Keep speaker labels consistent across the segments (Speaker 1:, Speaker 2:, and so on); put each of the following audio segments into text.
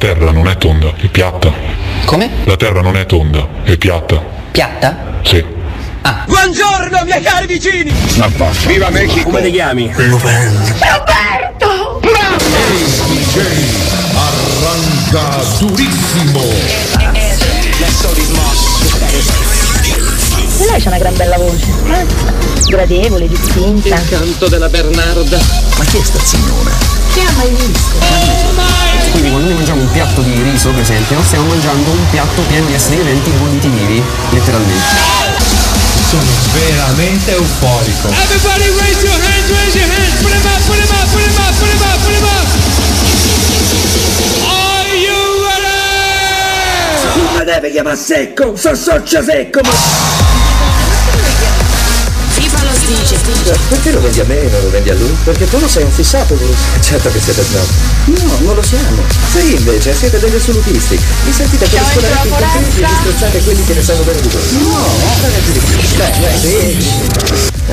Speaker 1: Terra non è tonda, è piatta.
Speaker 2: Come?
Speaker 1: La Terra non è tonda, è piatta.
Speaker 2: Piatta?
Speaker 1: Sì.
Speaker 3: Buongiorno, miei cari vicini!
Speaker 4: Viva Mexico! Come ti chiami?
Speaker 3: Roberto!
Speaker 5: Arranca durissimo.
Speaker 6: E lei c'ha una gran bella voce, eh? Gradevole, distinta.
Speaker 3: Canto della Bernarda.
Speaker 4: Ma chi è sta signora?
Speaker 6: Chi ha mai visto?
Speaker 7: Quindi quando noi mangiamo un piatto di riso, per esempio, stiamo mangiando un piatto pieno di esseri viventi conditi vivi, letteralmente.
Speaker 8: Sono veramente euforico.
Speaker 3: Everybody raise your hands, raise your hands. Put them up, put them up, put them up, put them up, put them up. Are you ready?
Speaker 4: Non mi deve chiamare secco, so socio secco, ma...
Speaker 9: Dice.
Speaker 4: Perché lo vendi a me e non lo vendi a lui? Perché tu lo sei un fissato, Bruce. Certo che siete snob. No, non lo siamo. Sì, invece, siete degli assolutisti. Vi sentite come scolariti in contenti e disprezzate quelli che ne sanno bene di voi. No, di. Beh, sì.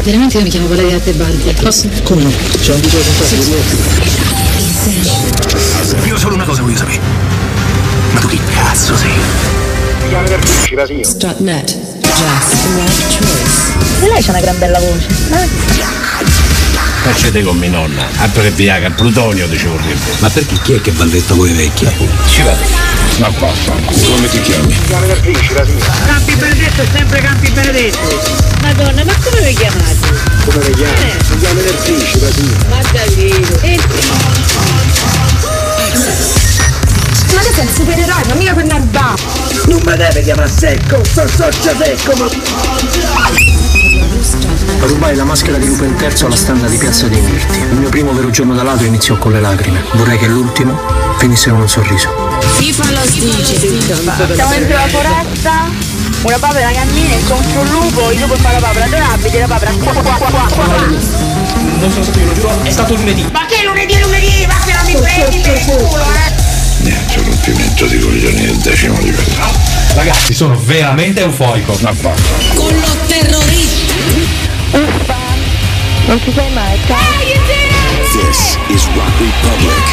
Speaker 9: Veramente io mi chiamo Valeria Tebaldi. Posso?
Speaker 4: Come? C'è un video con
Speaker 7: Io solo una cosa voglio sapere. Ma tu chi cazzo sei?
Speaker 9: Strutnet. Jazz. The right choice.
Speaker 6: E lei c'ha una gran bella voce, eh?
Speaker 8: Facete con mia nonna. Altro che Viagra, Plutonio ti ci vorrebbe.
Speaker 7: Ma perché chi è che balletta voi vecchie?
Speaker 8: Ci vado. Ma basta. Come ti chiami?
Speaker 3: Campi Benedetto è sempre Campi Benedetto.
Speaker 6: Madonna, ma come vi chiamate?
Speaker 4: Come le chiami? Si chiama Nerfici, la signora.
Speaker 6: Ma Davide. E
Speaker 9: Ma te sei un supereroe, ma mica per narba.
Speaker 4: Non mi deve chiamare secco, so socio secco, ma...
Speaker 7: Rubai la maschera di Lupin III alla standa di Piazza dei Mirti. Il mio primo vero giorno da ladro iniziò con le lacrime. Vorrei che l'ultimo finisse con un sorriso.
Speaker 9: FIFA lo dice.
Speaker 6: Siamo dentro la foresta, una papera cammina incontro un lupo, il lupo fa la papera, dove abiti la papera? Qua, qua, qua, qua, qua.
Speaker 7: Non sono stato io, lo giuro, è stato lunedì.
Speaker 3: Ma che lunedì è lunedì? Ma che non mi prendi per il culo, eh?
Speaker 1: Niente rompimento di coglioni del decimo livello.
Speaker 8: Ragazzi, sono veramente. Ma basta.
Speaker 9: Con lo terrorista.
Speaker 6: Uffa, non ci sei mai, ciao.
Speaker 5: This is Rock Republic.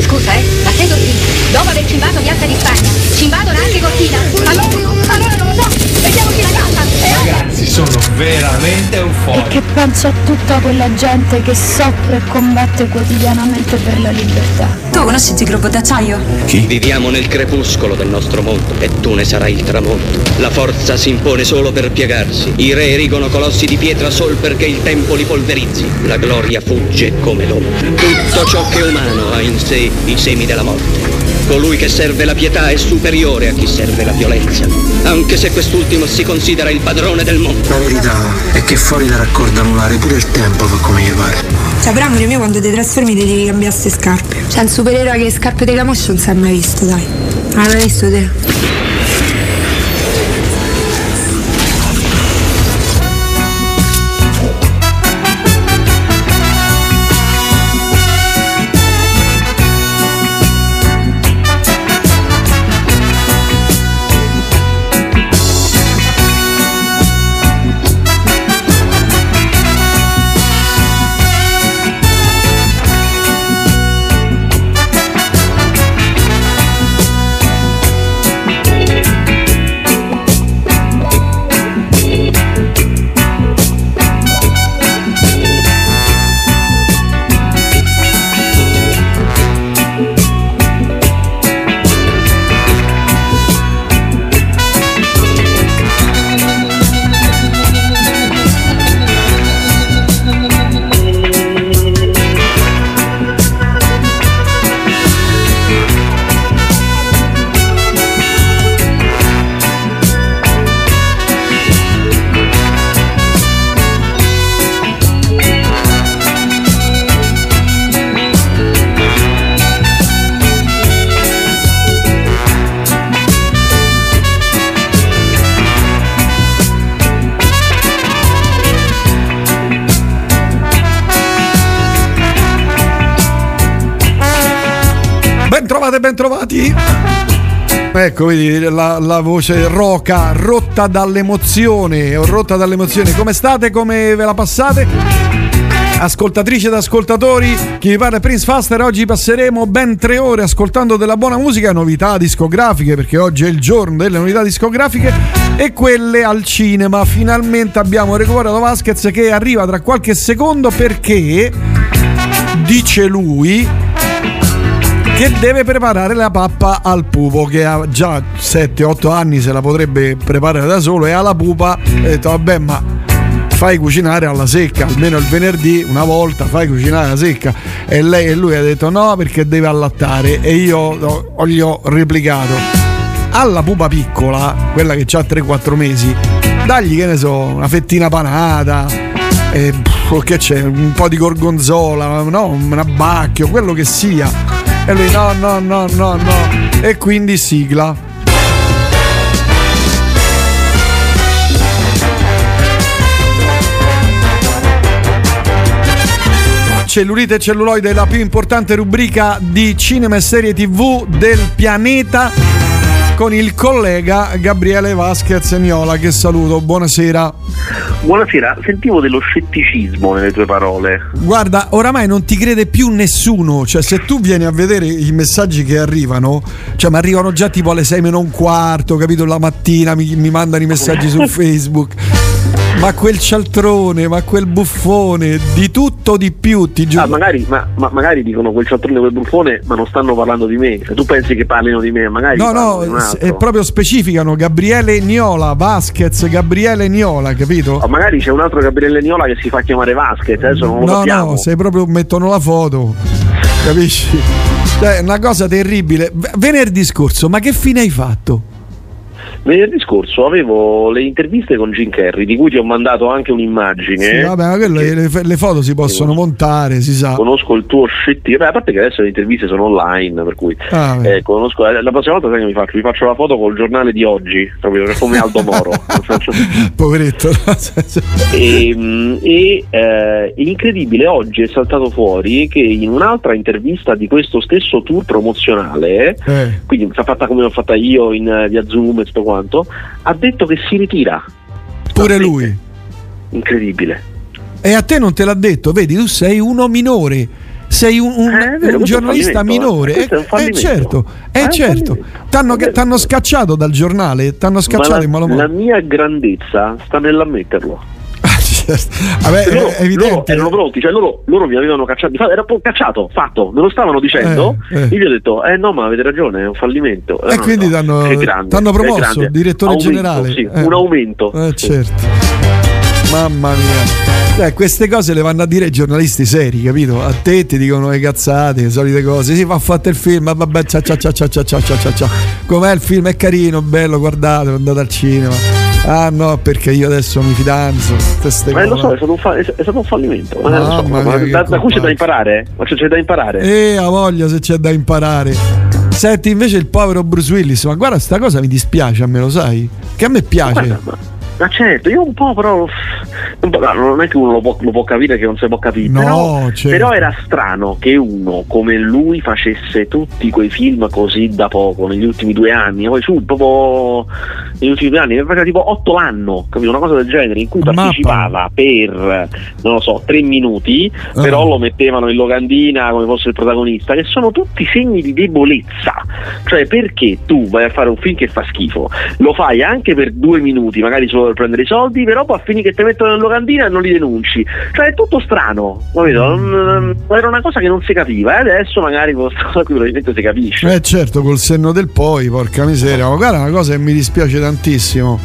Speaker 9: Scusa, eh, ma sei Cortina? Dopo aver cimbato Piazza di Spagna, ci invadono anche Cortina? Allora, allora non lo so, vediamoci la casa, eh?
Speaker 8: Ragazzi, sono veramente
Speaker 6: E
Speaker 8: euforico.
Speaker 6: che penso a tutta quella gente che soffre e combatte quotidianamente per la libertà.
Speaker 9: Tu conosci il gruppo d'acciaio?
Speaker 3: Viviamo nel crepuscolo del nostro mondo e tu ne sarai il tramonto. La forza si impone solo per piegarsi. I re erigono colossi di pietra sol perché il tempo li polverizzi. La gloria fugge come l'ombra. Tutto ciò che è umano ha in sé i semi della morte. Colui che serve la pietà è superiore a chi serve la violenza, anche se quest'ultimo si considera il padrone del mondo.
Speaker 7: La verità è che fuori da raccordo anulare pure il tempo fa come gli pare.
Speaker 9: Cioè, però amore mio, quando ti trasformi ti devi cambiare queste scarpe. Cioè, un supereroe che le scarpe di Camoscio non si è mai visto, dai. Ah, l'hai visto te?
Speaker 2: Ecco, vedi la, la voce roca, rotta dall'emozione, rotta dall'emozione. Come state? Come ve la passate? Ascoltatrici ed ascoltatori, chi vi parla è Prince Faster. Oggi passeremo ben tre ore ascoltando della buona musica novità discografiche, perché oggi è il giorno delle novità discografiche e quelle al cinema. Finalmente abbiamo recuperato Vasquez che arriva tra qualche secondo perché dice lui che deve preparare la pappa al pupo che ha già 7-8 anni se la potrebbe preparare da solo e alla pupa ha detto vabbè ma fai cucinare alla secca almeno il venerdì una volta fai cucinare alla secca. E lei e lui ha detto no perché deve allattare. E io gli ho replicato alla pupa piccola quella che ha 3-4 mesi dagli che ne so una fettina panata e pff, che c'è un po' di gorgonzola no un abbacchio quello che sia e lui no, no, no, no, no. E quindi sigla. Cellulite e celluloide, la più importante rubrica di cinema e serie tv del pianeta con il collega Gabriele Vasquez Niola che saluto, buonasera.
Speaker 10: Buonasera, sentivo dello scetticismo nelle tue parole.
Speaker 2: Guarda, oramai non ti crede più nessuno, cioè se tu vieni a vedere i messaggi che arrivano, cioè mi arrivano già tipo alle 6 meno un quarto, capito? La mattina mi, mi mandano i messaggi su Facebook. Ma quel cialtrone, ma quel buffone, di tutto di più, ti giuro.
Speaker 10: Ah, magari, ma, ma magari dicono quel cialtrone, quel buffone, ma non stanno parlando di me. Se tu pensi che parlino di me, magari.
Speaker 2: No, no, è proprio specificano Gabriele Niola, Vasquez, Gabriele Niola, capito?
Speaker 10: Ah, magari c'è un altro Gabriele Niola che si fa chiamare Vasquez, adesso non lo
Speaker 2: No,
Speaker 10: sappiamo.
Speaker 2: no, se proprio mettono la foto, capisci? Cioè, è una cosa terribile. Venerdì scorso, ma che fine hai fatto?
Speaker 10: Venerdì scorso avevo le interviste con Jim Carrey, di cui ti ho mandato anche un'immagine.
Speaker 2: Sì, vabbè, ma quello- le, le foto si possono montare, si sa.
Speaker 10: Conosco il tuo scettico, Beh, a parte che adesso le interviste sono online, per cui
Speaker 2: Ah,
Speaker 10: eh, conosco. eh, La prossima volta sai che mi faccio? Mi faccio la foto col giornale di oggi, proprio come Aldo Moro.
Speaker 2: Poveretto.
Speaker 10: e, mm, e, eh, incredibile, oggi è saltato fuori che in un'altra intervista di questo stesso tour promozionale,
Speaker 2: Eh.
Speaker 10: quindi fatta come l'ho fatta io in, eh, via Zoom e tutto quanto, ha detto che si ritira.
Speaker 2: Pure lui.
Speaker 10: Incredibile.
Speaker 2: E a te non te l'ha detto, vedi, tu sei uno minore. Sei un, un-
Speaker 10: Eh, vero,
Speaker 2: un giornalista
Speaker 10: eh.
Speaker 2: minore.
Speaker 10: Un
Speaker 2: Eh,
Speaker 10: fallimento.
Speaker 2: certo,
Speaker 10: È
Speaker 2: eh,
Speaker 10: un
Speaker 2: certo. T'hanno, scacciato dal giornale, t'hanno
Speaker 10: Ma
Speaker 2: scacciato
Speaker 10: la,
Speaker 2: in malo modo.
Speaker 10: la mia grandezza sta nell'ammetterlo.
Speaker 2: Vabbè,
Speaker 10: loro, loro erano pronti, cioè loro, loro mi avevano cacciato, era cacciato, fatto, me lo stavano dicendo,
Speaker 2: Eh, eh.
Speaker 10: io gli ho detto, eh no ma avete ragione, è un fallimento. Eh,
Speaker 2: E
Speaker 10: no,
Speaker 2: quindi
Speaker 10: no,
Speaker 2: t'hanno,
Speaker 10: è grande,
Speaker 2: t'hanno
Speaker 10: è
Speaker 2: promosso, direttore
Speaker 10: Aumento,
Speaker 2: generale.
Speaker 10: Sì,
Speaker 2: Eh.
Speaker 10: un aumento.
Speaker 2: Eh,
Speaker 10: Sì.
Speaker 2: certo. Mamma mia. Cioè, queste cose le vanno a dire ai giornalisti seri, capito? A te ti dicono le cazzate, le solite cose. Sì, va fatto il film, ma vabbè, cia cia cia cia cia cia cia cia cia. Com'è il film? È carino, bello, guardatelo, andate al cinema. Ah no, perché io adesso mi fidanzo.
Speaker 10: Ma lo
Speaker 2: cose.
Speaker 10: so, è stato un, fa- è stato un fallimento. ma lo so,
Speaker 2: Mamma
Speaker 10: ma
Speaker 2: mia,
Speaker 10: da, da cui c'è da imparare? Ma c'è, c'è da imparare.
Speaker 2: Eh, ha voglia se c'è da imparare. Senti, invece il povero Bruce Willis, ma guarda, sta cosa mi dispiace a me, lo sai? Che a me piace.
Speaker 10: Guarda, ma, ma certo, io un po' però. non è che uno lo può, lo può capire che non si può capire.
Speaker 2: No,
Speaker 10: però,
Speaker 2: certo.
Speaker 10: però era strano che uno come lui facesse tutti quei film così da poco negli ultimi due anni. Poi su, proprio negli ultimi due anni, faceva tipo otto l'anno, capito? Una cosa del genere, in cui partecipava per non lo so, tre minuti, però
Speaker 2: Ah.
Speaker 10: lo mettevano in locandina come fosse il protagonista, che sono tutti segni di debolezza. Cioè, perché tu vai a fare un film che fa schifo, lo fai anche per due minuti, magari solo per prendere i soldi, però poi a finire che ti mettono in locandina e non li denunci. Cioè, è tutto strano, capito? Non- Era una cosa che non si capiva, e adesso magari con questa cosa qui probabilmente si capisce.
Speaker 2: Eh certo, col senno del poi, porca miseria, ma guarda è una cosa che mi dispiace tantissimo.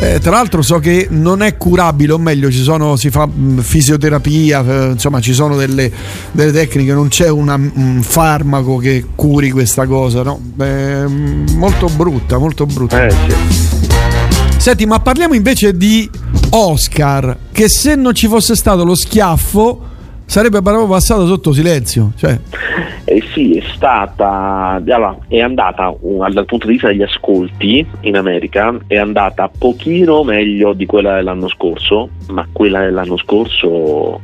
Speaker 2: Eh, tra l'altro so che non è curabile, o meglio, ci sono, si fa mh, fisioterapia, eh, insomma ci sono delle, delle tecniche, non c'è una- un farmaco che curi questa cosa, no? Mh, molto brutta, molto brutta.
Speaker 10: Eh, sì.
Speaker 2: Senti, ma parliamo invece di Oscar, che se non ci fosse stato lo schiaffo sarebbe proprio passato sotto silenzio. Cioè,
Speaker 10: Eh sì, è stata, allora, è andata uh, dal punto di vista degli ascolti in America, è andata pochino meglio di quella dell'anno scorso, ma quella dell'anno scorso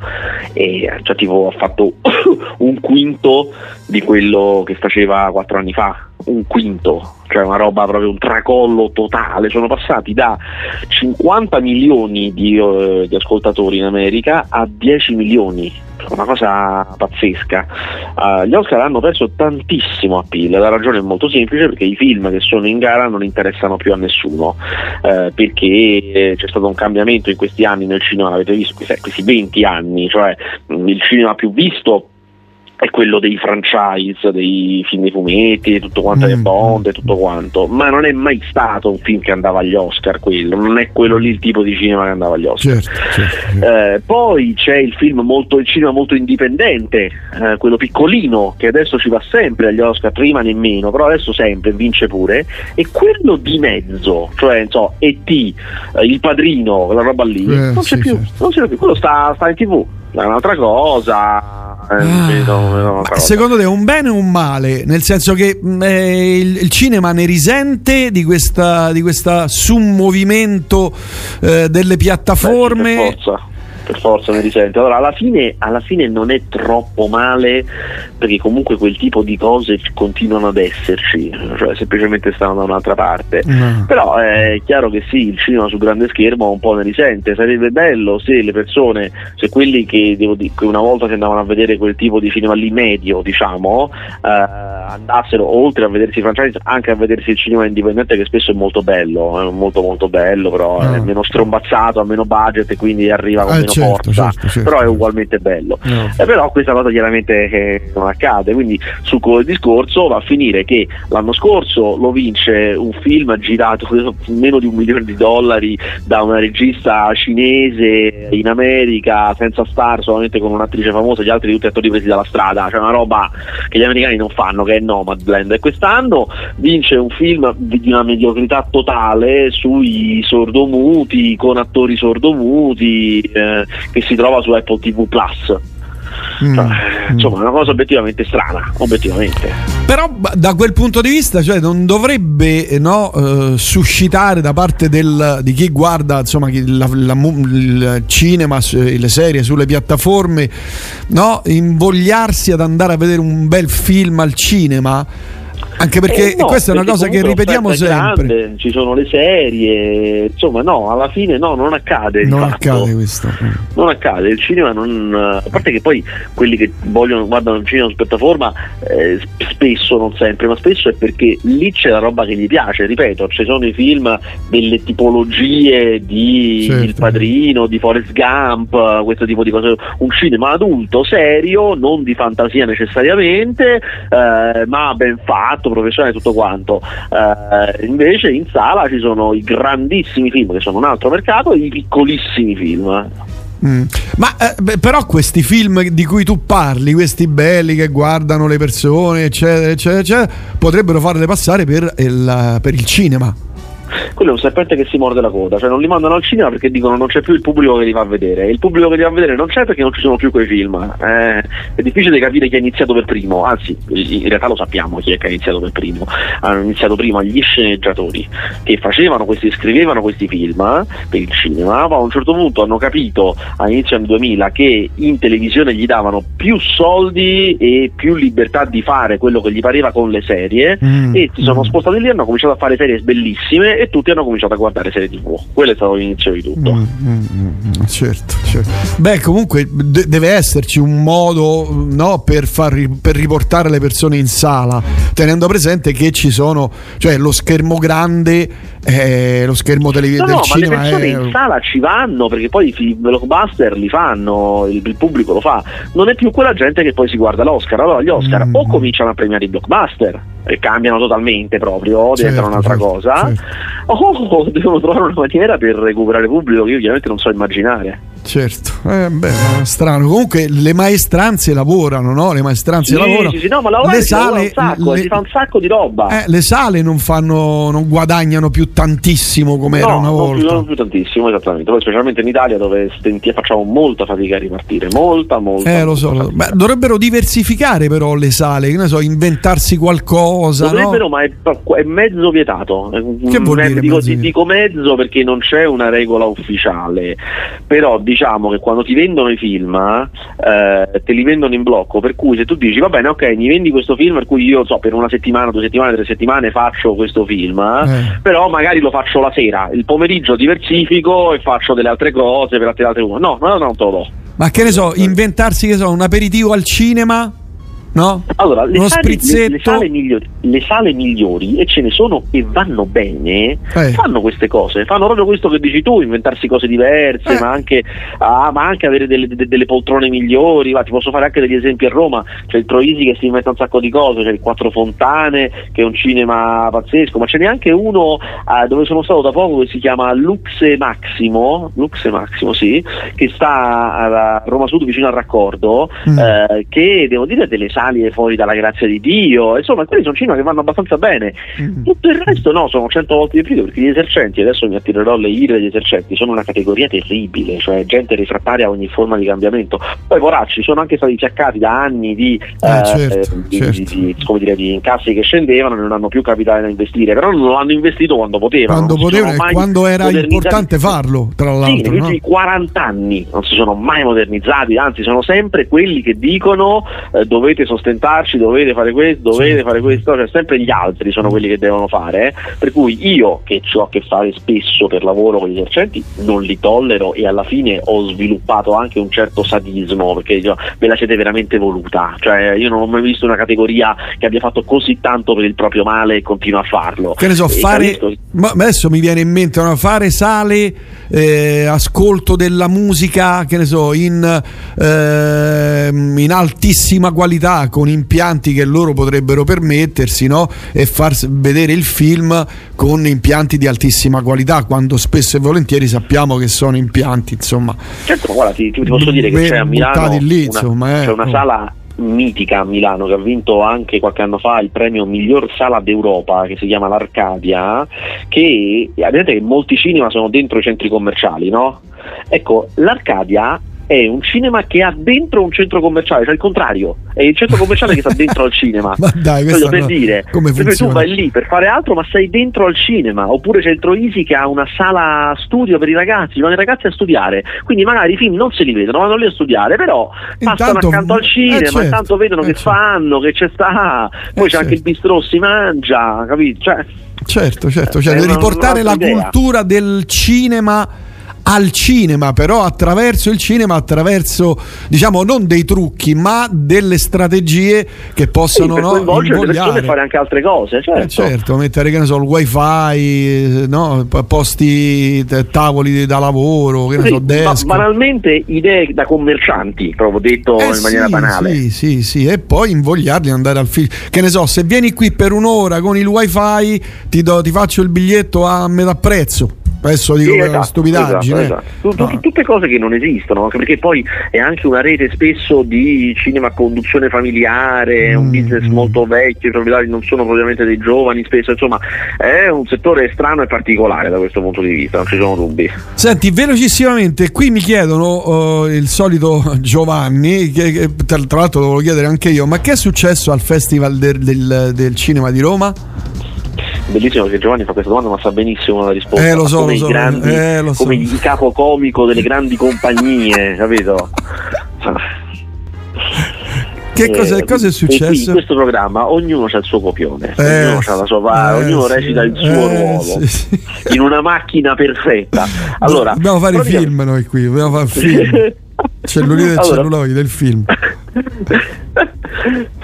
Speaker 10: è, cioè, tipo, ha fatto un quinto di quello che faceva quattro anni fa. un quinto, cioè una roba proprio un tracollo totale. Sono passati da 50 milioni di, eh, di ascoltatori in America a 10 milioni. Una cosa pazzesca. Uh, gli Oscar hanno perso tantissimo appeal. La ragione è molto semplice perché i film che sono in gara non interessano più a nessuno. Uh, perché c'è stato un cambiamento in questi anni nel cinema, l'avete visto, questi 20 anni, cioè mh, il cinema più visto è quello dei franchise, dei film dei fumetti, tutto quanto mm. le Bond e tutto quanto, ma non è mai stato un film che andava agli Oscar quello, non è quello lì il tipo di cinema che andava agli Oscar.
Speaker 2: Certo, certo, certo.
Speaker 10: Eh, poi c'è il film molto, il cinema molto indipendente, eh, quello piccolino, che adesso ci va sempre agli Oscar, prima nemmeno, però adesso sempre vince pure, e quello di mezzo, cioè so, E.T., eh, il padrino, quella roba lì,
Speaker 2: Eh,
Speaker 10: non c'è
Speaker 2: sì,
Speaker 10: più,
Speaker 2: certo.
Speaker 10: non c'è più, quello sta, sta in tv, è un'altra cosa. eh,
Speaker 2: Ah, secondo te è un bene o un male? Nel senso che mh, eh, il, il cinema ne risente di questa, di questa summovimento eh, delle piattaforme?
Speaker 10: Beh, per forza, ne risente. Allora, alla fine, alla fine non è troppo male perché comunque quel tipo di cose continuano ad esserci, cioè semplicemente stanno da un'altra parte.
Speaker 2: No.
Speaker 10: Però è chiaro che sì, il cinema sul grande schermo un po' ne risente. Sarebbe bello se le persone, se quelli che, devo di- che una volta si andavano a vedere quel tipo di cinema lì medio, diciamo, eh, andassero oltre a vedersi i franchise anche a vedersi il cinema indipendente che spesso è molto bello, è molto molto bello, però è
Speaker 2: No.
Speaker 10: meno strombazzato, ha meno budget e quindi arriva con
Speaker 2: Eh,
Speaker 10: meno
Speaker 2: certo,
Speaker 10: forza,
Speaker 2: certo, certo.
Speaker 10: però è ugualmente bello.
Speaker 2: No.
Speaker 10: Eh, però questa cosa chiaramente eh, non accade, quindi su quel discorso va a finire che l'anno scorso lo vince un film girato meno di un milione di dollari da una regista cinese in America senza star, solamente con un'attrice famosa, gli altri tutti attori presi dalla strada, cioè una roba che gli americani non fanno, che è Nomadland. E quest'anno vince un film di di una mediocrità totale sui sordomuti, con attori sordomuti, eh, che si trova su Apple TV Plus.
Speaker 2: Mm,
Speaker 10: Cioè,
Speaker 2: mm.
Speaker 10: insomma, è una cosa obiettivamente strana, obiettivamente.
Speaker 2: Però da quel punto di vista cioè, non dovrebbe eh, no, eh, suscitare da parte del- di chi guarda insomma, la- la il cinema, le serie sulle piattaforme, no, invogliarsi ad andare a vedere un bel film al cinema. Anche perché
Speaker 10: Eh, no,
Speaker 2: questa è una cosa che ripetiamo sempre.
Speaker 10: grande, ci sono le serie, insomma, no, alla fine no, non accade.
Speaker 2: Non accade questo.
Speaker 10: Non accade, il cinema non. A parte che poi quelli che vogliono guardano il cinema su piattaforma eh, sp- spesso, non sempre, ma spesso è perché lì c'è la roba che gli piace, ripeto, ci sono i film delle tipologie di
Speaker 2: Certo.
Speaker 10: Il Padrino, di Forrest Gump, questo tipo di cose, un cinema adulto, serio, non di fantasia necessariamente, eh, ma ben fatto, professionale tutto quanto. Eh, invece in sala ci sono i grandissimi film che sono un altro mercato e i piccolissimi film.
Speaker 2: Mm. Ma eh, beh, però questi film di cui tu parli, questi belli che guardano le persone, eccetera, eccetera, eccetera, potrebbero farle passare per il, per il cinema.
Speaker 10: Quello è un serpente che si morde la coda, cioè non li mandano al cinema perché dicono non c'è più il pubblico che li va a vedere, e il pubblico che li va a vedere non c'è perché non ci sono più quei film. Eh, è difficile capire chi ha iniziato per primo, anzi in realtà lo sappiamo chi è che ha iniziato per primo. Hanno iniziato prima gli sceneggiatori che facevano questi, scrivevano questi film per il cinema, ma a un certo punto hanno capito all'inizio del 2000 che in televisione gli davano più soldi e più libertà di fare quello che gli pareva con le serie
Speaker 2: Mm,
Speaker 10: e si sono
Speaker 2: mm.
Speaker 10: spostati lì, hanno cominciato a fare serie bellissime e tutti hanno cominciato a guardare serie tv. Quello è stato l'inizio di tutto.
Speaker 2: Mm, mm, mm, mm, certo, certo. Beh, comunque de- deve esserci un modo no, per, far ri- per riportare le persone in sala, tenendo presente che ci sono, cioè lo schermo grande, eh, lo schermo tele-
Speaker 10: No,
Speaker 2: del
Speaker 10: no, ma le
Speaker 2: cinema
Speaker 10: persone
Speaker 2: è...
Speaker 10: in sala ci vanno perché poi i blockbuster li fanno, il, il pubblico lo fa. Non è più quella gente che poi si guarda l'Oscar. Allora gli Oscar
Speaker 2: Mm.
Speaker 10: o cominciano a premiare i blockbuster e cambiano totalmente proprio, diventano
Speaker 2: Certo,
Speaker 10: un'altra
Speaker 2: certo,
Speaker 10: cosa,
Speaker 2: certo.
Speaker 10: O devono trovare una maniera per recuperare pubblico che io ovviamente non so immaginare.
Speaker 2: Certo, eh, beh, strano. Comunque le maestranze lavorano, no? Le maestranze
Speaker 10: Sì,
Speaker 2: lavorano.
Speaker 10: sì, sì, no, ma lavorare
Speaker 2: le sale,
Speaker 10: un sacco,
Speaker 2: le-
Speaker 10: si fa un sacco di roba.
Speaker 2: eh, le sale non fanno, non guadagnano più tantissimo come era
Speaker 10: No,
Speaker 2: una
Speaker 10: non
Speaker 2: volta.
Speaker 10: più, non più tantissimo, esattamente. Poi specialmente in Italia dove stenti- facciamo molta fatica a ripartire, molta, molta.
Speaker 2: Eh, lo so. Beh, dovrebbero diversificare però le sale, che ne so, inventarsi qualcosa. no?
Speaker 10: Dovrebbero, ma è, è mezzo vietato.
Speaker 2: Che vuol dire
Speaker 10: dico,
Speaker 2: mezzo
Speaker 10: dico mezzo perché non c'è una regola ufficiale, però diciamo che quando ti vendono i film eh, te li vendono in blocco, per cui se tu dici va bene, ok, mi vendi questo film per cui io so per una settimana, due settimane, tre settimane faccio questo film,
Speaker 2: Eh.
Speaker 10: però magari lo faccio la sera, il pomeriggio diversifico e faccio delle altre cose per altre altre cose. No, no, no, non te lo do.
Speaker 2: Ma che ne so, inventarsi che so, un aperitivo al cinema? No?
Speaker 10: Allora, le, sale, le- le sale migliori, le sale migliori, e ce ne sono e vanno bene,
Speaker 2: Eh.
Speaker 10: fanno queste cose, fanno proprio questo che dici tu, inventarsi cose diverse,
Speaker 2: Eh.
Speaker 10: ma, anche, ah, ma anche avere delle, de- delle poltrone migliori. Va, ti posso fare anche degli esempi a Roma, c'è il Troisi che si inventa un sacco di cose, c'è il Quattro Fontane, che è un cinema pazzesco, ma ce n'è anche uno ah, dove sono stato da poco che si chiama Luxe Maximo, Luxe Maximo sì, che sta a Roma Sud vicino al raccordo,
Speaker 2: Mm.
Speaker 10: eh, che devo dire ha delle sali fuori dalla grazia di Dio, insomma quelli sono cinema che vanno abbastanza bene.
Speaker 2: Mm.
Speaker 10: Tutto il resto no, sono cento volte di più perché gli esercenti, adesso mi attirerò le ire degli esercenti, sono una categoria terribile, cioè gente refrattaria a ogni forma di cambiamento. Poi poracci sono anche stati fiaccati da anni di,
Speaker 2: Ah,
Speaker 10: eh,
Speaker 2: certo,
Speaker 10: eh, di-
Speaker 2: certo.
Speaker 10: di- dire, di incassi che scendevano e non hanno più capitale da investire, però non l'hanno investito quando potevano.
Speaker 2: Quando potevano e quando era importante farlo, tra
Speaker 10: Sì,
Speaker 2: l'altro.
Speaker 10: negli
Speaker 2: no?
Speaker 10: ultimi 40 anni non si sono mai modernizzati, anzi sono sempre quelli che dicono eh, dovete sostentarci, dovete fare questo, dovete fare questo, cioè sempre gli altri sono quelli che devono fare, eh. per cui io che ho a che fare spesso per lavoro con gli esercenti non li tollero e alla fine ho sviluppato anche un certo sadismo perché dico, ve la siete veramente voluta, cioè io non ho mai visto una categoria che abbia fatto così tanto per il proprio male e continua a farlo.
Speaker 2: Che ne so,
Speaker 10: E
Speaker 2: fare.
Speaker 10: capisco-
Speaker 2: Ma adesso mi viene in mente no? fare sale, eh, ascolto della musica, che ne so, in, ehm, in altissima qualità, con impianti che loro potrebbero permettersi, no? E far vedere il film con impianti di altissima qualità, quando spesso e volentieri sappiamo che sono impianti, insomma.
Speaker 10: Certo, ma guarda, ti, ti posso dire che c'è a Milano
Speaker 2: lì,
Speaker 10: una,
Speaker 2: insomma, eh.
Speaker 10: c'è una
Speaker 2: Oh.
Speaker 10: sala mitica a Milano che ha vinto anche qualche anno fa il premio miglior sala d'Europa che si chiama l'Arcadia che vedete che molti cinema sono dentro i centri commerciali no? ecco l'Arcadia è un cinema che ha dentro un centro commerciale, cioè il contrario, è il centro commerciale che sta dentro al cinema.
Speaker 2: Ma dai,
Speaker 10: Voglio
Speaker 2: questo
Speaker 10: per
Speaker 2: no.
Speaker 10: dire,
Speaker 2: come
Speaker 10: cui tu
Speaker 2: funziona?
Speaker 10: vai lì per fare altro, ma sei dentro al cinema. Oppure c'è il Troisi che ha una sala studio per i ragazzi, vanno i ragazzi a studiare. Quindi magari i film non se li vedono, vanno lì a studiare, però passano
Speaker 2: Intanto-
Speaker 10: accanto al
Speaker 2: eh,
Speaker 10: cinema,
Speaker 2: certo,
Speaker 10: intanto vedono
Speaker 2: eh,
Speaker 10: che
Speaker 2: certo.
Speaker 10: fanno, che c'è sta. Poi
Speaker 2: Eh,
Speaker 10: c'è anche il
Speaker 2: certo.
Speaker 10: bistrò, si mangia, capito? Cioè,
Speaker 2: Certo, certo,
Speaker 10: Eh,
Speaker 2: cioè riportare la
Speaker 10: idea.
Speaker 2: cultura del cinema al cinema, però attraverso il cinema, attraverso diciamo non dei trucchi, ma delle strategie che
Speaker 10: sì,
Speaker 2: possono
Speaker 10: per
Speaker 2: no,
Speaker 10: coinvolgere le persone e fare anche altre cose, certo.
Speaker 2: Eh, certo, mettere che ne so, il wifi, eh, no, posti, t- tavoli da lavoro, che ne
Speaker 10: Sì,
Speaker 2: so,
Speaker 10: ma
Speaker 2: desk.
Speaker 10: banalmente idee da commercianti, proprio detto
Speaker 2: Eh
Speaker 10: in maniera
Speaker 2: sì,
Speaker 10: banale.
Speaker 2: Sì, sì, sì, e poi invogliarli ad andare al film. Che ne so, se vieni qui per un'ora con il wifi, ti, do- ti faccio il biglietto a metà prezzo. Adesso dico
Speaker 10: Sì, esatto,
Speaker 2: stupidaggine.
Speaker 10: esatto, esatto.
Speaker 2: No.
Speaker 10: Tutte cose che non esistono, anche perché poi è anche una rete spesso di cinema a conduzione familiare, è un
Speaker 2: Mm,
Speaker 10: business
Speaker 2: mm.
Speaker 10: molto vecchio, i proprietari non sono propriamente dei giovani, spesso insomma è un settore strano e particolare da questo punto di vista, non ci sono dubbi.
Speaker 2: Senti, velocissimamente, qui mi chiedono eh, il solito Giovanni, che, che tra, tra l'altro lo volevo chiedere anche io, ma che è successo al Festival del, del- del Cinema di Roma?
Speaker 10: Bellissimo che Giovanni fa questa domanda, ma sa benissimo la risposta.
Speaker 2: Eh, lo so,
Speaker 10: come
Speaker 2: lo so,
Speaker 10: grandi,
Speaker 2: eh, lo so.
Speaker 10: come il capocomico delle grandi compagnie, capito?
Speaker 2: Che cosa,
Speaker 10: Eh,
Speaker 2: cosa è
Speaker 10: qui in
Speaker 2: successo?
Speaker 10: questo programma ognuno ha il suo copione,
Speaker 2: Eh,
Speaker 10: ognuno ha la sua va-
Speaker 2: eh,
Speaker 10: ognuno recita il suo
Speaker 2: eh,
Speaker 10: ruolo
Speaker 2: sì, sì.
Speaker 10: in una macchina perfetta. Allora,
Speaker 2: dobbiamo fare i film noi qui, dobbiamo fare film. Cellulite del
Speaker 10: Allora-
Speaker 2: celluloide del film.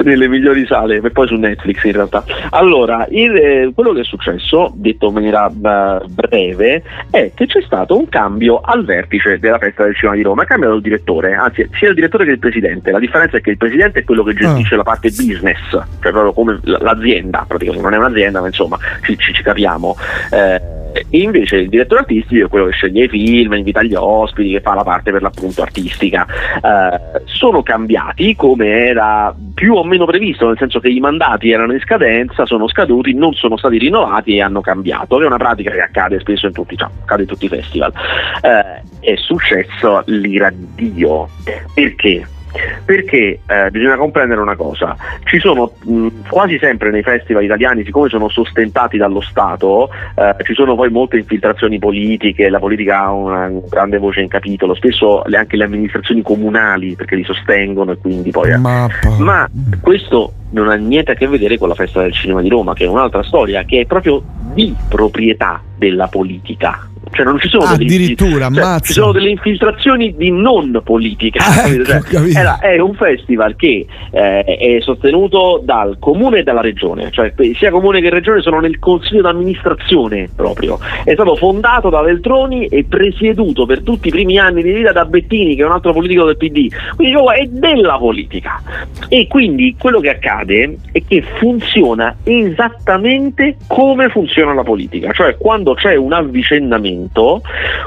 Speaker 10: nelle migliori sale e poi su Netflix in realtà allora il- eh, quello che è successo detto in maniera eh, breve è che c'è stato un cambio al vertice della festa del cinema di Roma è cambiato il direttore anzi sia il direttore che il presidente la differenza è che il presidente è quello che gestisce
Speaker 2: Ah.
Speaker 10: la parte business cioè proprio come l'azienda praticamente non è un'azienda ma insomma ci, ci- ci capiamo Eh, e invece il direttore artistico è quello che sceglie i film, invita gli ospiti, che fa la parte per l'appunto artistica. Eh, sono cambiati come era più o meno previsto, nel senso che i mandati erano in scadenza, sono scaduti, non sono stati rinnovati e hanno cambiato, è una pratica che accade spesso in tutti, cioè, in tutti i festival. Eh, è successo l'ira di Dio. Perché? Perché eh, bisogna comprendere una cosa, ci sono mh, quasi sempre nei festival italiani, siccome sono sostentati dallo Stato, eh, ci sono poi molte infiltrazioni politiche, la politica ha una grande voce in capitolo, spesso le- anche le amministrazioni comunali perché li sostengono e quindi poi... eh.
Speaker 2: Mappa.
Speaker 10: Ma questo non ha niente a che vedere con la festa del cinema di Roma, che è un'altra storia, che è proprio di proprietà della politica. Cioè non ci sono delle
Speaker 2: Addirittura,
Speaker 10: cioè, ci sono delle infiltrazioni di non politica.
Speaker 2: Ah, ecco,
Speaker 10: Cioè, era- è un festival che eh, è sostenuto dal comune e dalla regione, cioè sia comune che regione sono nel consiglio d'amministrazione proprio. È stato fondato da Veltroni e presieduto per tutti i primi anni di vita da Bettini, che è un altro politico del PD. Quindi oh, è della politica. E quindi quello che accade è che funziona esattamente come funziona la politica, cioè quando c'è un avvicendamento,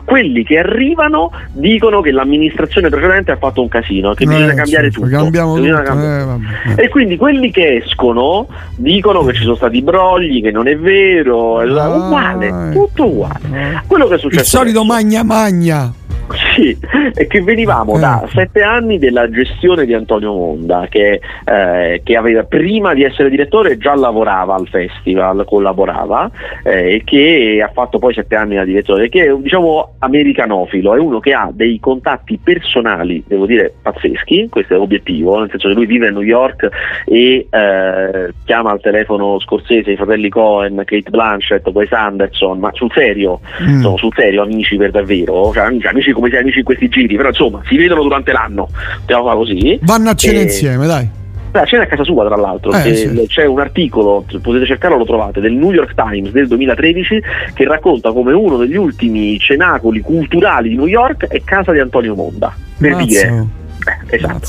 Speaker 10: quelli che arrivano dicono che l'amministrazione precedente ha fatto un casino, che bisogna
Speaker 2: Eh,
Speaker 10: cambiare
Speaker 2: sì,
Speaker 10: tutto. Bisogna
Speaker 2: tutto.
Speaker 10: cambiare-
Speaker 2: eh, vabbè.
Speaker 10: e quindi quelli che escono dicono che ci sono stati brogli, che non è vero, è
Speaker 2: Ah,
Speaker 10: uguale, tutto uguale. Quello che è successo
Speaker 2: Il solito magna magna.
Speaker 10: sì, è che venivamo
Speaker 2: Eh.
Speaker 10: da sette anni della gestione di Antonio Monda, che, eh, che aveva, prima di essere direttore già lavorava al festival, collaborava, eh, e che ha fatto poi sette anni da direttore, che è un, diciamo americanofilo, è uno che ha dei contatti personali, devo dire, pazzeschi, questo è l'obiettivo, nel senso che lui vive a New York e eh, chiama al telefono Scorsese, i fratelli Cohen, Kate Blanchett, Wes Anderson, ma sul serio,
Speaker 2: Mm.
Speaker 10: sono sul serio amici per davvero, cioè amici, come se amici in questi giri, però insomma si vedono durante l'anno, stiamo fare così.
Speaker 2: Vanno a cena
Speaker 10: E-
Speaker 2: insieme, dai.
Speaker 10: Beh, c'è a casa sua tra l'altro,
Speaker 2: Eh, sì.
Speaker 10: c'è un articolo, potete cercarlo, lo trovate, del New York Times del 2013 che racconta come uno degli ultimi cenacoli culturali di New York è casa di Antonio Monda, per
Speaker 2: Mazza.
Speaker 10: dire. Eh, esatto.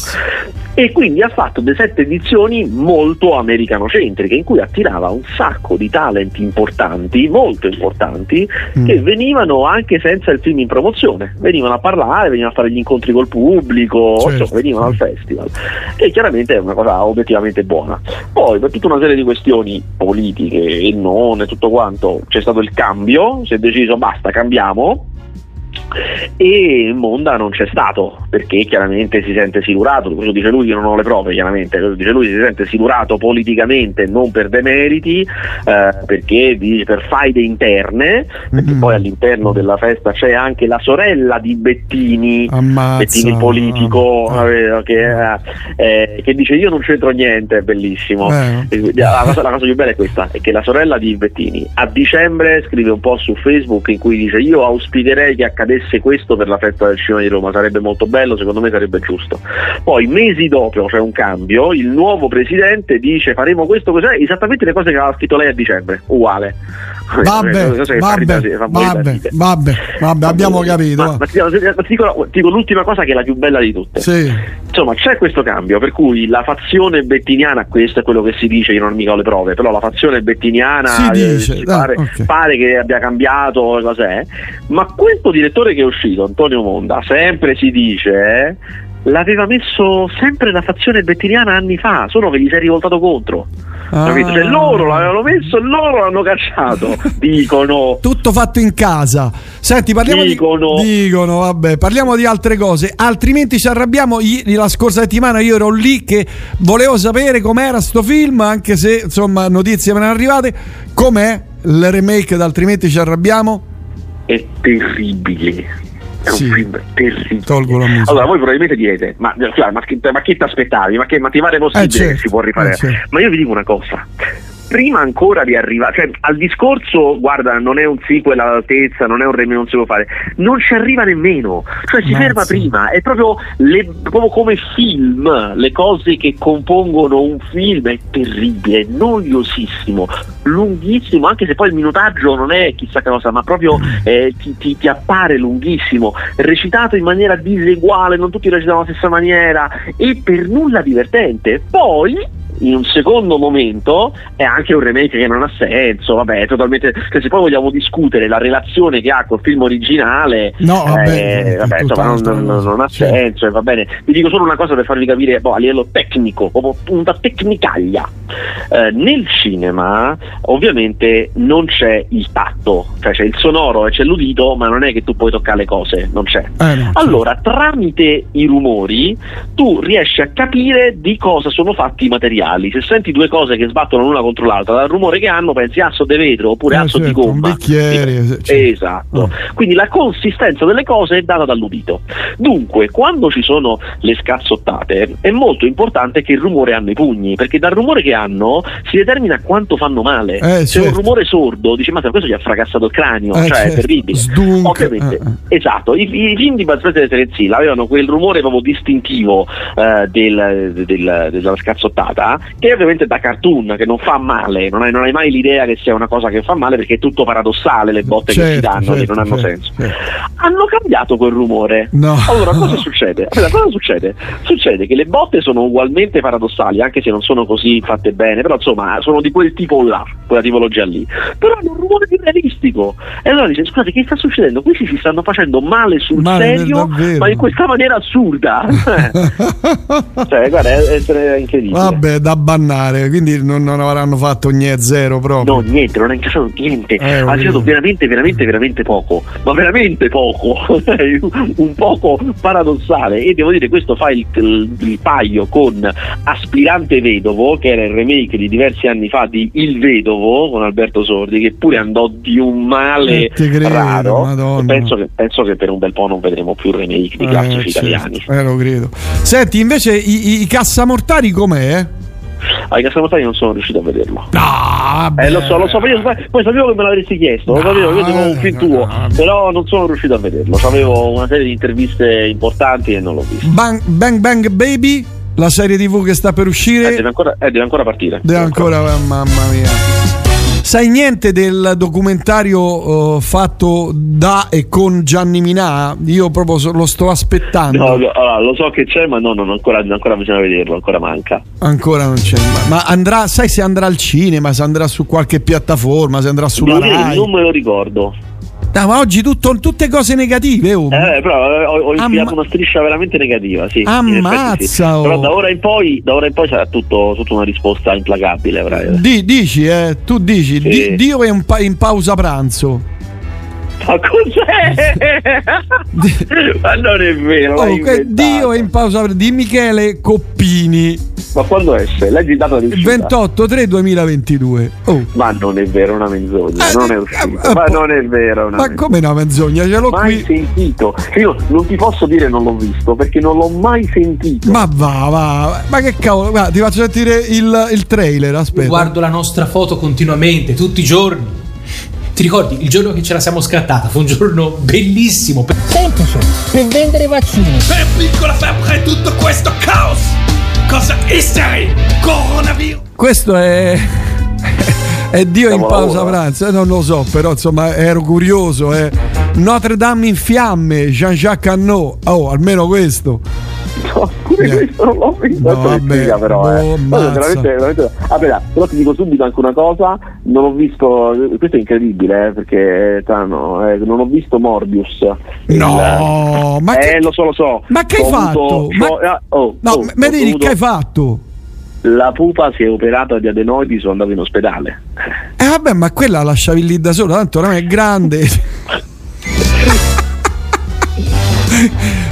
Speaker 10: E quindi ha fatto delle sette edizioni molto americanocentriche in cui attirava un sacco di talent importanti, molto importanti,
Speaker 2: Mm.
Speaker 10: che venivano anche senza il film in promozione, venivano a parlare, venivano a fare gli incontri col pubblico,
Speaker 2: Certo.
Speaker 10: insomma, venivano al festival. E chiaramente è una cosa obiettivamente buona. Poi per tutta una serie di questioni politiche e non e tutto quanto c'è stato il cambio, si è deciso basta, cambiamo. E Monda non c'è stato perché chiaramente si sente silurato, questo dice lui, io non ho le prove chiaramente, questo dice lui si sente silurato politicamente non per demeriti, eh, perché dice per faide interne, perché
Speaker 2: Mm.
Speaker 10: poi all'interno della festa c'è anche la sorella di Bettini,
Speaker 2: Ammazza.
Speaker 10: Bettini politico, eh, che, eh, che dice io non c'entro niente, è bellissimo.
Speaker 2: Eh.
Speaker 10: E La cosa, la cosa più bella è questa, è che la sorella di Bettini a dicembre scrive un post su Facebook in cui dice io auspicherei che accadesse questo per la festa del cinema di Roma, sarebbe molto bello, secondo me sarebbe giusto. Poi mesi dopo c'è un cambio, il nuovo presidente dice faremo questo cos'è, esattamente le cose che aveva scritto lei a dicembre, uguale.
Speaker 2: Vabbè, vabbè, vabbè, vabbè, vabbè, abbiamo capito.
Speaker 10: Ma, ma ti, dico- ti dico, ti dico l'ultima cosa che è la più bella di tutte.
Speaker 2: Sì.
Speaker 10: Insomma, c'è questo cambio, per cui la fazione bettiniana, questo è quello che si dice, io non mica ho le prove, però la fazione bettiniana
Speaker 2: Si
Speaker 10: eh,
Speaker 2: dice,
Speaker 10: si
Speaker 2: dai,
Speaker 10: pare,
Speaker 2: ok.
Speaker 10: pare che abbia cambiato cos'è, ma questo direttore che è uscito, Antonio Monda, sempre si dice, eh, l'aveva messo sempre la fazione bettiniana anni fa, solo che gli si è rivoltato contro. Capito? Cioè
Speaker 2: Ah.
Speaker 10: loro l'avevano messo e loro l'hanno cacciato, dicono.
Speaker 2: Tutto fatto in casa. Senti, parliamo
Speaker 10: Dicono.
Speaker 2: di. Dicono, vabbè, parliamo di altre cose. Altrimenti ci arrabbiamo. I- La scorsa settimana io ero lì che volevo sapere com'era sto film, anche se insomma notizie me ne erano arrivate. Com'è il remake Altrimenti ci arrabbiamo?
Speaker 10: È terribile. È
Speaker 2: Sì.
Speaker 10: un film terribile.
Speaker 2: Tolgo la musica.
Speaker 10: Allora, voi probabilmente direte: Ma, Chiara, ma, che, ma che ti aspettavi? Ma, che, ma ti pare possibile
Speaker 2: Eh, certo,
Speaker 10: che si può rifare?
Speaker 2: eh, certo.
Speaker 10: Ma io vi dico una cosa. Prima ancora di arrivare, cioè al discorso, guarda, non è un sequel all'altezza, non è un remake, non si può fare, non ci arriva nemmeno, cioè si
Speaker 2: Mazza.
Speaker 10: ferma prima, è proprio, le- proprio come film, le cose che compongono un film, è terribile, è noiosissimo, lunghissimo, anche se poi il minutaggio non è chissà che cosa, ma proprio eh, ti, ti- ti appare lunghissimo, recitato in maniera diseguale, non tutti recitano alla stessa maniera e per nulla divertente. Poi in un secondo momento è anche un remake che non ha senso, vabbè, è totalmente. Che se poi vogliamo discutere la relazione che ha col film originale,
Speaker 2: No, vabbè,
Speaker 10: eh, vabbè, insomma, non, non- non ha
Speaker 2: sì.
Speaker 10: senso, e va bene. Vi dico solo una cosa per farvi capire boh, a livello tecnico, proprio punta tecnicaglia. Eh, nel cinema, ovviamente, non c'è il tatto, cioè c'è il sonoro e c'è l'udito, ma non è che tu puoi toccare le cose, non c'è.
Speaker 2: Eh, no.
Speaker 10: Allora, tramite i rumori, tu riesci a capire di cosa sono fatti i materiali. Se senti due cose che sbattono l'una contro l'altra, dal rumore che hanno pensi asso di vetro oppure
Speaker 2: Eh,
Speaker 10: asso di
Speaker 2: certo, un
Speaker 10: gomma.
Speaker 2: bicchiere, certo.
Speaker 10: Esatto. Quindi la consistenza delle cose è data dall'udito. Dunque, quando ci sono le scazzottate, è molto importante che rumore hanno i pugni, perché dal rumore che hanno si determina quanto fanno male.
Speaker 2: Eh,
Speaker 10: Se un
Speaker 2: certo.
Speaker 10: rumore sordo, dici, ma questo gli ha fracassato il cranio,
Speaker 2: Eh,
Speaker 10: cioè è
Speaker 2: certo.
Speaker 10: terribile.
Speaker 2: Sdunk,
Speaker 10: Ovviamente,
Speaker 2: eh,
Speaker 10: esatto, i, i film di Bud Spencer e Terence Hill avevano quel rumore proprio distintivo eh, del- del- della scazzottata, che ovviamente è da cartoon, che non fa male, non hai, non hai mai l'idea che sia una cosa che fa male perché è tutto paradossale le botte che si
Speaker 2: Certo,
Speaker 10: danno, che
Speaker 2: certo,
Speaker 10: non hanno
Speaker 2: certo,
Speaker 10: senso.
Speaker 2: certo.
Speaker 10: Hanno cambiato quel rumore.
Speaker 2: No.
Speaker 10: Allora, cosa succede? Allora, cosa succede? Succede che le botte sono ugualmente paradossali, anche se non sono così fatte bene, però insomma sono di quel tipo là, quella tipologia lì. Però hanno un rumore più realistico. E allora dice, scusate, che sta succedendo? Questi si stanno facendo male sul
Speaker 2: Male
Speaker 10: serio, ma in questa maniera assurda. cioè, guarda, è, è- è incredibile.
Speaker 2: Vabbè, da bannare, quindi non, non avranno fatto niente zero proprio.
Speaker 10: No, niente, non ha incassato niente,
Speaker 2: Eh,
Speaker 10: ha incassato veramente, veramente, veramente poco, ma veramente poco, un poco paradossale e devo dire questo fa il, il- il paio con Aspirante Vedovo, che era il remake di diversi anni fa di Il Vedovo con Alberto Sordi, che pure andò di un male
Speaker 2: Eh, credo,
Speaker 10: raro, penso che, penso che per un bel po' non vedremo più remake di
Speaker 2: Eh,
Speaker 10: classici
Speaker 2: certo,
Speaker 10: italiani.
Speaker 2: eh, lo credo. Senti, invece i, i- i cassamortali com'è?
Speaker 10: Ai Cassamortali non sono riuscito a vederlo.
Speaker 2: Ah,
Speaker 10: Eh, lo so, lo so, poi, io- poi sapevo che me l'avresti chiesto, lo sapevo, io avevo un film
Speaker 2: eh,
Speaker 10: tuo, però non sono riuscito a vederlo. Avevo una serie di interviste importanti e non l'ho visto.
Speaker 2: Bang Bang, Bang Baby, la serie TV che sta per
Speaker 10: Eh,
Speaker 2: uscire,
Speaker 10: deve, ancora, eh, deve ancora partire.
Speaker 2: deve ancora, eh, mamma mia. Sai niente del documentario eh, fatto da e con Gianni Minà? Io proprio so- lo sto aspettando.
Speaker 10: No, no, allora, lo so che c'è, ma no, no, ancora, ancora bisogna vederlo, ancora manca.
Speaker 2: Ancora non c'è. Ma, ma andrà, sai se andrà al cinema, se andrà su qualche piattaforma, se andrà sulla
Speaker 10: Devo dire
Speaker 2: Rai.
Speaker 10: non me lo ricordo.
Speaker 2: Ah, ma oggi tutto, tutte cose negative. oh.
Speaker 10: Eh, però eh, ho, ho
Speaker 2: Amma-
Speaker 10: infilato una striscia veramente negativa, sì. in effetti sì.
Speaker 2: Ammazza, oh.
Speaker 10: Però da ora in poi, da ora in poi sarà tutto, tutta una risposta implacabile.
Speaker 2: Di- dici, eh, tu dici,
Speaker 10: Sì.
Speaker 2: Di- Dio è in, pa- in pausa pranzo.
Speaker 10: Ma cos'è? ma non è vero.
Speaker 2: Oh. Dio è in pausa. Di Michele Coppini,
Speaker 10: Ma quando esce? Leggi il dato di uscita.
Speaker 2: 28 3 2022. Oh.
Speaker 10: Ma non è vero, è una menzogna.
Speaker 2: Eh,
Speaker 10: non è
Speaker 2: eh,
Speaker 10: uscito.
Speaker 2: eh,
Speaker 10: ma
Speaker 2: po-
Speaker 10: non è vero. una
Speaker 2: Ma
Speaker 10: menzogna.
Speaker 2: come no, menzogna? Ce l'ho
Speaker 10: mai
Speaker 2: qui.
Speaker 10: sentito. Io non ti posso dire non l'ho visto perché non l'ho mai sentito.
Speaker 2: Ma va, va, ma che cavolo, guarda, ti faccio sentire il, il trailer, aspetta.
Speaker 11: Guardo la nostra foto continuamente, tutti i giorni. Ti ricordi il giorno che ce la siamo scattata? Fu un giorno bellissimo.
Speaker 12: Semplice, per vendere vaccini.
Speaker 5: Per piccola febbre tutto questo caos! Cosa essere? Coronavirus!
Speaker 2: Questo è. È Dio in pausa pranzo, eh, non lo so, però insomma ero curioso. Eh. Notre Dame in fiamme, Jean-Jacques Annot. Oh, almeno questo.
Speaker 10: No, pure
Speaker 2: Eh.
Speaker 10: questo non l'ho visto.
Speaker 2: No, vabbè,
Speaker 10: spiega, però.
Speaker 2: boh,
Speaker 10: eh.
Speaker 2: Mazza.
Speaker 10: veramente, veramente- Vabbè, però ti dico subito anche una cosa: non ho visto. Questo è incredibile, eh, perché strano, eh, non ho visto Morbius.
Speaker 2: No, ma
Speaker 10: eh,
Speaker 2: che-
Speaker 10: lo so, lo so.
Speaker 2: Ma che hai fatto?
Speaker 10: avuto-
Speaker 2: Ma-
Speaker 10: ah, oh,
Speaker 2: No,
Speaker 10: oh,
Speaker 2: me devi
Speaker 10: dovuto-
Speaker 2: che hai fatto?
Speaker 10: La pupa si è operata di adenoidi, sono andato in ospedale.
Speaker 2: Eh vabbè, ma quella la lasciavi lì da sola, tanto oramai è grande.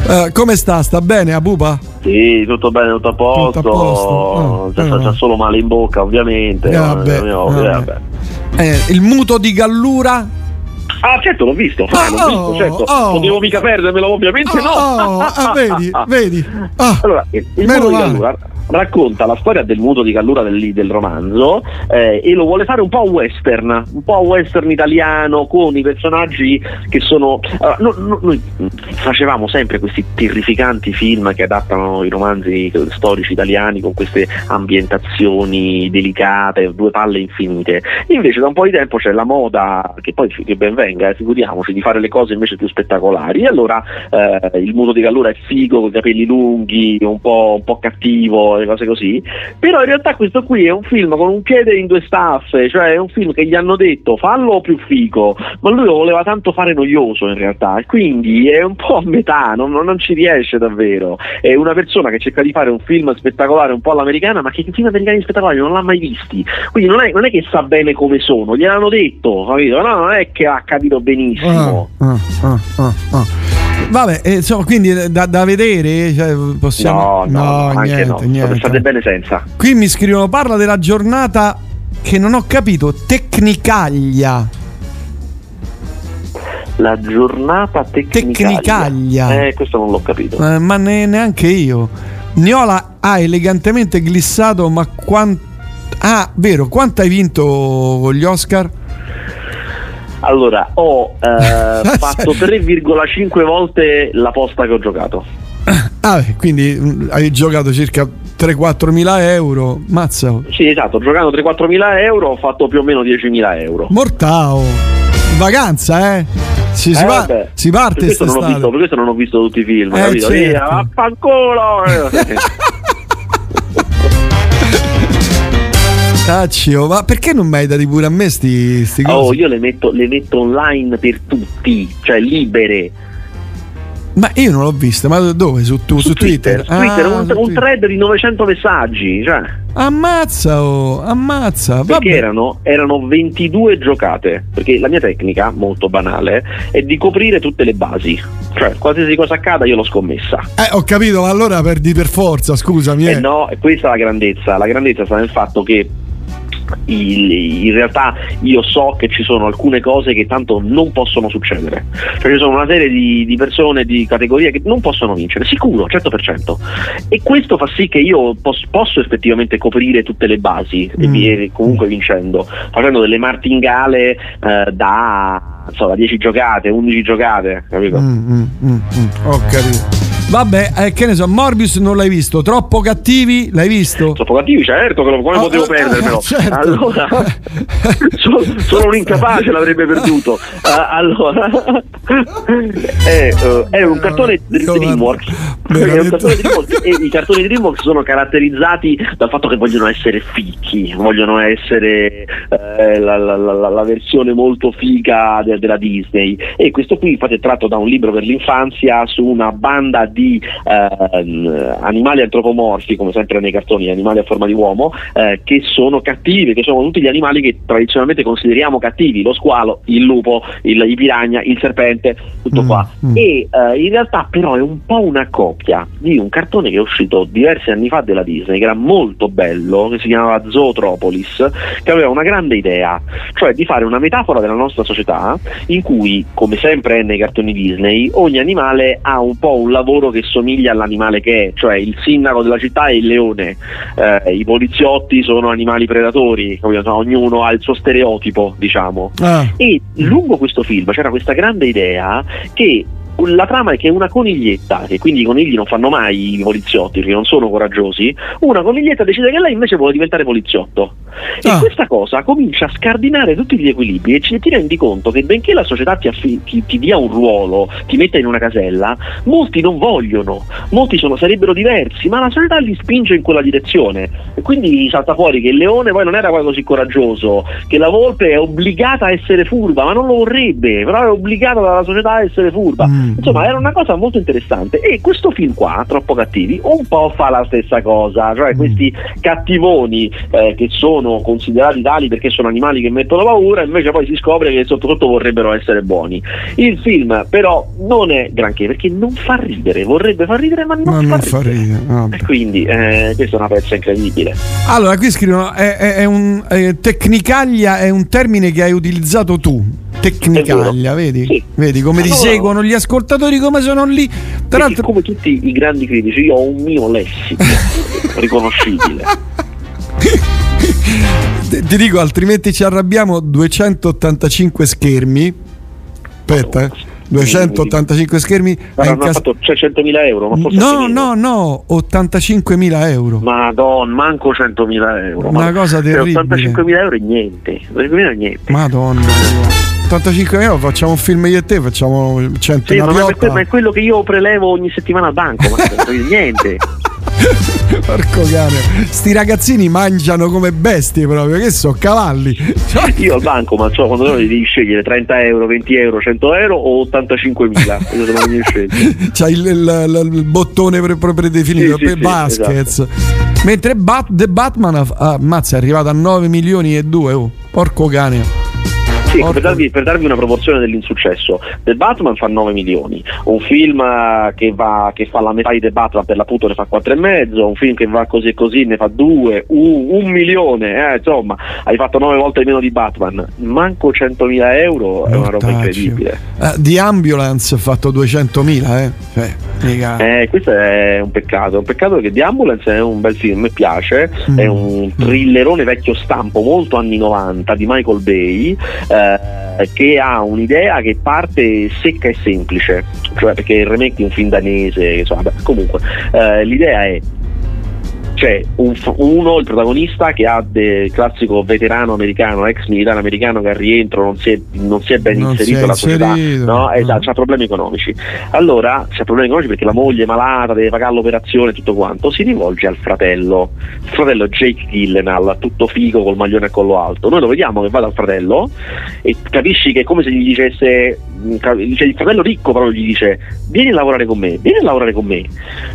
Speaker 2: Eh, come sta? Sta bene a pupa?
Speaker 10: Sì, tutto bene, tutto a posto.
Speaker 2: Tutto a posto.
Speaker 10: C'è,
Speaker 2: Ah,
Speaker 10: c'è
Speaker 2: ah.
Speaker 10: solo male in bocca, ovviamente.
Speaker 2: Eh,
Speaker 10: Eh,
Speaker 2: vabbè.
Speaker 10: eh, vabbè.
Speaker 2: Eh, il muto di Gallura?
Speaker 10: Ah, certo, l'ho visto. Ah, l'ho
Speaker 2: Oh,
Speaker 10: visto, certo.
Speaker 2: oh.
Speaker 10: Potevo mica perdermelo, ovviamente no.
Speaker 2: Oh, ah, vedi, vedi. Ah,
Speaker 10: Allora, il muto di. Gallura racconta la storia del muto di Gallura del, del romanzo eh, e lo vuole fare un po' western, un po' western italiano con i personaggi che sono... allora, no- no- noi facevamo sempre questi terrificanti film che adattano i romanzi storici italiani con queste ambientazioni delicate, due palle infinite. Invece da un po' di tempo c'è la moda, che poi che ben venga, venga, figuriamoci, di fare le cose invece più spettacolari. E allora eh, il muso di Gallura è figo, con i capelli lunghi, un po', un po' cattivo, e cose così. Però in realtà questo qui è un film con un piede in due staffe, cioè è un film che gli hanno detto fallo più figo, ma lui lo voleva tanto fare noioso in realtà, quindi è un po' a metà, non, non- non ci riesce davvero. È una persona che cerca di fare un film spettacolare un po' all'americana, ma che i film americani spettacolari non l'ha mai visti. Quindi non è, non è che sa bene come sono, gliel'hanno detto, capito? No, non è che ha capito benissimo.
Speaker 2: Ah, ah, ah, ah. Vabbè, eh, insomma, quindi eh, da, da vedere cioè, possiamo.
Speaker 10: No, no, anche
Speaker 2: niente,
Speaker 10: no.
Speaker 2: niente.
Speaker 10: State bene senza.
Speaker 2: Qui mi scrivono: parla della giornata che non ho capito. Tecnicaglia.
Speaker 10: La giornata tecnicaglia.
Speaker 2: Tecnicaglia.
Speaker 10: Eh, questo non l'ho capito.
Speaker 2: Eh, ma ne- neanche io. Niola ha elegantemente glissato, ma quanto. Ah, vero, quanto hai vinto con gli Oscar?
Speaker 10: Allora, ho eh, fatto 3,5 volte la posta che ho giocato.
Speaker 2: Ah, quindi mm, hai giocato circa 3-4 mila euro. Mazza.
Speaker 10: Sì, esatto, giocando 3-4 mila euro ho fatto più o meno 10 mila euro.
Speaker 2: Mortao. Vacanza, eh? Si, si
Speaker 10: Eh,
Speaker 2: va-
Speaker 10: vabbè.
Speaker 2: si parte
Speaker 10: per questo, ho visto, per questo non ho visto tutti i film,
Speaker 2: Eh,
Speaker 10: capito?
Speaker 2: certo.
Speaker 10: Via, vaffanculo!
Speaker 2: Caccio, ma perché non mi hai dati pure a me sti, sti
Speaker 10: Oh,
Speaker 2: cose?
Speaker 10: io le metto, le metto online per tutti, cioè libere.
Speaker 2: Ma io non l'ho vista, ma dove? Su, tu, su, Twitter?
Speaker 10: Twitter,
Speaker 2: Ah,
Speaker 10: un,
Speaker 2: su
Speaker 10: un
Speaker 2: Twitter.
Speaker 10: thread di 900 messaggi, cioè.
Speaker 2: Ammazza, oh, ammazza.
Speaker 10: Perché erano, erano 22 giocate. Perché la mia tecnica, molto banale, è di coprire tutte le basi. Cioè, qualsiasi cosa accada, io l'ho scommessa.
Speaker 2: Eh, ho capito, ma allora perdi per forza, scusami.
Speaker 10: Eh
Speaker 2: Eh.
Speaker 10: no, questa è la grandezza. La grandezza sta nel fatto che in realtà io so che ci sono alcune cose che tanto non possono succedere. Cioè ci sono una serie di, di persone, di categorie che non possono vincere, sicuro, 100%. E questo fa sì che io pos- posso effettivamente coprire tutte le basi e
Speaker 2: Mm.
Speaker 10: comunque vincendo, facendo delle martingale eh, da insomma, 10 giocate, 11 giocate, capito?
Speaker 2: Mm, mm, mm, mm, ho capito. Vabbè, eh, che ne so, Morbius non l'hai visto, troppo cattivi, l'hai visto?
Speaker 10: Troppo cattivi, certo, che lo- come
Speaker 2: Ah,
Speaker 10: potevo
Speaker 2: ah,
Speaker 10: perdermelo?
Speaker 2: ah, certo.
Speaker 10: Allora, so- solo un incapace l'avrebbe perduto. Ah, allora, è, eh, è un cartone di DreamWorks. È un cartone DreamWorks e i cartoni DreamWorks sono caratterizzati dal fatto che vogliono essere fichi, vogliono essere eh, la, la- la- la versione molto figa de- della Disney. E questo qui infatti è tratto da un libro per l'infanzia su una banda di ehm, animali antropomorfi, come sempre nei cartoni, animali a forma di uomo, eh, che sono cattivi, che sono tutti gli animali che tradizionalmente consideriamo cattivi, lo squalo, il lupo, il, i piranha, il serpente, tutto qua. E eh, in realtà però è un po' una copia di un cartone che è uscito diversi anni fa della Disney, che era molto bello, che si chiamava Zootropolis, che aveva una grande idea, cioè di fare una metafora della nostra società in cui, come sempre è nei cartoni Disney, ogni animale ha un po' un lavoro che somiglia all'animale che è, cioè il sindaco della città è il leone, eh, i poliziotti sono animali predatori, No, ognuno ha il suo stereotipo, diciamo.
Speaker 2: Ah.
Speaker 10: E lungo questo film c'era questa grande idea che la trama è che una coniglietta, che quindi i conigli non fanno mai i poliziotti perché non sono coraggiosi, una coniglietta decide che lei invece vuole diventare poliziotto. E questa cosa comincia a scardinare tutti gli equilibri e ci ti rendi conto che benché la società ti, affi- ti- ti dia un ruolo, ti metta in una casella, molti non vogliono, molti sono- sarebbero diversi, ma la società li spinge in quella direzione. E quindi salta fuori che il leone poi non era poi così coraggioso, che la volpe è obbligata a essere furba, ma non lo vorrebbe, però è obbligata dalla società a essere furba. Insomma, era una cosa molto interessante. E questo film qua, Troppo cattivi, un po' fa la stessa cosa, cioè questi cattivoni eh, che sono considerati tali perché sono animali che mettono paura, invece poi si scopre che sotto sotto vorrebbero essere buoni. Il film però non è granché perché non fa ridere, vorrebbe far ridere, ma non,
Speaker 2: Ma
Speaker 10: fa,
Speaker 2: non
Speaker 10: ridere.
Speaker 2: fa ridere. vabbè.
Speaker 10: E quindi eh, questa è una pezza incredibile.
Speaker 2: Allora, qui scrivono: è, è- è un, eh, tecnicaglia è un termine che hai utilizzato tu. Tecnicaglia, vedi? Vedi come ti
Speaker 10: no, no.
Speaker 2: seguono gli ascoltatori, come sono lì. Tra l'altro,
Speaker 10: come tutti i grandi critici, io ho un mio lessico riconoscibile.
Speaker 2: ti ti dico, altrimenti ci arrabbiamo. 285 schermi. Aspetta, eh. 285 schermi.
Speaker 10: Ma
Speaker 2: ha
Speaker 10: hanno
Speaker 2: incas-
Speaker 10: fatto 100.000 euro, ma forse
Speaker 2: No, no, no, 85.000 euro.
Speaker 10: Madonna, manco 100.000 euro.
Speaker 2: Una cosa
Speaker 10: cioè,
Speaker 2: terribile.
Speaker 10: 85.000 euro è niente. 85.000 è niente.
Speaker 2: Madonna. 85 euro facciamo un film io e te, facciamo 100
Speaker 10: Sì, ma, ma ma è quello che io prelevo ogni settimana al banco, ma niente.
Speaker 2: Porco cane. Sti ragazzini mangiano come bestie proprio, che so, cavalli.
Speaker 10: Io al banco, ma so, quando devi scegliere 30 euro, 20 euro, 100 euro o 85.000. Io sono ogni scelta.
Speaker 2: C'ha il, il- il- bottone pre- predefinito
Speaker 10: Sì,
Speaker 2: per
Speaker 10: sì,
Speaker 2: Vasquez. Mentre Bat- The Batman ha- ah, è arrivato a 9 milioni e 2. Oh. Porco cane.
Speaker 10: Sì, per darvi, per darvi una proporzione dell'insuccesso, The Batman fa 9 milioni, un film eh, che, va, che fa la metà di The Batman per l'appunto ne fa 4,5, un film che va così e così ne fa 2, un, un milione, eh, insomma, hai fatto 9 volte meno di Batman, manco 100.000 euro, è una roba incredibile.
Speaker 2: Eh, The Ambulance ha fatto 200.000, eh. Cioè.
Speaker 10: Eh, questo è un peccato, è un peccato perché The Ambulance è un bel film, mi piace,
Speaker 2: Mm.
Speaker 10: è un thrillerone vecchio stampo, molto anni 90 di Michael Bay, eh, che ha un'idea che parte secca e semplice, cioè perché il remake di un film danese, insomma, comunque, eh, l'idea è c'è un uno, il protagonista, che ha del classico veterano americano, ex militare americano che al rientro non si è, non si è ben
Speaker 2: Non
Speaker 10: inserito nella società, no? Esatto, ha problemi economici. Allora, c'ha problemi economici perché la moglie è malata, deve pagare l'operazione e tutto quanto, si rivolge al fratello. Il fratello Jake Gyllenhaal, tutto figo col maglione a collo alto. Noi lo vediamo che va dal fratello e capisci che è come se gli dicesse cioè il fratello ricco proprio gli dice vieni a lavorare con me, vieni a lavorare con me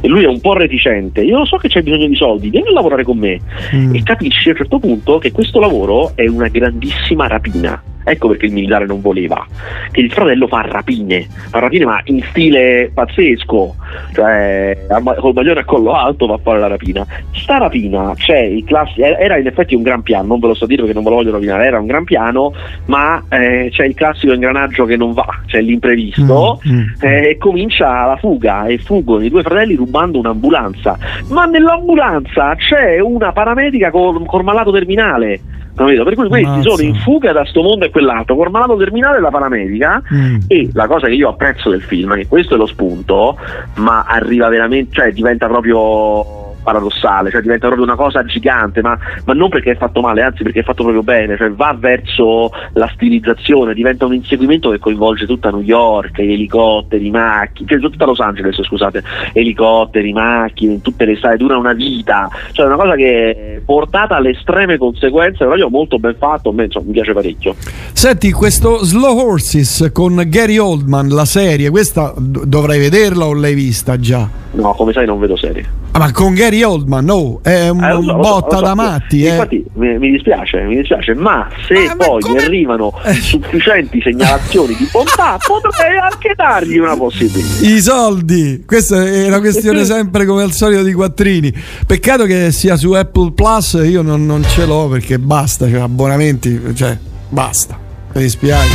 Speaker 10: e lui è un po' reticente, io lo so che c'hai bisogno di soldi, vieni a lavorare con me e capisci a un certo punto che questo lavoro è una grandissima rapina. Ecco perché il militare non voleva, che il fratello fa rapine, fa rapine ma in stile pazzesco, cioè col maglione a collo alto va a fare la rapina. Sta rapina c'è il classico, era in effetti un gran piano, non ve lo so dire perché non ve lo voglio rovinare, era un gran piano, ma eh, c'è il classico ingranaggio che non va, c'è l'imprevisto eh, e comincia la fuga e fuggono i due fratelli rubando un'ambulanza, ma nell'ambulanza c'è una paramedica con, col malato terminale. Capito? Per cui questi
Speaker 2: Mazza.
Speaker 10: sono in fuga da sto mondo e quell'altro, col malato terminale e la paramedica.
Speaker 2: Mm.
Speaker 10: E la cosa che io apprezzo del film, che questo è lo spunto, ma arriva veramente, cioè diventa proprio paradossale, cioè diventa proprio una cosa gigante, ma, ma non perché è fatto male, anzi perché è fatto proprio bene, cioè va verso la stilizzazione, diventa un inseguimento che coinvolge tutta New York, gli elicotteri, i macchine, cioè tutta Los Angeles, scusate, elicotteri, macchine, in tutte le strade, dura una vita, cioè è una cosa che è portata alle estreme conseguenze, però io molto ben fatto, a me insomma, mi piace parecchio.
Speaker 2: Senti, questo Slow Horses con Gary Oldman, la serie, questa d- dovrei vederla o l'hai vista già?
Speaker 10: No, come sai non vedo serie.
Speaker 2: Ah, ma con Gary Oldman, no, è un
Speaker 10: Eh, so, so,
Speaker 2: botta
Speaker 10: so.
Speaker 2: da matti. Eh.
Speaker 10: Infatti mi, mi dispiace, mi dispiace, ma se poi mi arrivano
Speaker 2: Eh.
Speaker 10: sufficienti segnalazioni di bontà, potrei anche dargli una possibilità.
Speaker 2: I soldi, questa è una questione sempre come al solito di quattrini. Peccato che sia su Apple Plus, io non, non ce l'ho perché basta, cioè abbonamenti, cioè basta. Mi dispiace,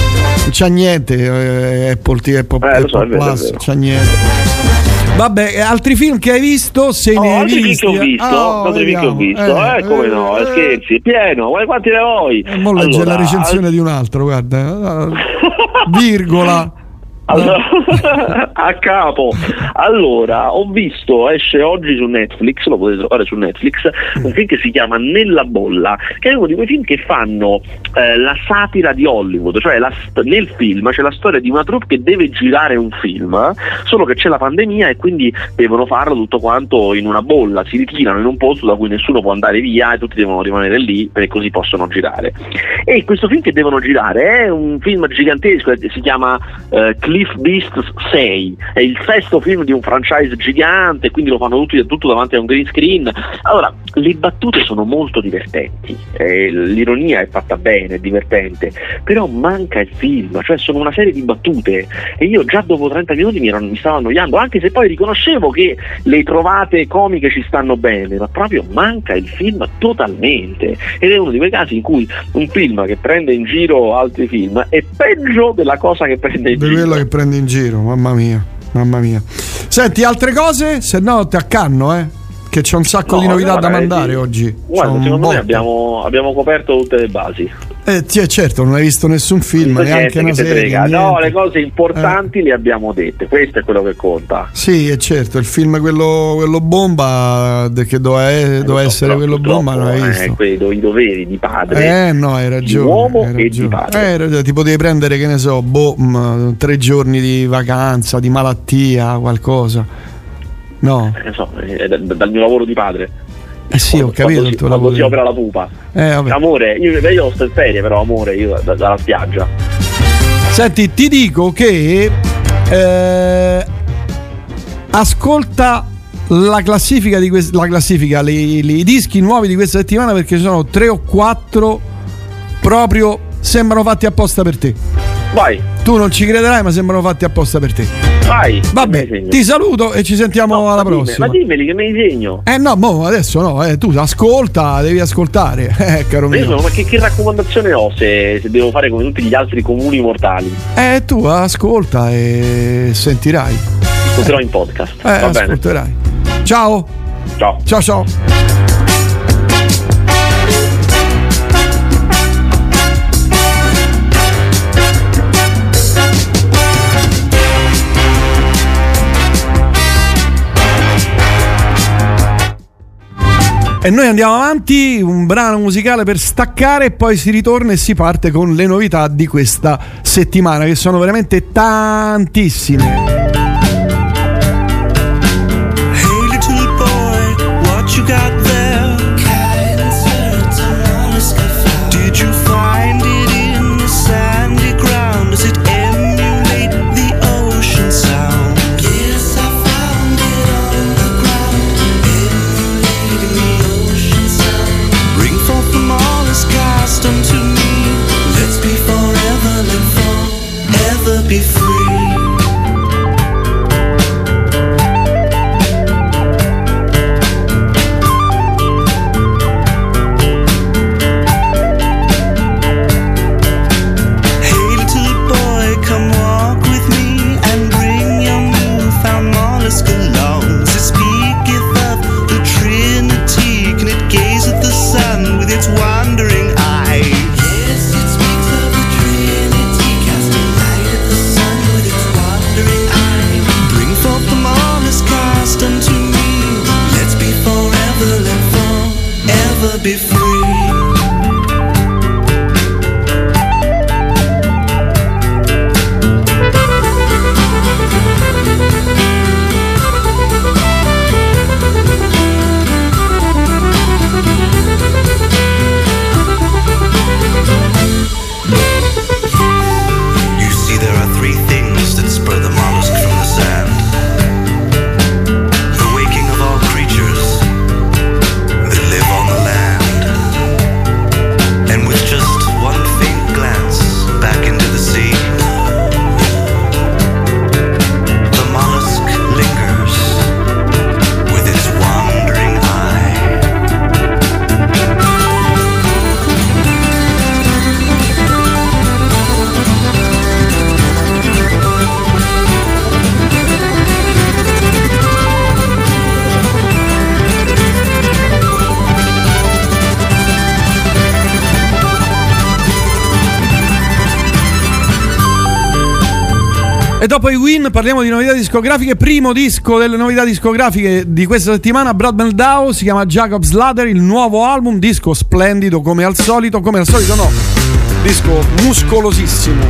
Speaker 2: non c'ha niente. eh, Apple, TV, Apple,
Speaker 10: Eh, so,
Speaker 2: Apple
Speaker 10: è
Speaker 2: Plus, c'ha niente. Vabbè, eh, altri film che hai visto? Se
Speaker 10: Oh,
Speaker 2: ne hai
Speaker 10: altri film
Speaker 2: visti?
Speaker 10: che ho visto,
Speaker 2: Ah,
Speaker 10: altri film che ho visto, eh, come no, eh, scherzi, pieno, guarda quanti ne vuoi?
Speaker 2: E mo legge
Speaker 10: Allora,
Speaker 2: la recensione di un altro, guarda. Virgola.
Speaker 10: Allora, a capo. Allora, ho visto, esce oggi su Netflix, lo potete trovare su Netflix, un film che si chiama Nella bolla, che è uno di quei film che fanno eh, la satira di Hollywood, cioè la nel film c'è la storia di una troupe che deve girare un film, solo che c'è la pandemia e quindi devono farlo tutto quanto in una bolla, si ritirano in un posto da cui nessuno può andare via e tutti devono rimanere lì e così possono girare. E questo film che devono girare è un film gigantesco, eh, si chiama eh, Cliff Beasts 6, è il sesto film di un franchise gigante, quindi lo fanno tutti, tutto davanti a un green screen. Allora, le battute sono molto divertenti, eh, l'ironia è fatta bene, è divertente, però manca il film, cioè sono una serie di battute e io già dopo 30 minuti mi, ero- mi stavo annoiando, anche se poi riconoscevo che le trovate comiche ci stanno bene, ma proprio manca il film totalmente ed è uno di quei casi in cui un film che prende in giro altri film è peggio della cosa che prende in giro.
Speaker 2: Che in giro, mamma mia, mamma mia. Senti, altre cose? Se no ti accanno, eh. Che c'è un sacco
Speaker 10: No,
Speaker 2: di novità da
Speaker 10: guarda,
Speaker 2: mandare
Speaker 10: eh,
Speaker 2: oggi.
Speaker 10: Guarda, secondo me abbiamo, abbiamo coperto tutte le basi.
Speaker 2: Eh, sì, eh, certo, non hai visto nessun film, neanche
Speaker 10: che
Speaker 2: una serie.
Speaker 10: No, le cose importanti le abbiamo dette, questo è quello che conta.
Speaker 2: Sì, è certo, il film quello, quello bomba che doveva, eh, doveva essere quello bomba non hai
Speaker 10: Eh,
Speaker 2: visto.
Speaker 10: quei do- i doveri di padre.
Speaker 2: Eh no, hai ragione.
Speaker 10: Di uomo
Speaker 2: hai
Speaker 10: e di
Speaker 2: ragione.
Speaker 10: padre.
Speaker 2: Eh, ragione, ti potevi prendere, che ne so, boh, mh, tre giorni di vacanza, di malattia, qualcosa. No.
Speaker 10: Eh, so, eh, da- dal mio lavoro di padre.
Speaker 2: Eh sì, ho capito
Speaker 10: quando
Speaker 2: il tuo
Speaker 10: quando
Speaker 2: lavoro.
Speaker 10: si opera la pupa.
Speaker 2: Eh.
Speaker 10: Amore, io, io sto in ferie, però amore, io da- dalla spiaggia.
Speaker 2: Senti, ti dico che eh, ascolta la classifica di questa la classifica, le- le- i dischi nuovi di questa settimana perché ci sono tre o quattro proprio sembrano fatti apposta per te.
Speaker 10: Vai.
Speaker 2: Tu non ci crederai, ma sembrano fatti apposta per te.
Speaker 10: Vai.
Speaker 2: Vabbè, ti saluto e ci sentiamo alla
Speaker 10: Ma
Speaker 2: prossima.
Speaker 10: Ma dimmeli che me li segno.
Speaker 2: Eh no, mo adesso no, eh, tu ascolta, devi ascoltare, eh, caro mio.
Speaker 10: sono- ma che, che raccomandazione ho se, se devo fare come tutti gli altri comuni mortali?
Speaker 2: Eh, tu ascolta e sentirai.
Speaker 10: Ascolterò in podcast.
Speaker 2: Eh,
Speaker 10: Va bene.
Speaker 2: ascolterai. Ciao.
Speaker 10: Ciao.
Speaker 2: Ciao ciao. E noi andiamo avanti, un brano musicale per staccare e poi si ritorna e si parte con le novità di questa settimana, che sono veramente tantissime. E dopo i win parliamo di novità discografiche. Primo disco delle novità discografiche di questa settimana, Brad Meldau, si chiama Jacob's Ladder, il nuovo album, disco splendido come al solito, come al solito no, disco muscolosissimo.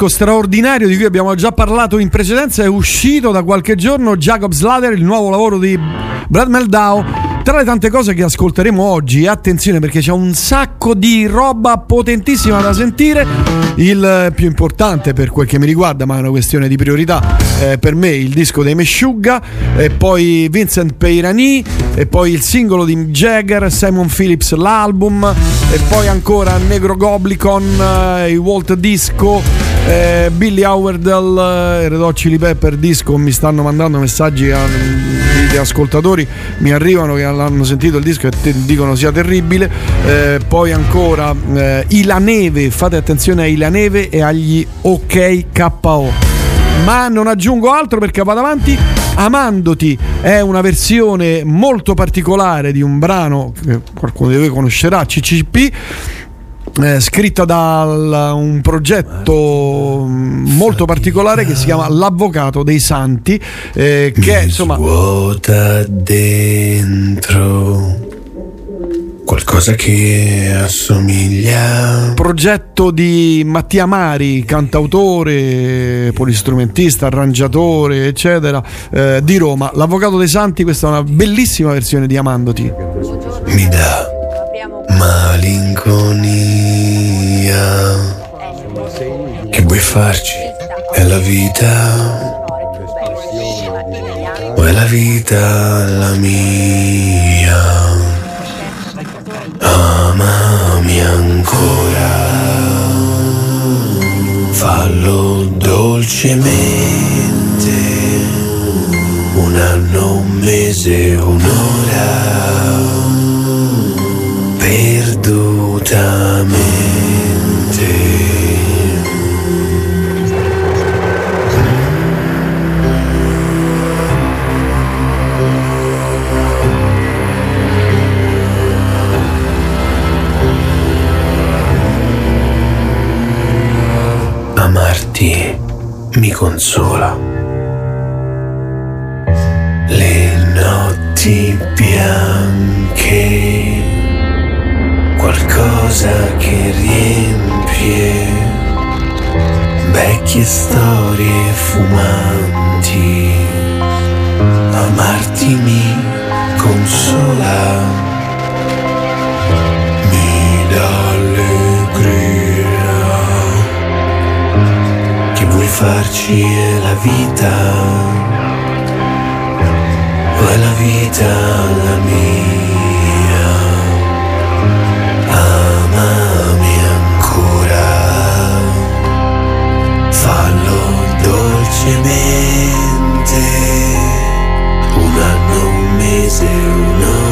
Speaker 2: Disco straordinario di cui abbiamo già parlato in precedenza, è uscito da qualche giorno Jacob's Ladder, il nuovo lavoro di Brad Meldau. Tra le tante cose che ascolteremo oggi, attenzione perché c'è un sacco di roba potentissima da sentire. Il più importante per quel che mi riguarda, ma è una questione di priorità, eh, per me il disco dei Meshuggah, e poi Vincent Peirani, e poi il singolo di Jagger, Simon Phillips l'album, e poi ancora Negro Goblicon, eh, i Walt Disco, eh, Billy Howardell, eh, Red Hot Pepper Disco, mi stanno mandando messaggi a- di, di ascoltatori, mi arrivano che hanno sentito il disco e te- dicono sia terribile, Eh, poi ancora eh, Ila Neve, fate attenzione a Ila Neve e agli OK KO ma non aggiungo altro perché vado avanti. Amandoti è una versione molto particolare di un brano che qualcuno di voi conoscerà, CCP. Eh, scritta da un progetto mm, molto particolare che si chiama L'Avvocato dei Santi, eh, che è, insomma
Speaker 13: Vuota dentro qualcosa che assomiglia.
Speaker 2: progetto di Mattia Mari, cantautore, polistrumentista, arrangiatore, eccetera, eh, di Roma. L'Avvocato dei Santi, questa è una bellissima versione di Amandoti.
Speaker 13: Mi dà malinconia. Che vuoi farci? È la vita. O è la vita la mia? Amami ancora. Fallo dolcemente. Un anno, un mese, un'ora. Perdutamente. Amarti mi consola. Le notti bianche, qualcosa che riempie vecchie storie fumanti. Amarti mi consola, mi dà allegria. Che vuoi farci è la vita, o è la vita la mia? Dolcemente, un anno, un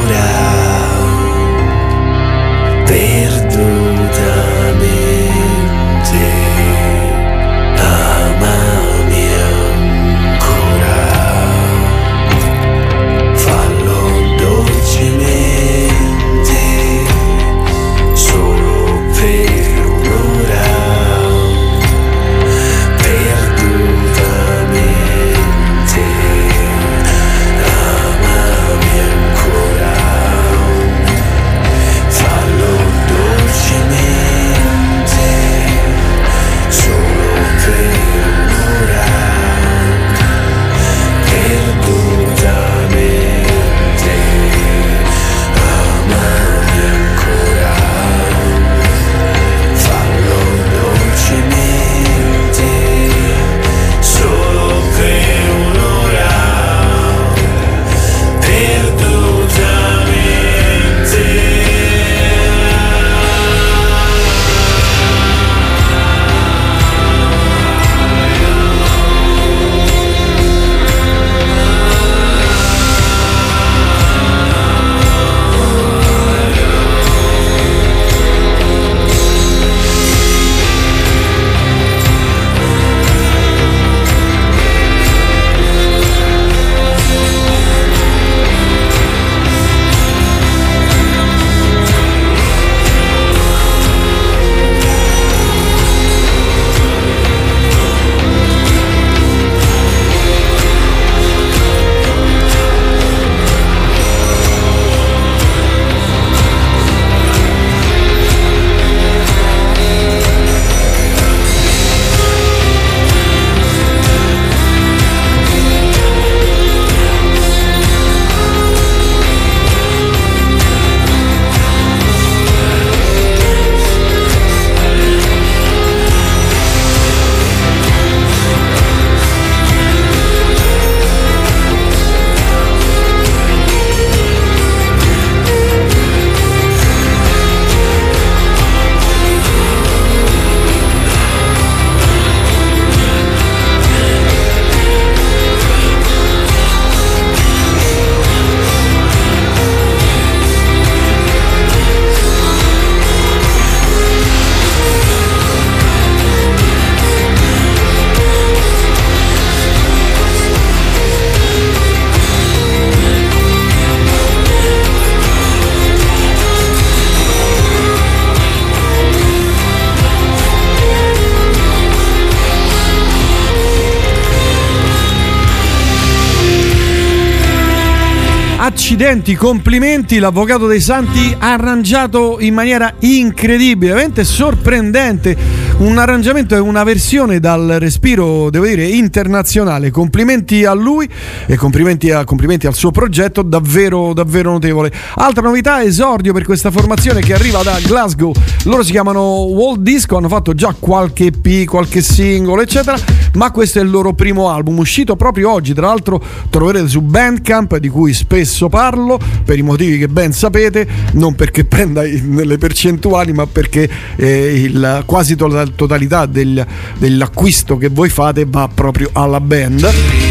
Speaker 2: accidenti, complimenti, l'avvocato dei Santi arrangiato in maniera incredibile, veramente sorprendente. Un arrangiamento e una versione dal respiro, devo dire, internazionale. Complimenti a lui e complimenti, a- complimenti al suo progetto, davvero, davvero notevole. Altra novità, esordio per questa formazione che arriva da Glasgow. Loro si chiamano Walt Disco, hanno fatto già qualche EP, qualche singolo, eccetera. Ma questo è il loro primo album, uscito proprio oggi. Tra l'altro, troverete su Bandcamp, di cui spesso parlo per i motivi che ben sapete, non perché prenda nelle percentuali, ma perché eh, il quasi to- totalità del- dell'acquisto che voi fate va proprio alla band.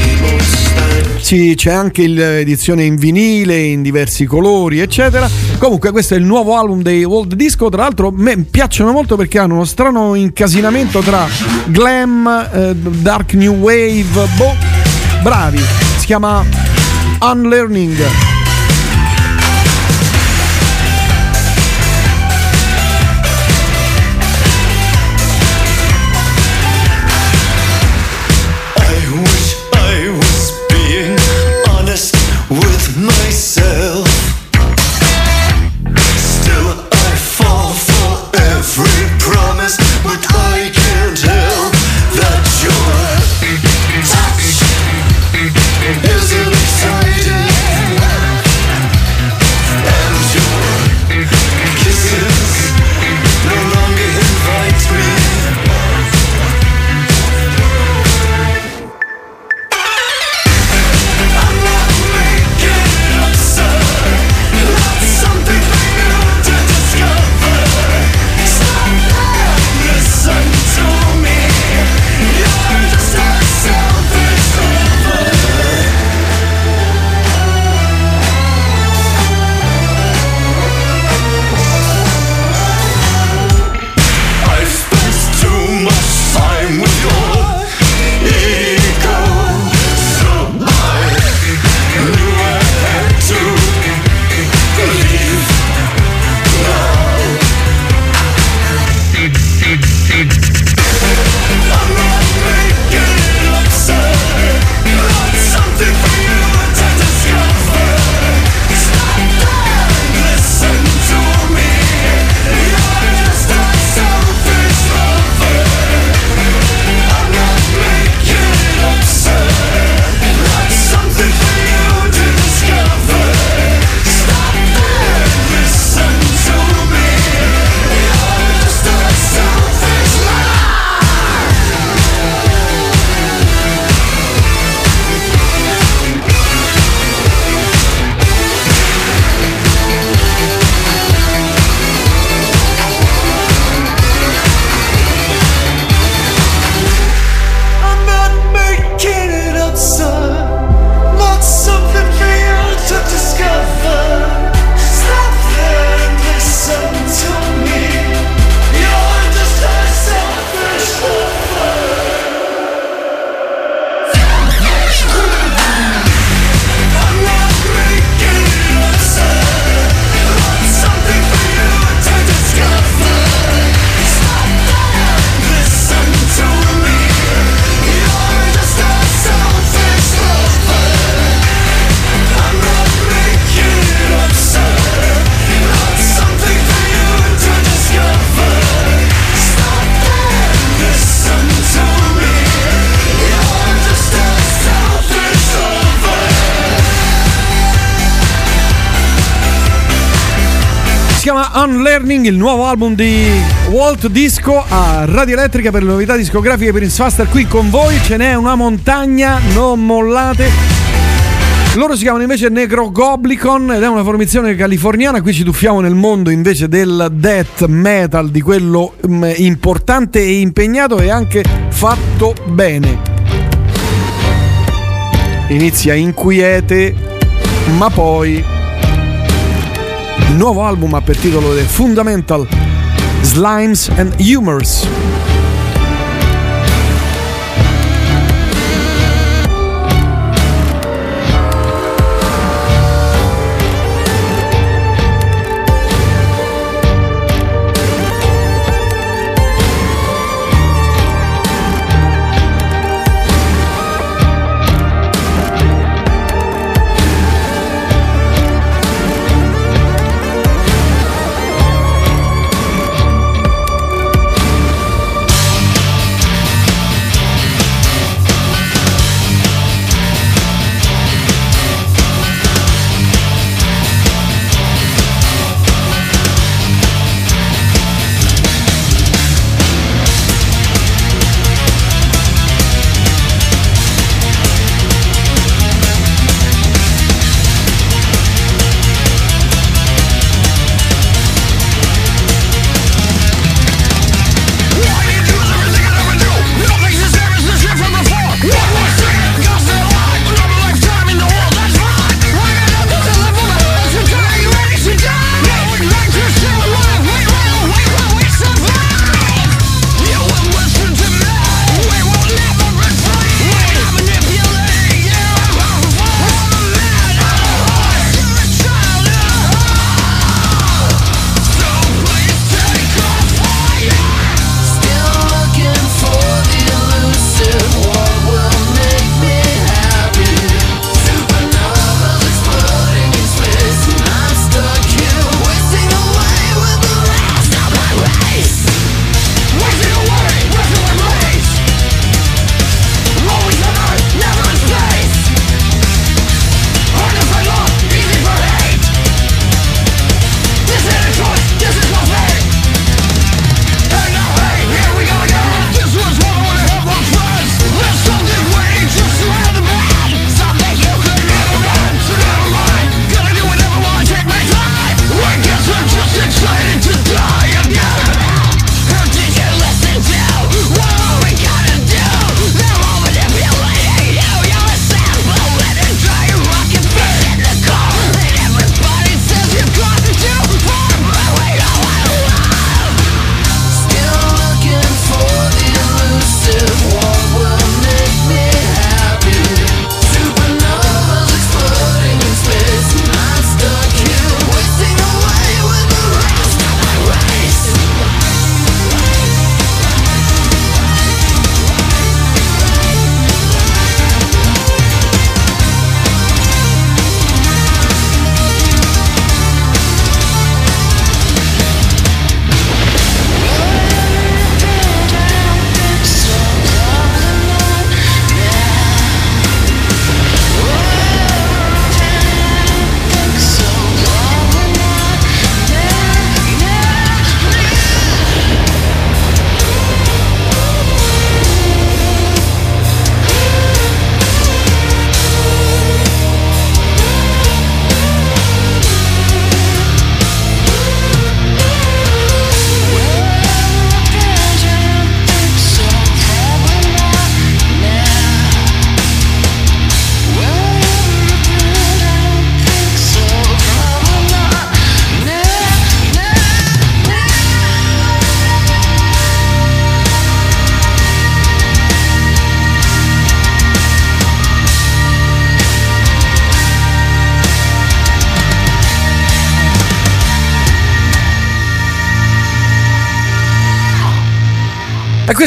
Speaker 2: Sì, c'è anche l'edizione in vinile, in diversi colori, eccetera. Comunque, questo è il nuovo album dei World Disco. Tra l'altro, me piacciono molto perché hanno uno strano incasinamento tra glam, eh, dark new wave. Boh, bravi. Si chiama Unlearning. Il nuovo album di Walt Disco a Radio Elettrica per le novità discografiche per Faster qui con voi. Ce n'è una montagna, non mollate. Loro si chiamano invece Necrogoblicon ed è una formazione californiana. Qui ci tuffiamo nel mondo invece del death metal, di quello mm, importante e impegnato e anche fatto bene. Inizia inquiete, ma poi il nuovo album ha per titolo The Fundamental Slimes and Humors.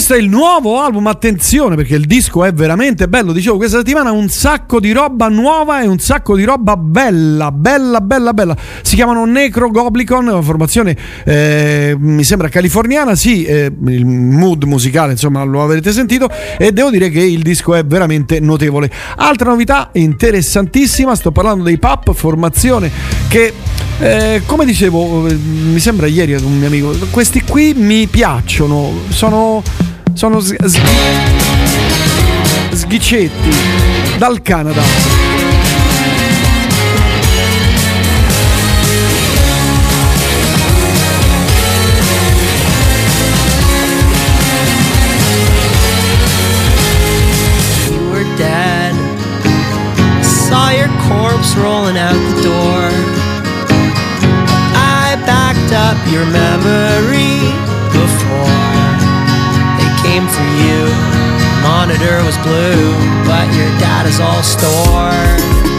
Speaker 2: Questo è il nuovo album, attenzione perché il disco è veramente bello. Dicevo, questa settimana un sacco di roba nuova e un sacco di roba bella, bella, bella, bella. Si chiamano Necro Goblicon, formazione eh, mi sembra californiana, sì, eh, il mood musicale insomma lo avrete sentito e devo dire che il disco è veramente notevole. Altra novità interessantissima, sto parlando dei Pap, formazione che eh, come dicevo, eh, mi sembra ieri ad un mio amico, questi qui mi piacciono, sono, sono s- s- sghicetti dal Canada.
Speaker 14: you were dead. Saw your corpse rolling out the door. I backed up your memory came for you. Monitor was blue, but your data's all stored.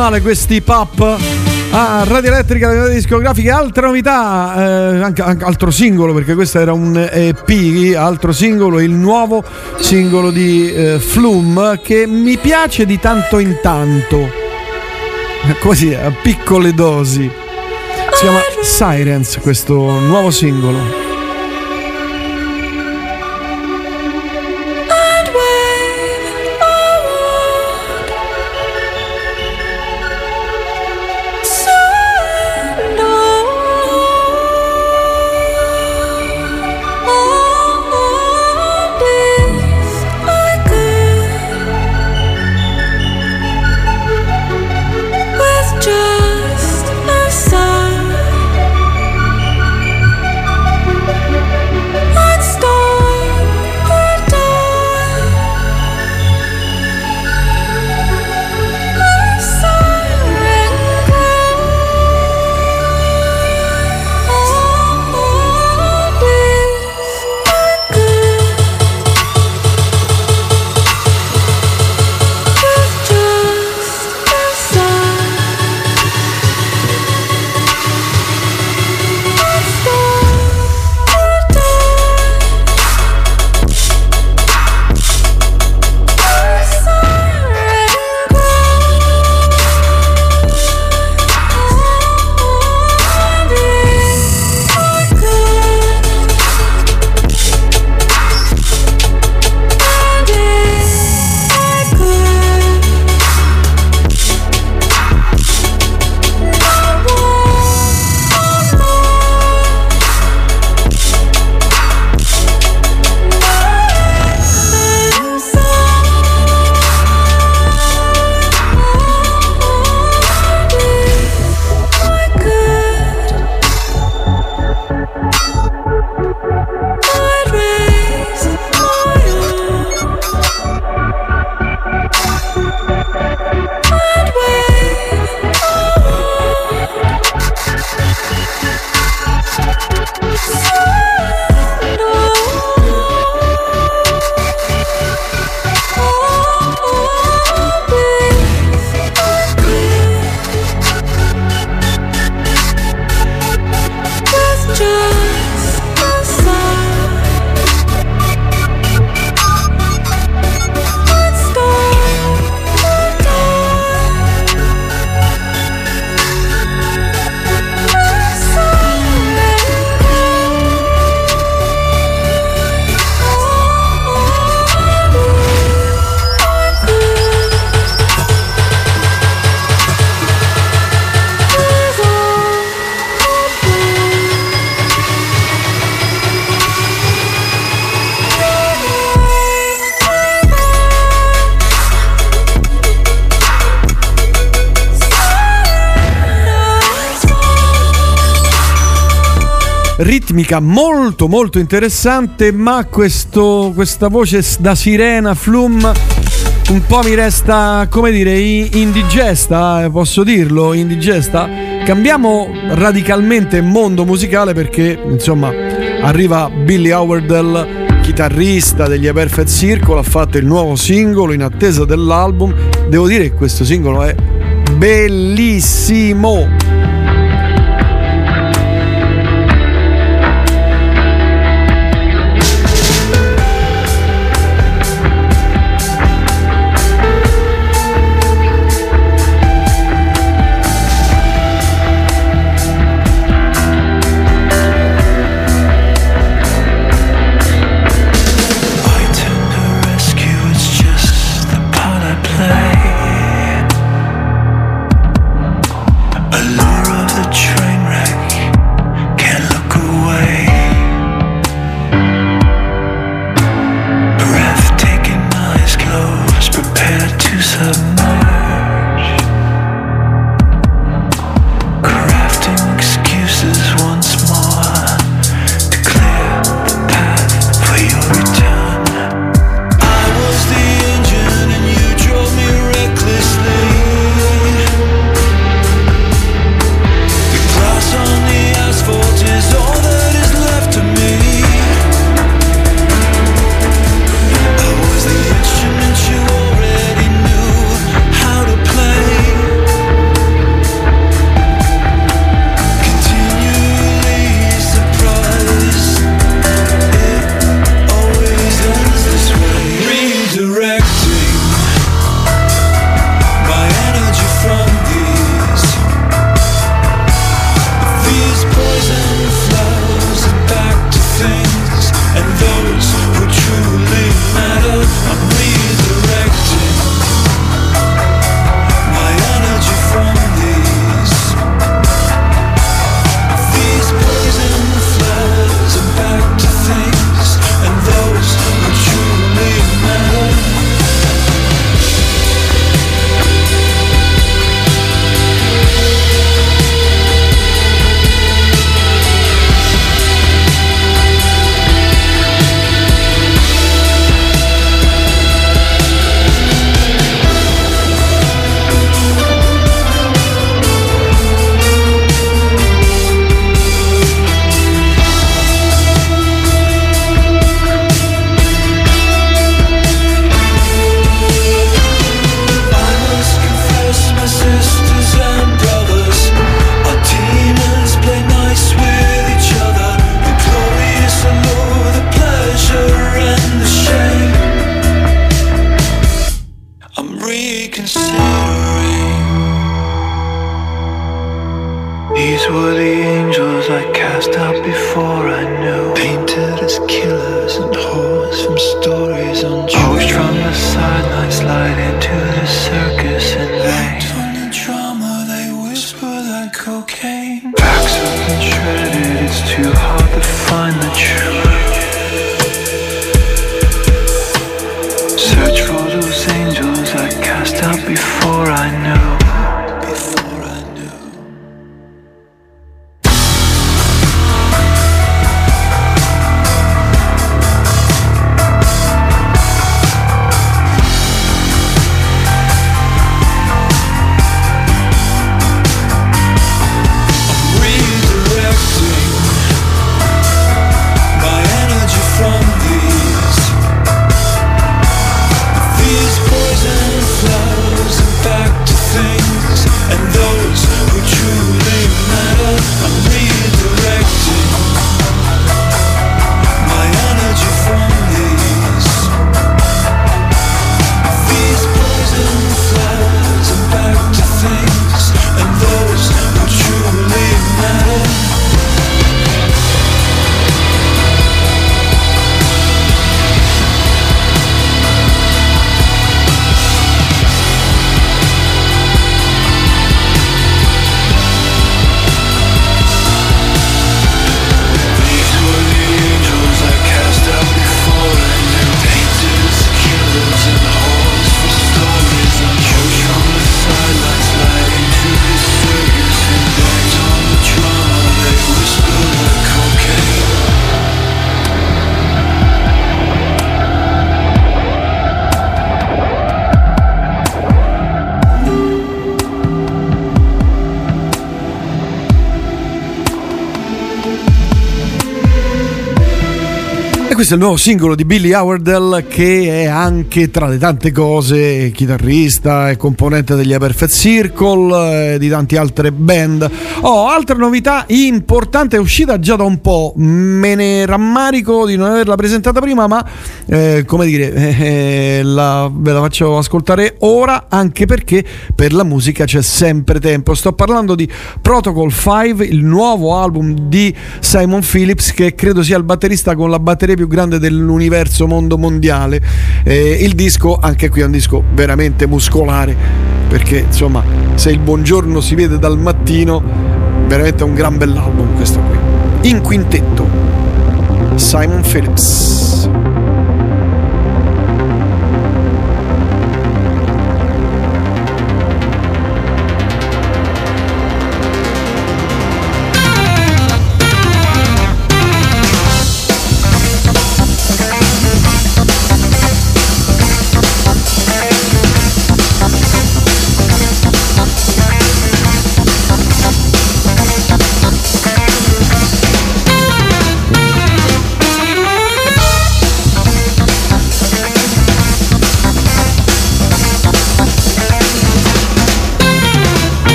Speaker 2: Male questi pop. Ah, Radio Elettrica, la discografica, altra novità, eh, anche, anche altro singolo perché questo era un EP, altro singolo, il nuovo singolo di eh, Flume che mi piace di tanto in tanto, così a piccole dosi. Si chiama Sirens questo nuovo singolo.
Speaker 15: musica molto molto interessante, ma questo, questa voce da sirena, flum, un po' mi resta, come dire, indigesta, eh, posso dirlo, indigesta. Cambiamo radicalmente mondo musicale perché, insomma, arriva Billy Howardell chitarrista degli A Perfect Circle, ha fatto il nuovo singolo in attesa dell'album. Devo dire che questo singolo è bellissimo.
Speaker 2: Questo è il nuovo singolo di Billy Howardell che è anche tra le tante cose chitarrista e componente degli A Perfect Circle e di tante altre band. Oh, altra novità importante è uscita già da un po', me ne rammarico di non averla presentata prima, ma eh, come dire, eh, la- ve la faccio ascoltare ora anche perché per la musica c'è sempre tempo. Sto parlando di Protocol 5, il nuovo album di Simon Phillips che credo sia il batterista con la batteria più grande dell'universo mondo mondiale. Eh, il disco, anche qui è un disco veramente muscolare, perché insomma, se il buongiorno si vede dal mattino, veramente è un gran bell'album questo qui. In quintetto, Simon Phillips.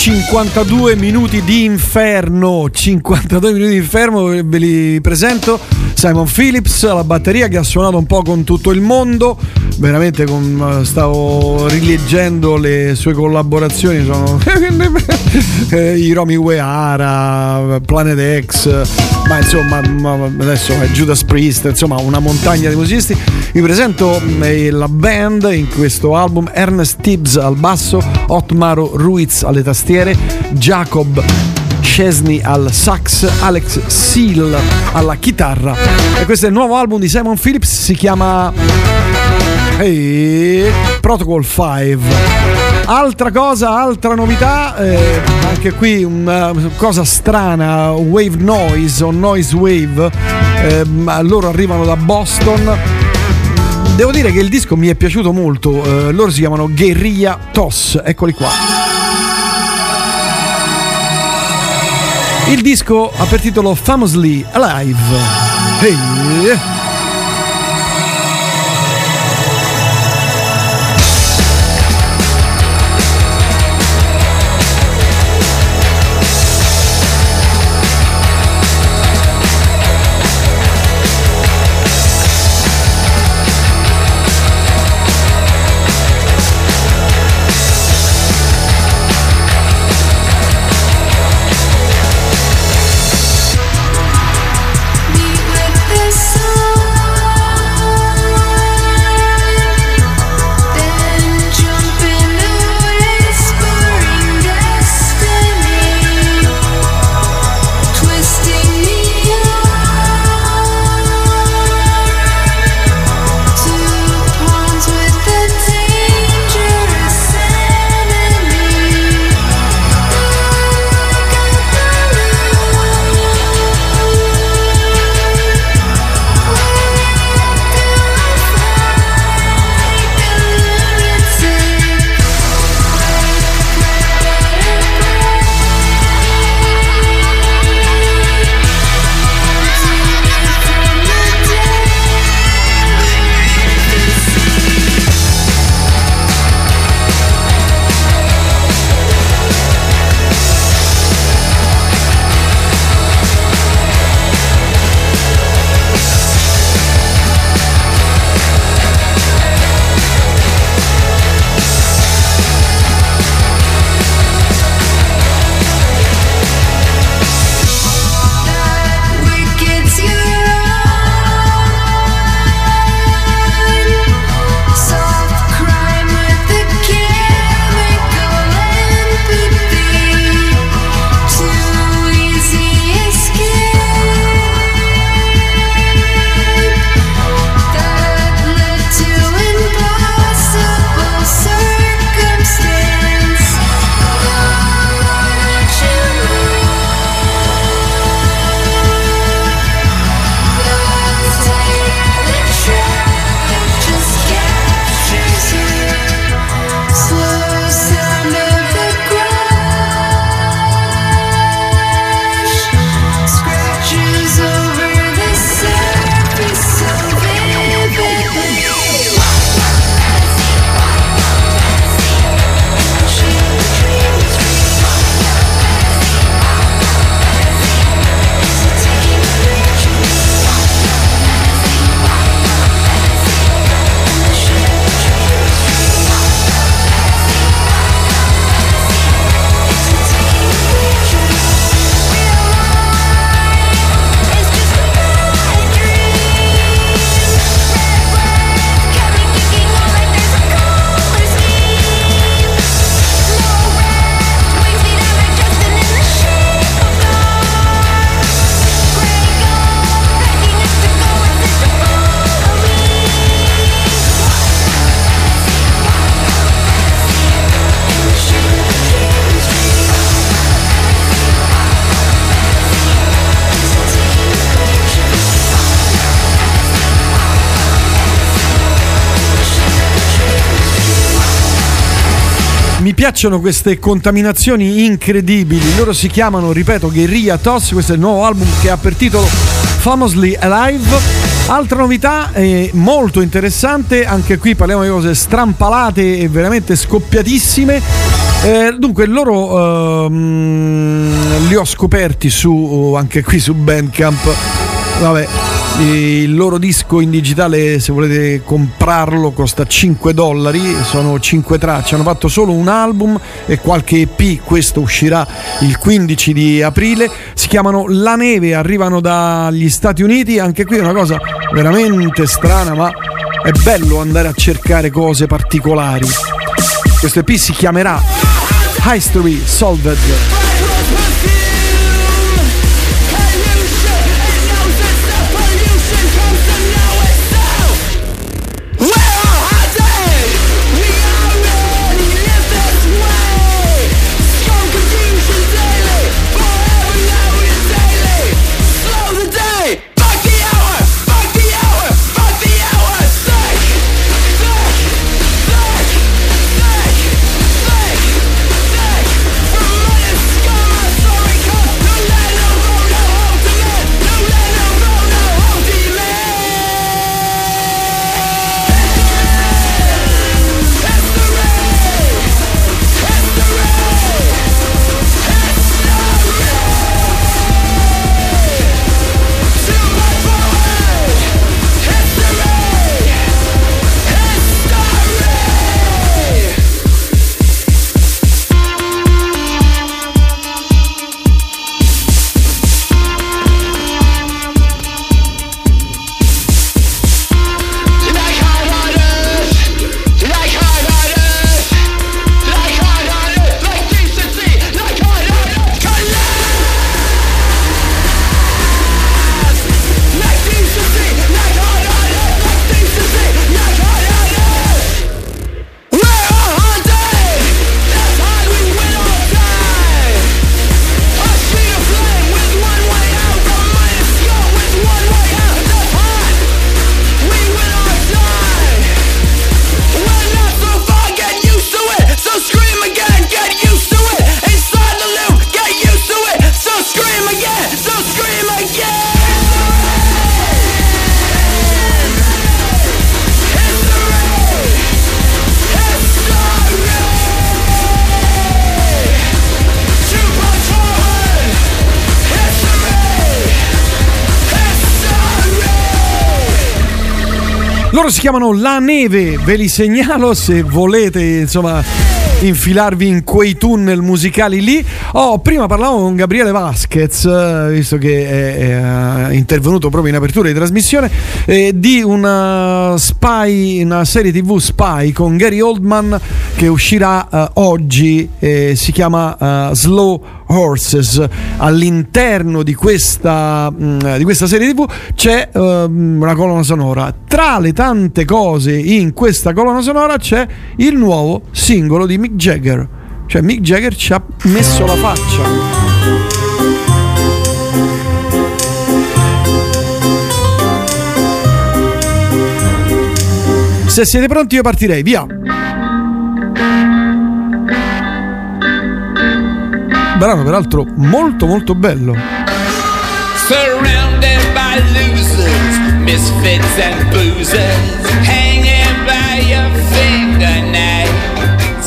Speaker 2: 52 minuti di inferno. 52 minuti di inferno ve li presento. Simon Phillips alla batteria che ha suonato un po' con tutto il mondo. Veramente con- stavo rileggendo le sue collaborazioni sono eh, i Romy Weara Planet X ma insomma ma adesso è Judas Priest insomma una montagna di musicisti. Vi presento eh, la band in questo album Ernest Tibbs al basso Otmaro Ruiz alle tastiere Jacob Chesney al sax, Alex Seal alla chitarra. E questo è il nuovo album di Simon Phillips, si chiama Ehi, Protocol 5. Altra cosa, altra novità, eh, anche qui una cosa strana, Wave Noise o Noise Wave, eh, loro arrivano da Boston. Devo dire che il disco mi è piaciuto molto, eh, loro si chiamano Guerrilla Toss, eccoli qua. Il disco ha per titolo Famously Alive. Ehi. Piacciono queste contaminazioni incredibili. Loro si chiamano, ripeto, Guerrilla Toss. Questo è il nuovo album che ha per titolo Famously Alive. Altra novità eh, molto interessante, anche qui parliamo di cose strampalate e veramente scoppiatissime. Eh, dunque, loro ehm, li ho scoperti su anche qui su Bandcamp. Vabbè, il loro disco in digitale, se volete comprarlo, costa 5 dollari. Sono 5 tracce. Hanno fatto solo un album e qualche EP. Questo uscirà il 15 di aprile. Si chiamano La Neve, arrivano dagli Stati Uniti. Anche qui è una cosa veramente strana, ma è bello andare a cercare cose particolari. Questo EP si chiamerà History Solved. Loro si chiamano La Neve, ve li segnalo se volete, insomma, infilarvi in quei tunnel musicali lì. Oh, prima parlavo con Gabriele Vasquez, eh, visto che è, è, eh, intervenuto proprio in apertura di trasmissione, eh, di una spy, una serie TV spy con Gary Oldman che uscirà eh, oggi, eh, si chiama eh, Slow Horses. All'interno di questa, mh, di questa serie TV c'è ehm, una colonna sonora. Tra le tante cose in questa colonna sonora c'è il nuovo singolo di Mick Jagger. Cioè Mick Jagger ci ha messo la faccia. Se siete pronti io partirei, via. Brano peraltro molto molto bello.
Speaker 16: Surrounded by misfits and boozers, hanging by your fingernails.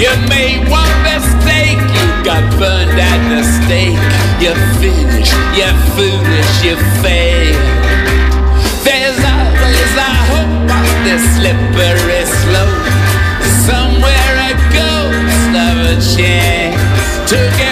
Speaker 16: You made one mistake, you got burned at the stake. You're finished, you're foolish, you fail. There's always a hope on this slippery slope. Somewhere a ghost of a chance to get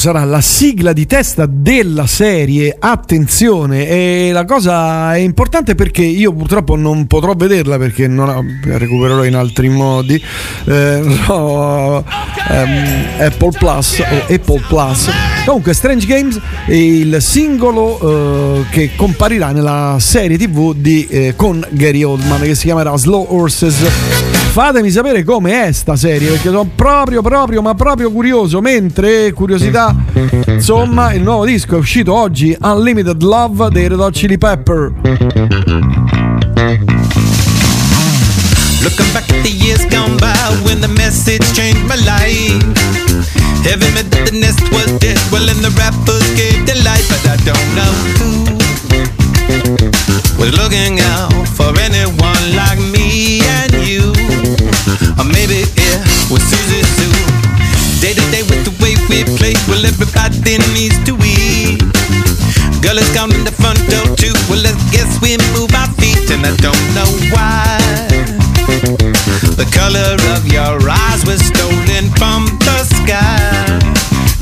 Speaker 2: sarà la sigla di testa della serie, attenzione, e la cosa è importante perché io purtroppo non potrò vederla perché non la recupererò in altri modi, eh, no, ehm, Apple Plus o Apple Plus. Comunque Strange Games è il singolo eh, che comparirà nella serie tv di, eh, con Gary Oldman che si chiamerà Slow Horses. Fatemi sapere com'è sta serie perché sono proprio, proprio, ma proprio curioso. Mentre, curiosità, insomma, il nuovo disco è uscito oggi, Unlimited Love dei Red Hot Chili Pepper.
Speaker 17: Looking back at the years gone by when the message changed my life. The nest was dead, well, and the rappers gave the light, but I don't know who was looking out for anyone like me and you. Or maybe it was Susie Sue. Day to day with the way we play, well, everybody needs to eat. Girl is gone in the front door too. Well, I guess we move our feet, and I don't know why. The color of your eyes was stolen from sky,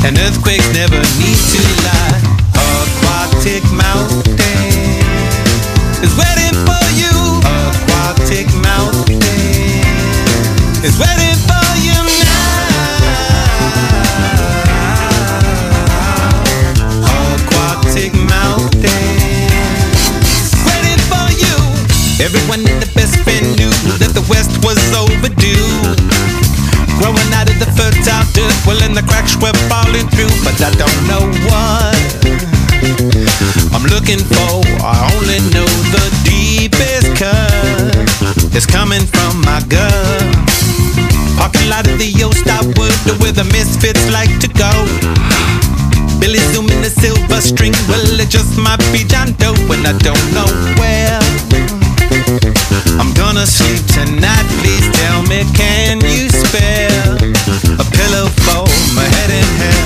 Speaker 17: and earthquakes never need to lie. Aquatic mountain is waiting for you. Aquatic mountain is waiting for you now. Aquatic mountain waiting for you. Everyone in the best friend knew that the West was overdue. Growing out of the fertile dirt, well, and the cracks were falling through, but I don't know what I'm looking for. I only know the deepest cut is coming from my gut. Parking lot of the old Starwood, where the misfits like to go. Billy Zoom in the silver string, well, it just might be John Doe, and I don't know where. I'm gonna sleep tonight, please tell me, can you spare a pillow for my head and hair?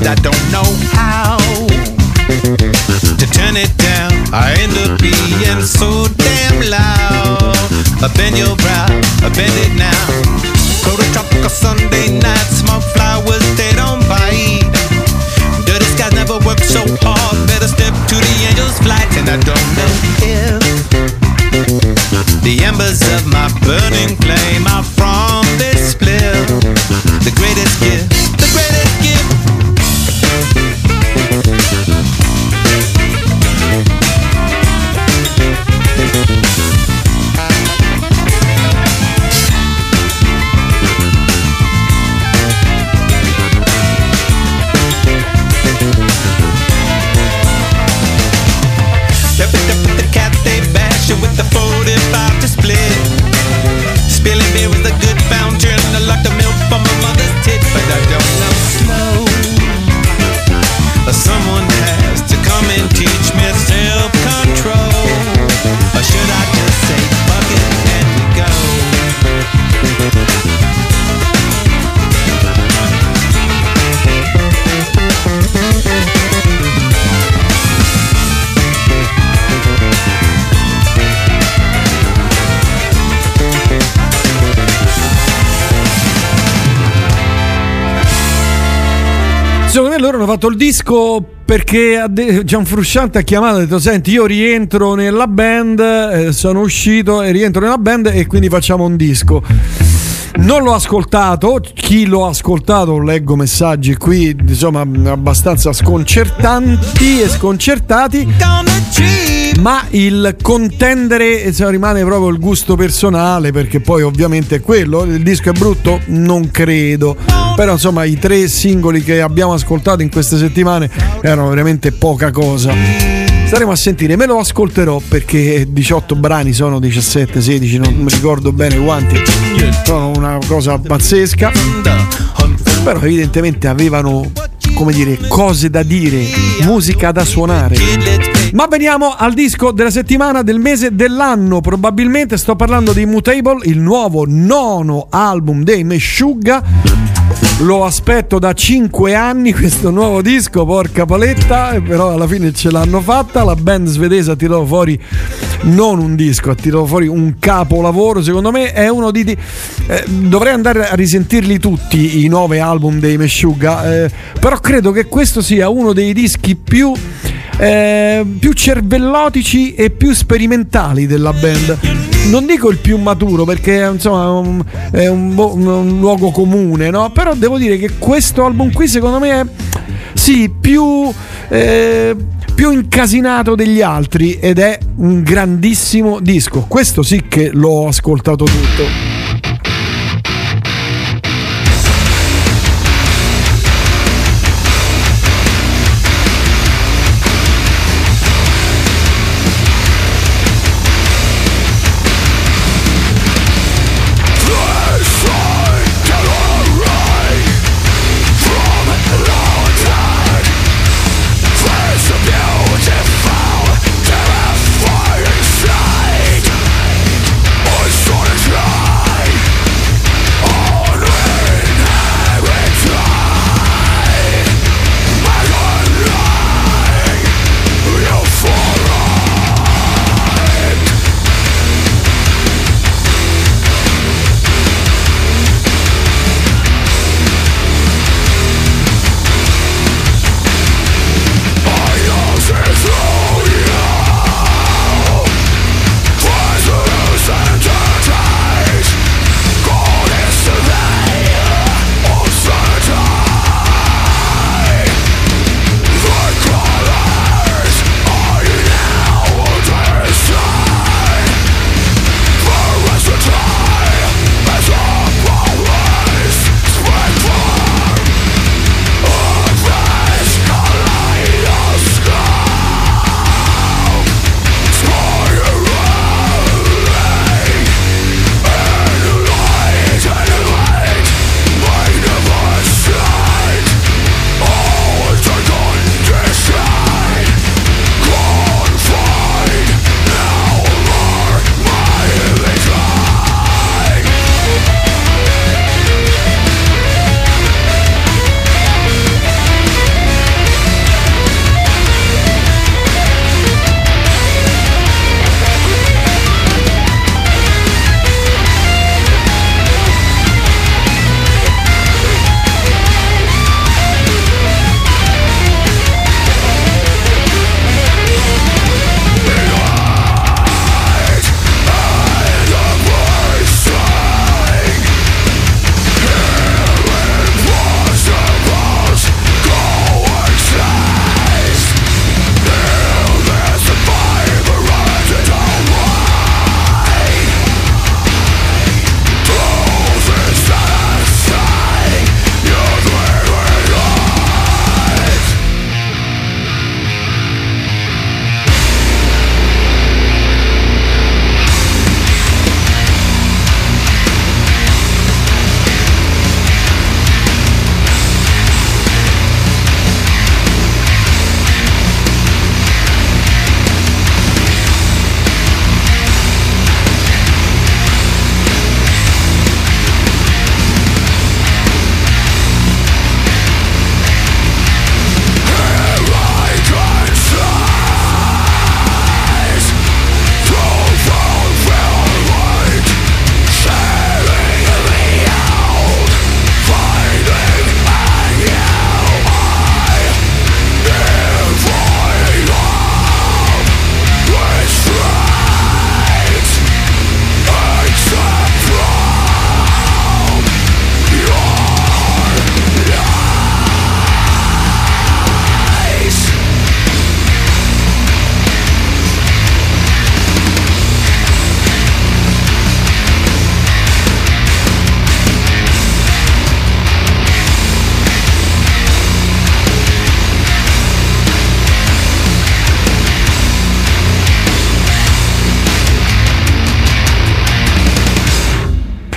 Speaker 17: But I don't know how to turn it down. I end up being so damn loud. I bend your brow, I bend it now. Go to tropical Sunday night, smoke flowers, they don't bite. Dirty skies never work so hard. Better step to the angel's flight, and I don't know if the embers of my burning
Speaker 2: flame are from hanno fatto il disco perché Gianfrusciante ha chiamato e ha detto senti io rientro nella band, eh, sono uscito e rientro nella band e quindi facciamo un disco. Non l'ho ascoltato, chi l'ho ascoltato leggo messaggi qui insomma abbastanza sconcertanti e sconcertati, ma il contendere insomma, rimane proprio il gusto personale perché poi ovviamente è quello, il disco è brutto? Non credo, però insomma i tre singoli che abbiamo ascoltato in queste settimane erano veramente poca cosa. Staremo a sentire, me lo ascolterò perché 18 brani sono 17, 16, non mi ricordo bene quanti. Sono una cosa pazzesca. Però evidentemente avevano, come dire, cose da dire, musica da suonare. Ma veniamo al disco della settimana, del mese, dell'anno. Probabilmente sto parlando di Mutable, il nuovo nono album dei Meshuggah. Lo aspetto da 5 anni questo nuovo disco, porca paletta, però alla fine ce l'hanno fatta. La band svedese ha tirato fuori non un disco, ha tirato fuori un capolavoro. Secondo me è uno di. eh, dovrei andare a risentirli tutti i nove album dei Meshuggah, eh, però credo che questo sia uno dei dischi più. Eh, più cervellotici e più sperimentali della band. Non dico il più maturo perché insomma è un, un un luogo comune, no? Però devo dire che questo album qui secondo me è sì, più, eh, più incasinato degli altri ed è un grandissimo disco. Questo sì che l'ho ascoltato tutto.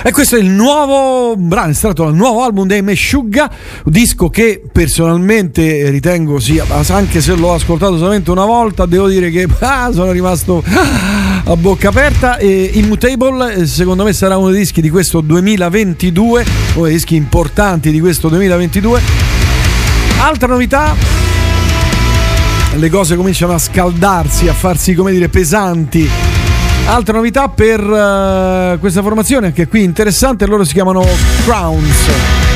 Speaker 2: E questo è il nuovo brano estratto dal nuovo album dei Meshuggah, un disco che personalmente ritengo sia, anche se l'ho ascoltato solamente una volta, devo dire che ah, sono rimasto a bocca aperta. E Immutable, eh, secondo me, sarà uno dei dischi di questo 2022, uno dei dischi importanti di questo 2022. Altra novità, le cose cominciano a scaldarsi, a farsi, come dire, pesanti. Altra novità per eh, questa formazione, anche qui interessante, loro si chiamano Crowns.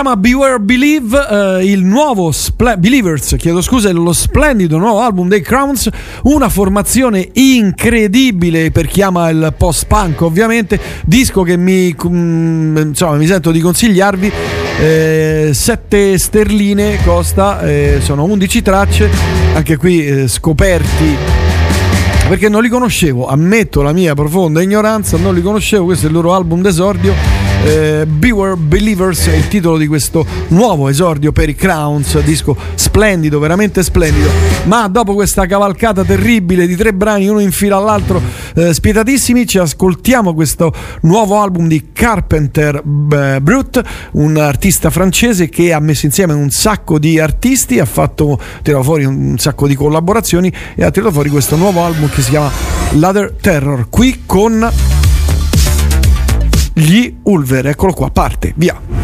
Speaker 2: Chiama Beware Believe, eh, il nuovo Spl- Believers, chiedo scusa, lo splendido nuovo album dei Crowns, una formazione incredibile per chi ama il post-punk ovviamente, disco che mi, mm, insomma, mi sento di consigliarvi, 7 sterline costa, eh, sono 11 tracce, anche qui eh, scoperti perché non li conoscevo, ammetto la mia profonda ignoranza, non li conoscevo, questo è il loro album d'esordio. Eh, Beware Believers è il titolo di questo nuovo esordio per i Crowns, disco splendido, veramente splendido. Ma dopo questa cavalcata terribile di tre brani, uno in fila all'altro, eh, spietatissimi, ci ascoltiamo questo nuovo album di Carpenter eh, Brut, un artista francese che ha messo insieme un sacco di artisti, ha fatto tirato fuori un sacco di collaborazioni e ha tirato fuori questo nuovo album che si chiama Ladder Terror. Qui con gli Ulver, eccolo qua, parte, via.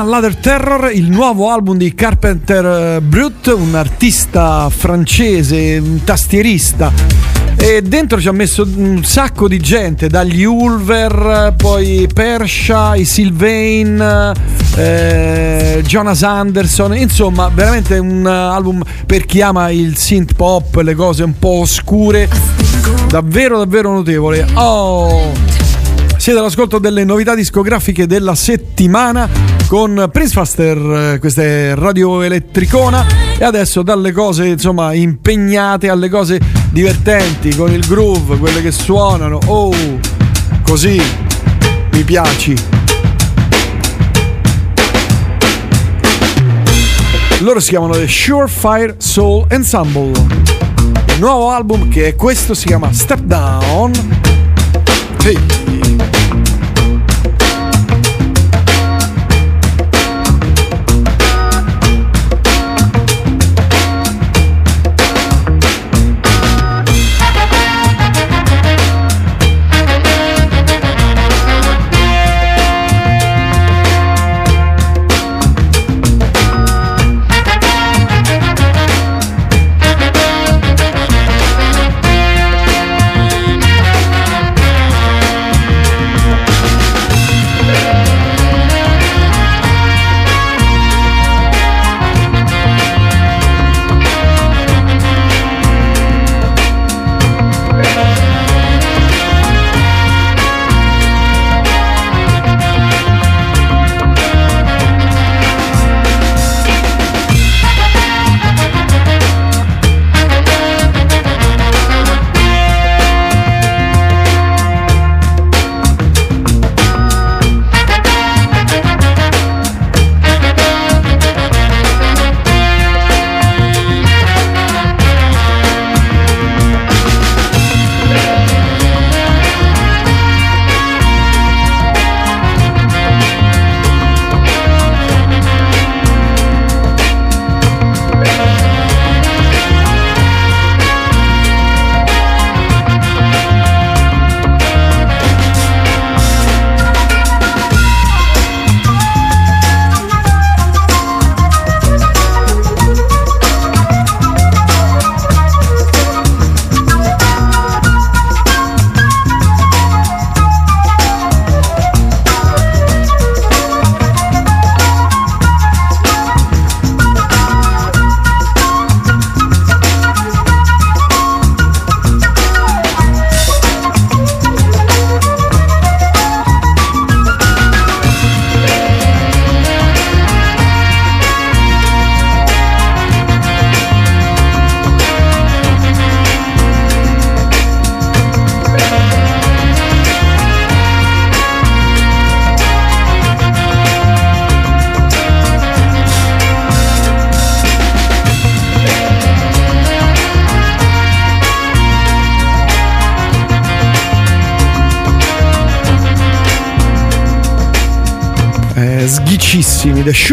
Speaker 2: Chiama Ladder Terror, il nuovo album di Carpenter eh, Brut, un artista francese, un tastierista. E dentro ci ha messo un sacco di gente, dagli Ulver, poi Persha, i Sylvain, eh, Jonas Anderson, insomma veramente un album per chi ama il synth pop, le cose un po' oscure, davvero davvero notevole. Oh! Siete all'ascolto delle novità discografiche della settimana con Prince Faster, questa è Radio Elettricona e adesso dalle cose insomma impegnate alle cose divertenti con il groove, quelle che suonano. Oh, così mi piaci. Loro si chiamano The Surefire Soul Ensemble. Il nuovo album che è questo si chiama Step Down. Sì.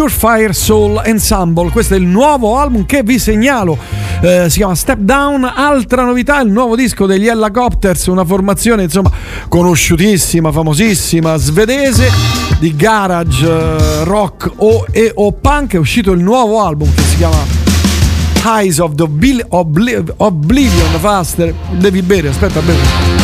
Speaker 2: Surefire Soul Ensemble. Questo è il nuovo album che vi segnalo. Eh, si chiama Step Down. Altra novità, il nuovo disco degli Helicopters, una formazione insomma conosciutissima, famosissima, svedese di garage, eh, rock o, e o punk. È uscito il nuovo album che si chiama Eyes of the Obli- Obli- Oblivion Faster. Devi bere, aspetta, bevi.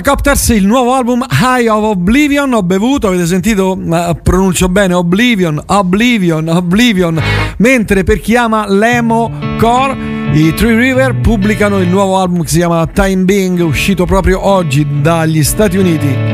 Speaker 18: Parla il nuovo album High of Oblivion. Ho bevuto, avete sentito? Pronuncio bene Oblivion, Oblivion, Oblivion. Mentre per chi ama l'emo core. I Tree River pubblicano il nuovo album che si chiama Time Being, uscito proprio oggi dagli Stati Uniti.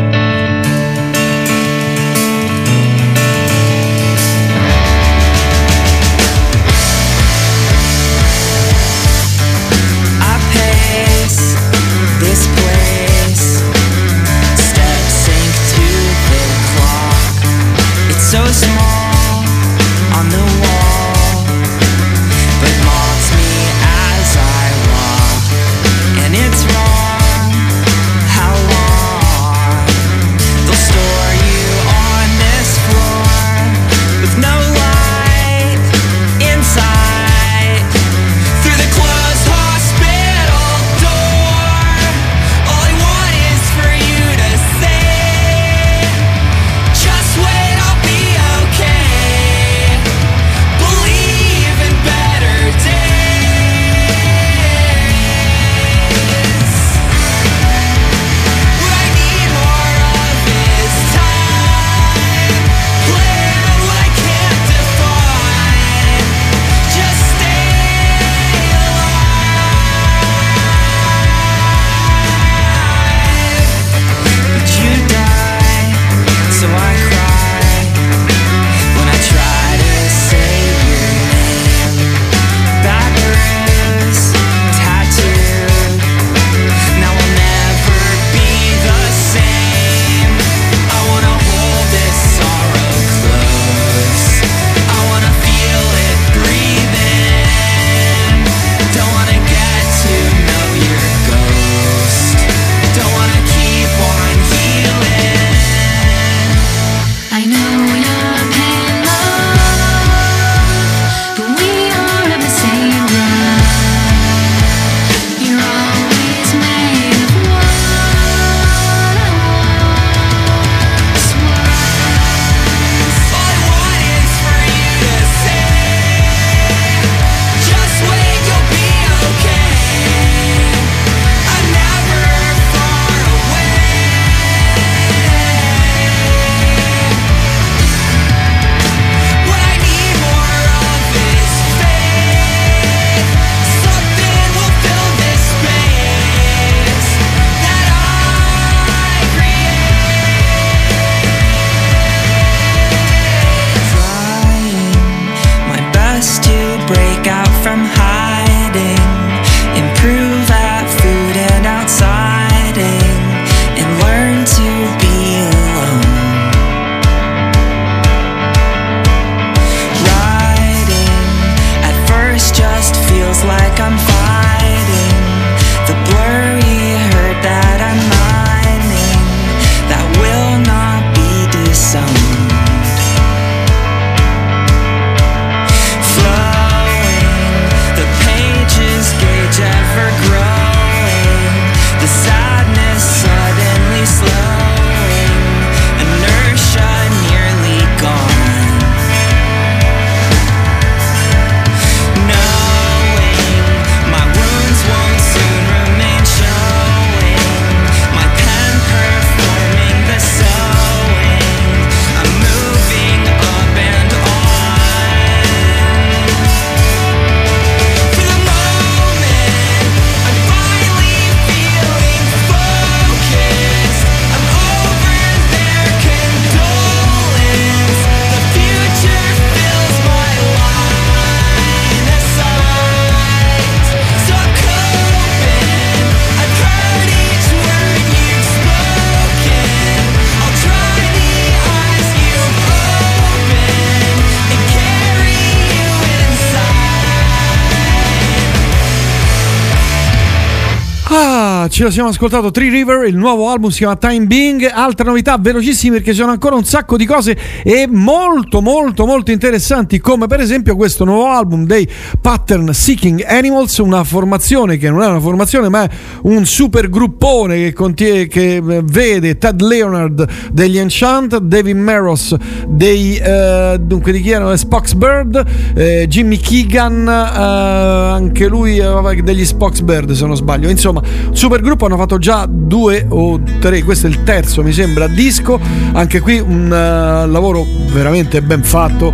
Speaker 18: ce lo siamo ascoltato Tree River, il nuovo album si chiama Time Being, altra novità velocissima perché ci sono ancora un sacco di cose e molto molto molto interessanti come per esempio questo nuovo album dei Pattern Seeking Animals, una formazione che non è una formazione ma è un super gruppone che, contiene, che eh, vede Ted Leonard degli Enchant, David Meros dei, eh, dunque di chi erano? Spoxbird, eh, Jimmy Keegan, eh, anche lui eh, degli Spoxbird se non sbaglio, insomma super gruppo
Speaker 2: supergruppo hanno fatto già due o tre, questo è il terzo mi sembra disco, anche qui un eh, lavoro veramente ben fatto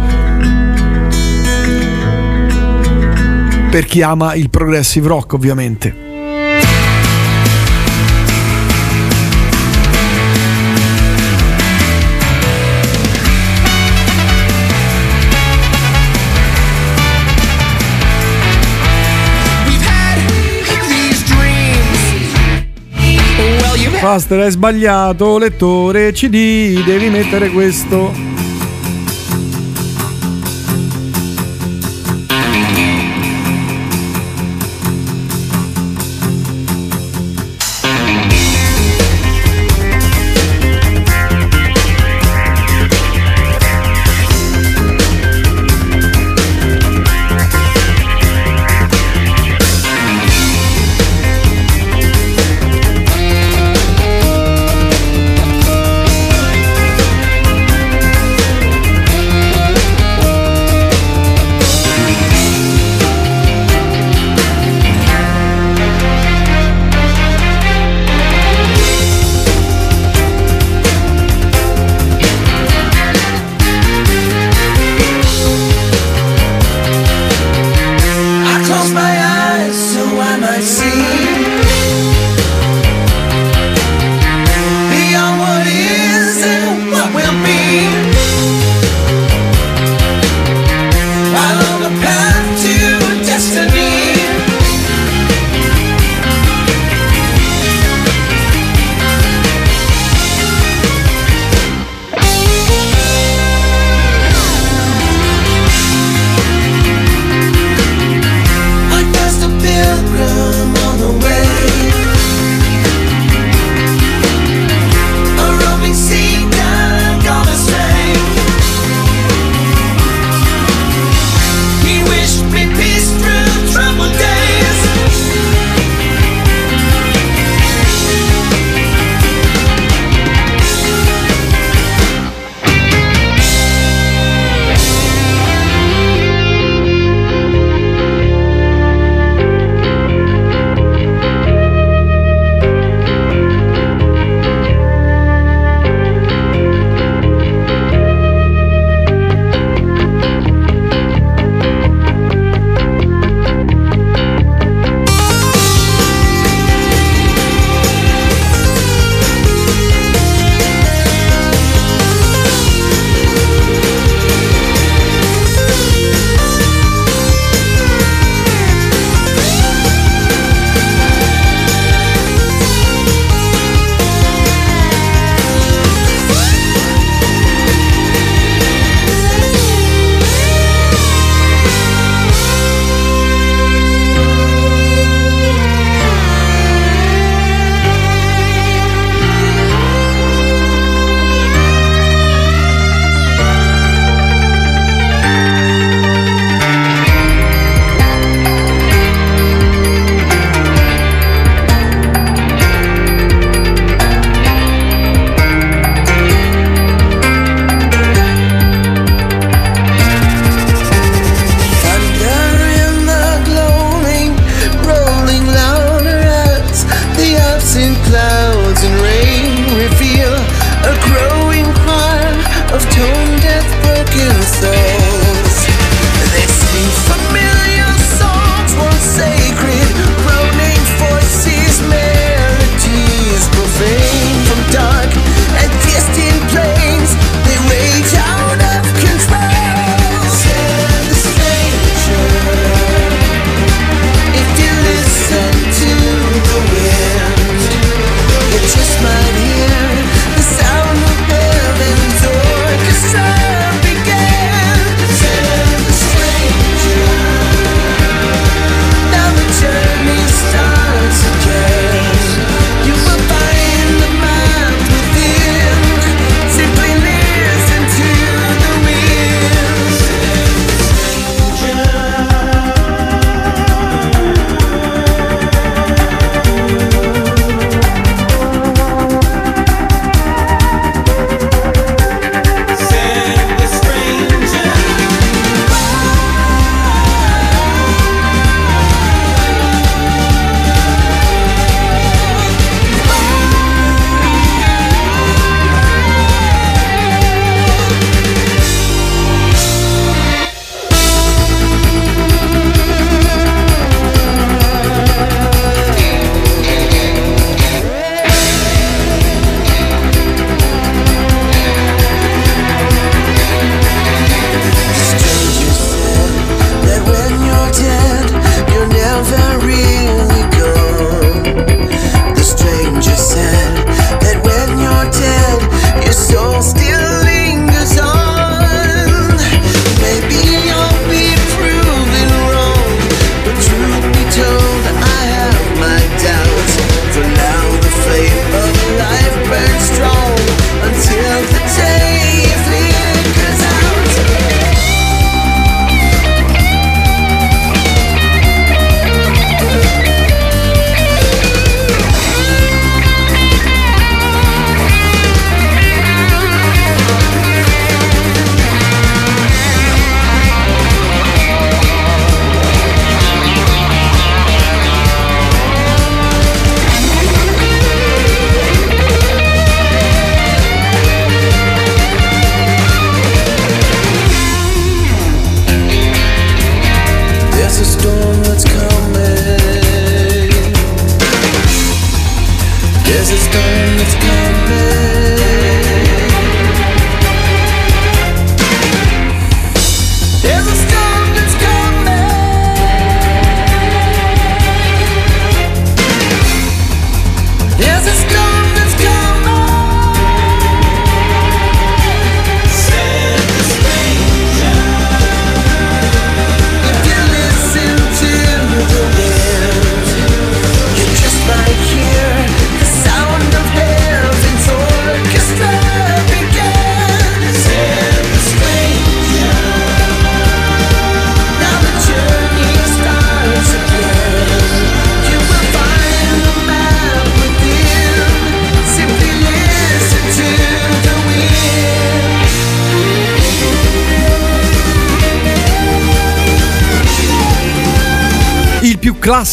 Speaker 2: per chi ama il progressive rock ovviamente. Faster hai sbagliato, lettore CD, devi mettere questo.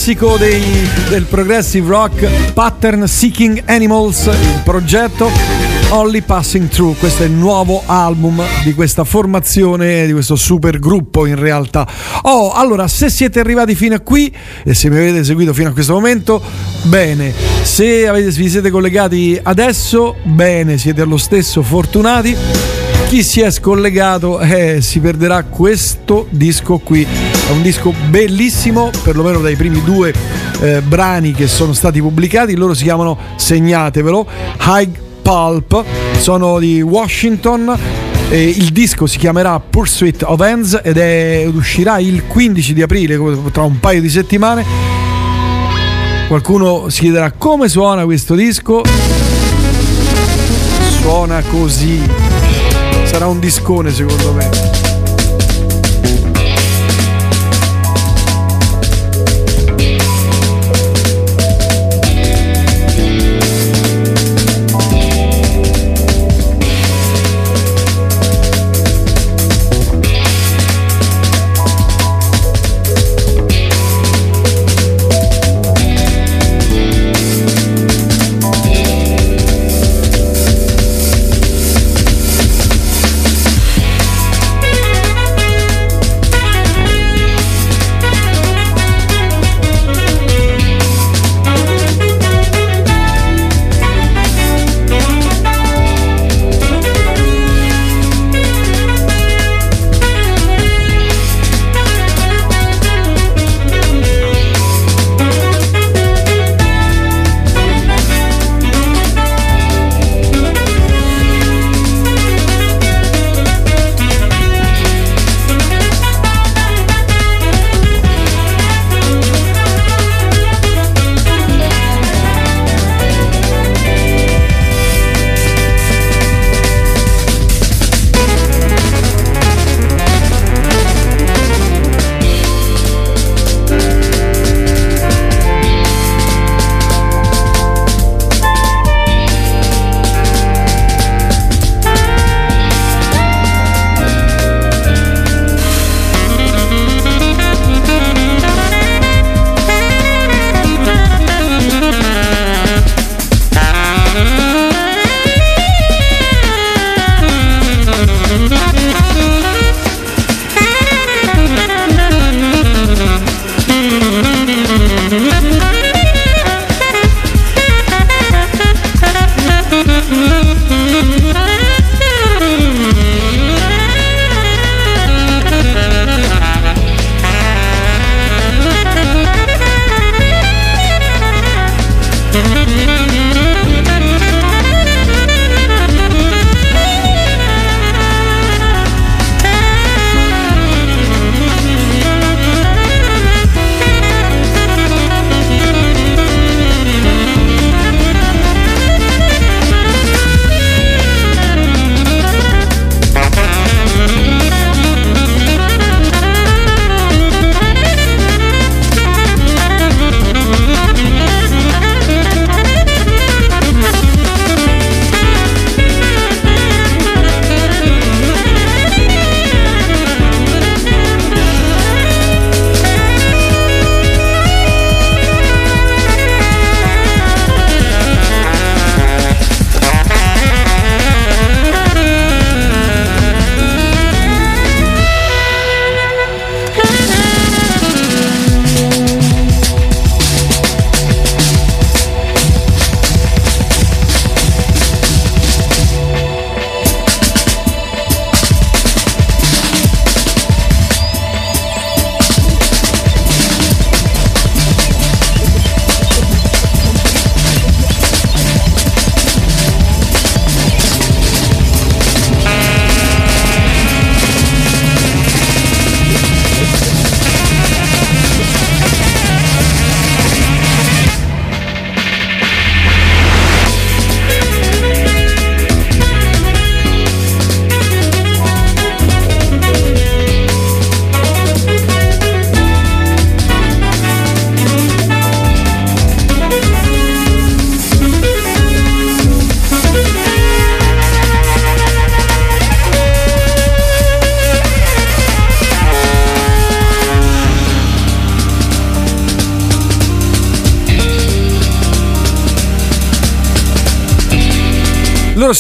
Speaker 2: Classico dei- del progressive rock, Pattern Seeking Animals, il progetto Only Passing Through. Questo è il nuovo album di questa formazione, di questo super gruppo in realtà. Oh, allora, se siete arrivati fino a qui e se mi avete seguito fino a questo momento, bene. Se avete, vi siete collegati adesso, bene, siete lo stesso fortunati. Chi si è scollegato eh, si perderà questo disco qui. È un disco bellissimo, perlomeno dai primi due eh, brani che sono stati pubblicati. Loro si chiamano, segnatevelo, High Pulp, sono di Washington. e il disco si chiamerà Pursuit of Hands ed, è- ed uscirà il 15 di aprile, tra un paio di settimane. Qualcuno si chiederà come suona questo disco. Suona così. Sarà un discone secondo me.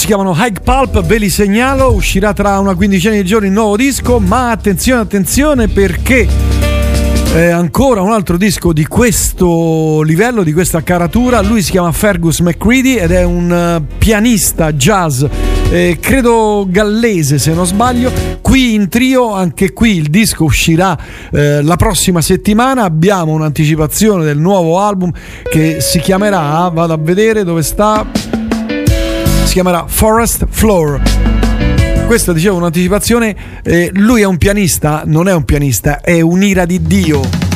Speaker 2: Chiamano High Pulp, ve li segnalo, uscirà tra una quindicina di giorni il nuovo disco, ma attenzione, attenzione perché è ancora un altro disco di questo livello, di questa caratura. Lui si chiama Fergus McCready ed è un eh, pianista jazz, eh, credo gallese se non sbaglio. Qui in trio, anche qui il disco uscirà eh, la prossima settimana. Abbiamo un'anticipazione del nuovo album che si chiamerà, vado a vedere dove sta, si chiamerà Forest Floor. Questa dicevo un'anticipazione, eh, lui è un pianista, non è un pianista, è un'ira di Dio.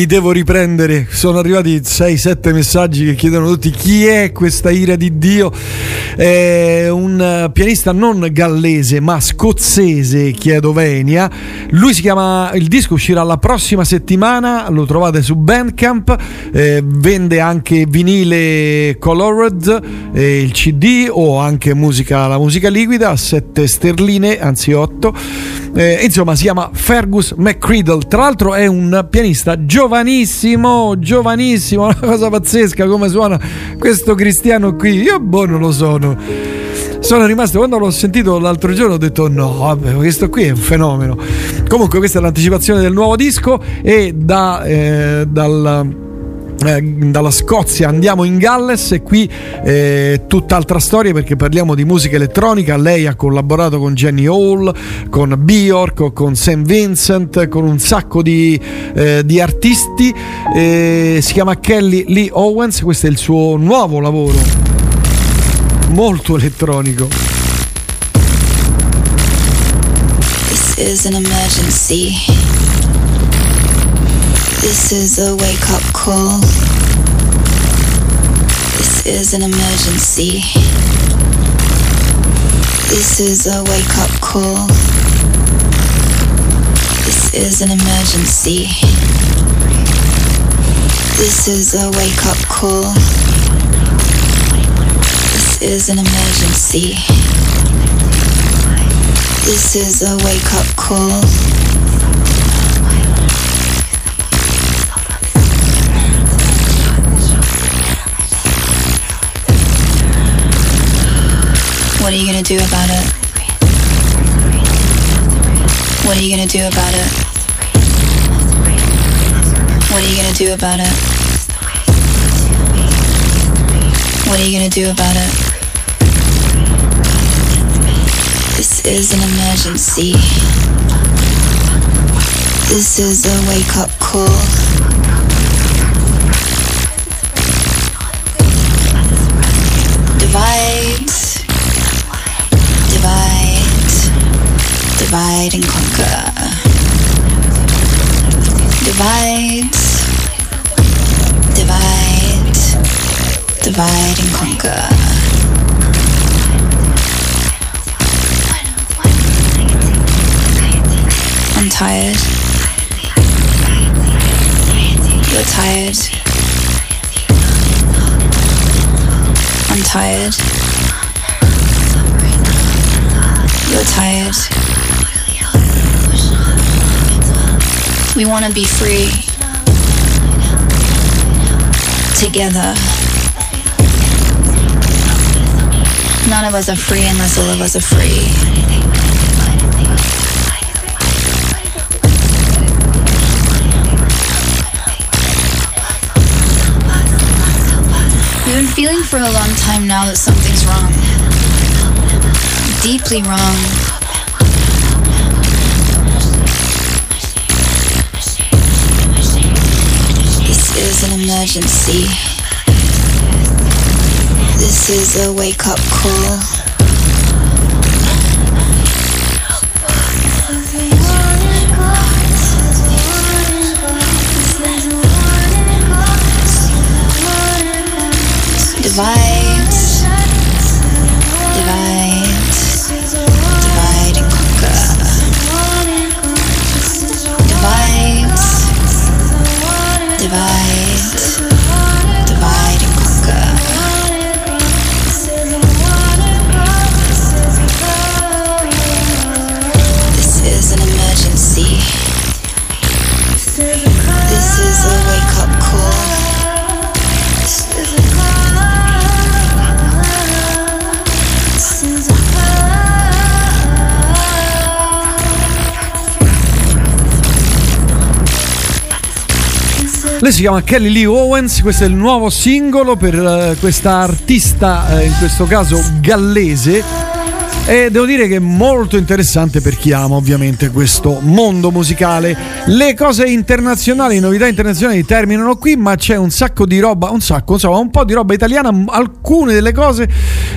Speaker 2: Mi devo riprendere. Sono arrivati 6-7 messaggi che chiedono tutti chi è questa ira di Dio. È un eh, pianista non gallese ma scozzese, chiedo Venia. Lui si chiama, il disco uscirà la prossima settimana, lo trovate su Bandcamp, eh, vende anche vinile colored, eh, il CD o anche musica, la musica liquida a 7 sterline, anzi 8. Eh, insomma, si chiama Fergus McCriddle. Tra l'altro, è un pianista giovanissimo, giovanissimo, una cosa pazzesca come suona questo cristiano qui. Io, boh, non lo sono. Sono rimasto quando l'ho sentito l'altro giorno ho detto no vabbè questo qui è un fenomeno comunque questa è l'anticipazione del nuovo disco e da, eh, dal eh, dalla Scozia andiamo in Galles e qui eh, tutt'altra storia perché parliamo di musica elettronica. Lei ha collaborato con Jenny Hall, con Bjork, con Sam Vincent, con un sacco di, eh, di artisti. Eh, si chiama Kelly Lee Owens, questo è il suo nuovo lavoro, molto elettronico.
Speaker 19: This is an emergency. This is a wake up call. This is an emergency. This is a wake up call. This is an emergency. This is a wake up call. This is an emergency. This is a wake up call. What are you gonna do about it? What are you gonna do about it? What are you gonna do about it? What are you gonna do about it? This is an emergency. This is a wake up call. Divide and conquer. Divide, divide, divide and conquer. I'm tired. You're tired. I'm tired. You're tired. We want to be free. Together. None of us are free unless all of us are free. We've been feeling for a long time now that something's wrong deeply wrong. This is an emergency. This is a wake up call.
Speaker 2: Lei si chiama Kelly Lee Owens, questo è il nuovo singolo per eh, questa artista, eh, in questo caso gallese. E devo dire che è molto interessante per chi ama ovviamente questo mondo musicale. Le cose internazionali, le novità internazionali terminano qui, ma c'è un sacco di roba, un sacco, insomma, un po' di roba italiana, alcune delle cose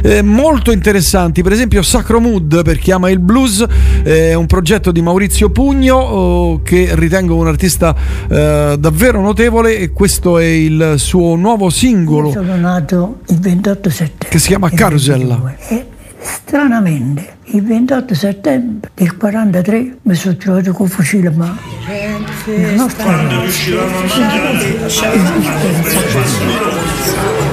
Speaker 2: eh, molto interessanti, per esempio Sacro Mood per chi ama il blues, eh, è un progetto di Maurizio Pugno oh, che ritengo un artista eh, davvero notevole e questo è il suo nuovo singolo
Speaker 12: Sono nato il 28 settembre.
Speaker 2: che si chiama Carousel.
Speaker 12: E stranamente, il 28 settembre del 43 mi sono trovato con il fucile a mano. La
Speaker 20: Quando riusciranno a mangiare
Speaker 21: Lord,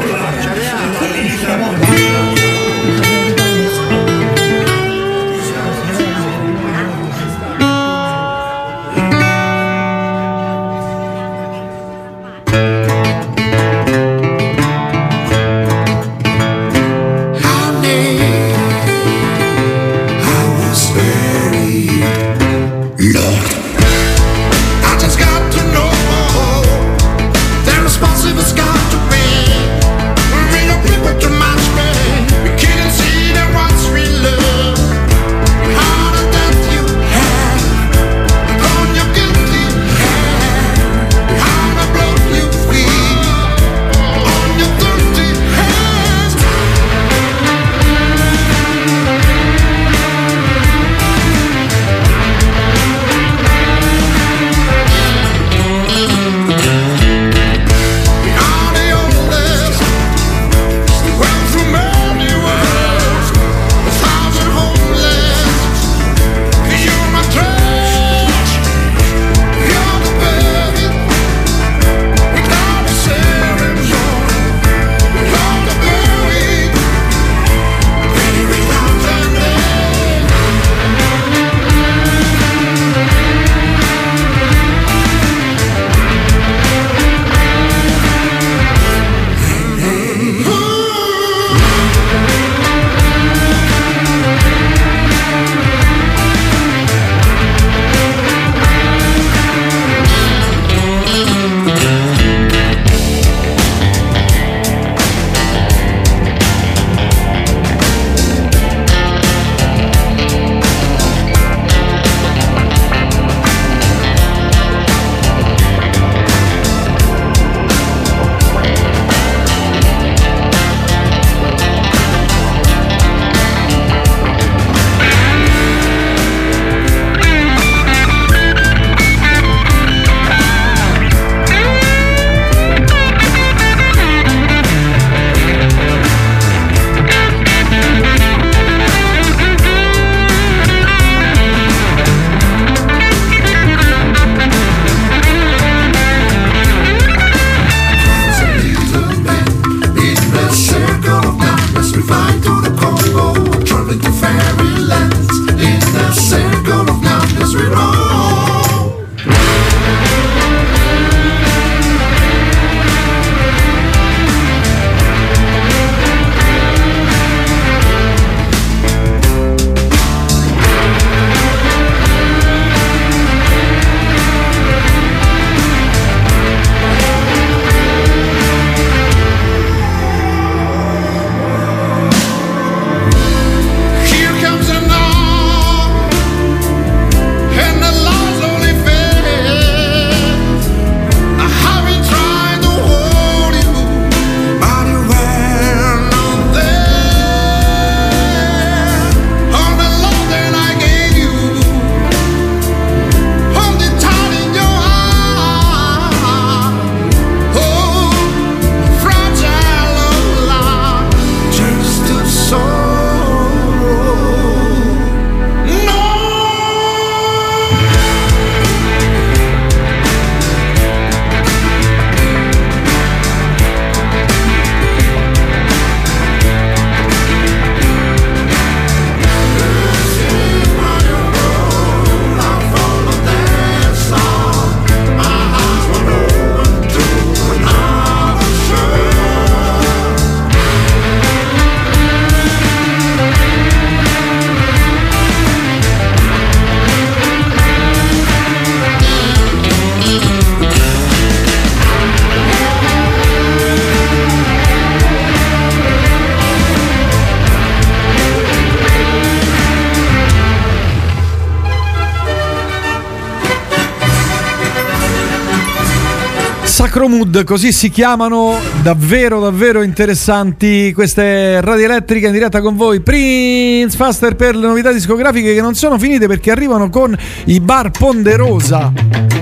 Speaker 21: Così si chiamano, davvero davvero interessanti queste radio elettriche in diretta con voi. Prince Faster per le novità discografiche che non sono finite perché arrivano con i bar Ponderosa.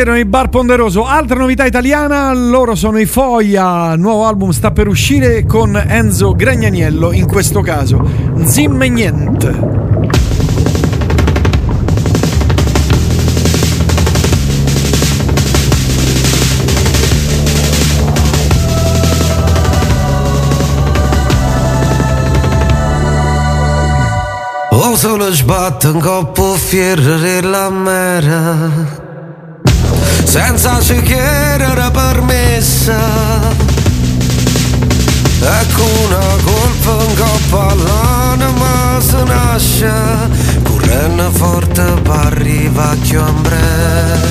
Speaker 21: Erano i Bar Ponderoso. Altra novità italiana, loro sono i Foia. Nuovo album sta per uscire con Enzo Gragnaniello, in questo caso. Zim e niente.
Speaker 22: O sbatto un coppo fiere la mera Senza scegliere permessa. Ecco una colpa un coppo all'anima si nasce. Correndo forte per arrivare in breve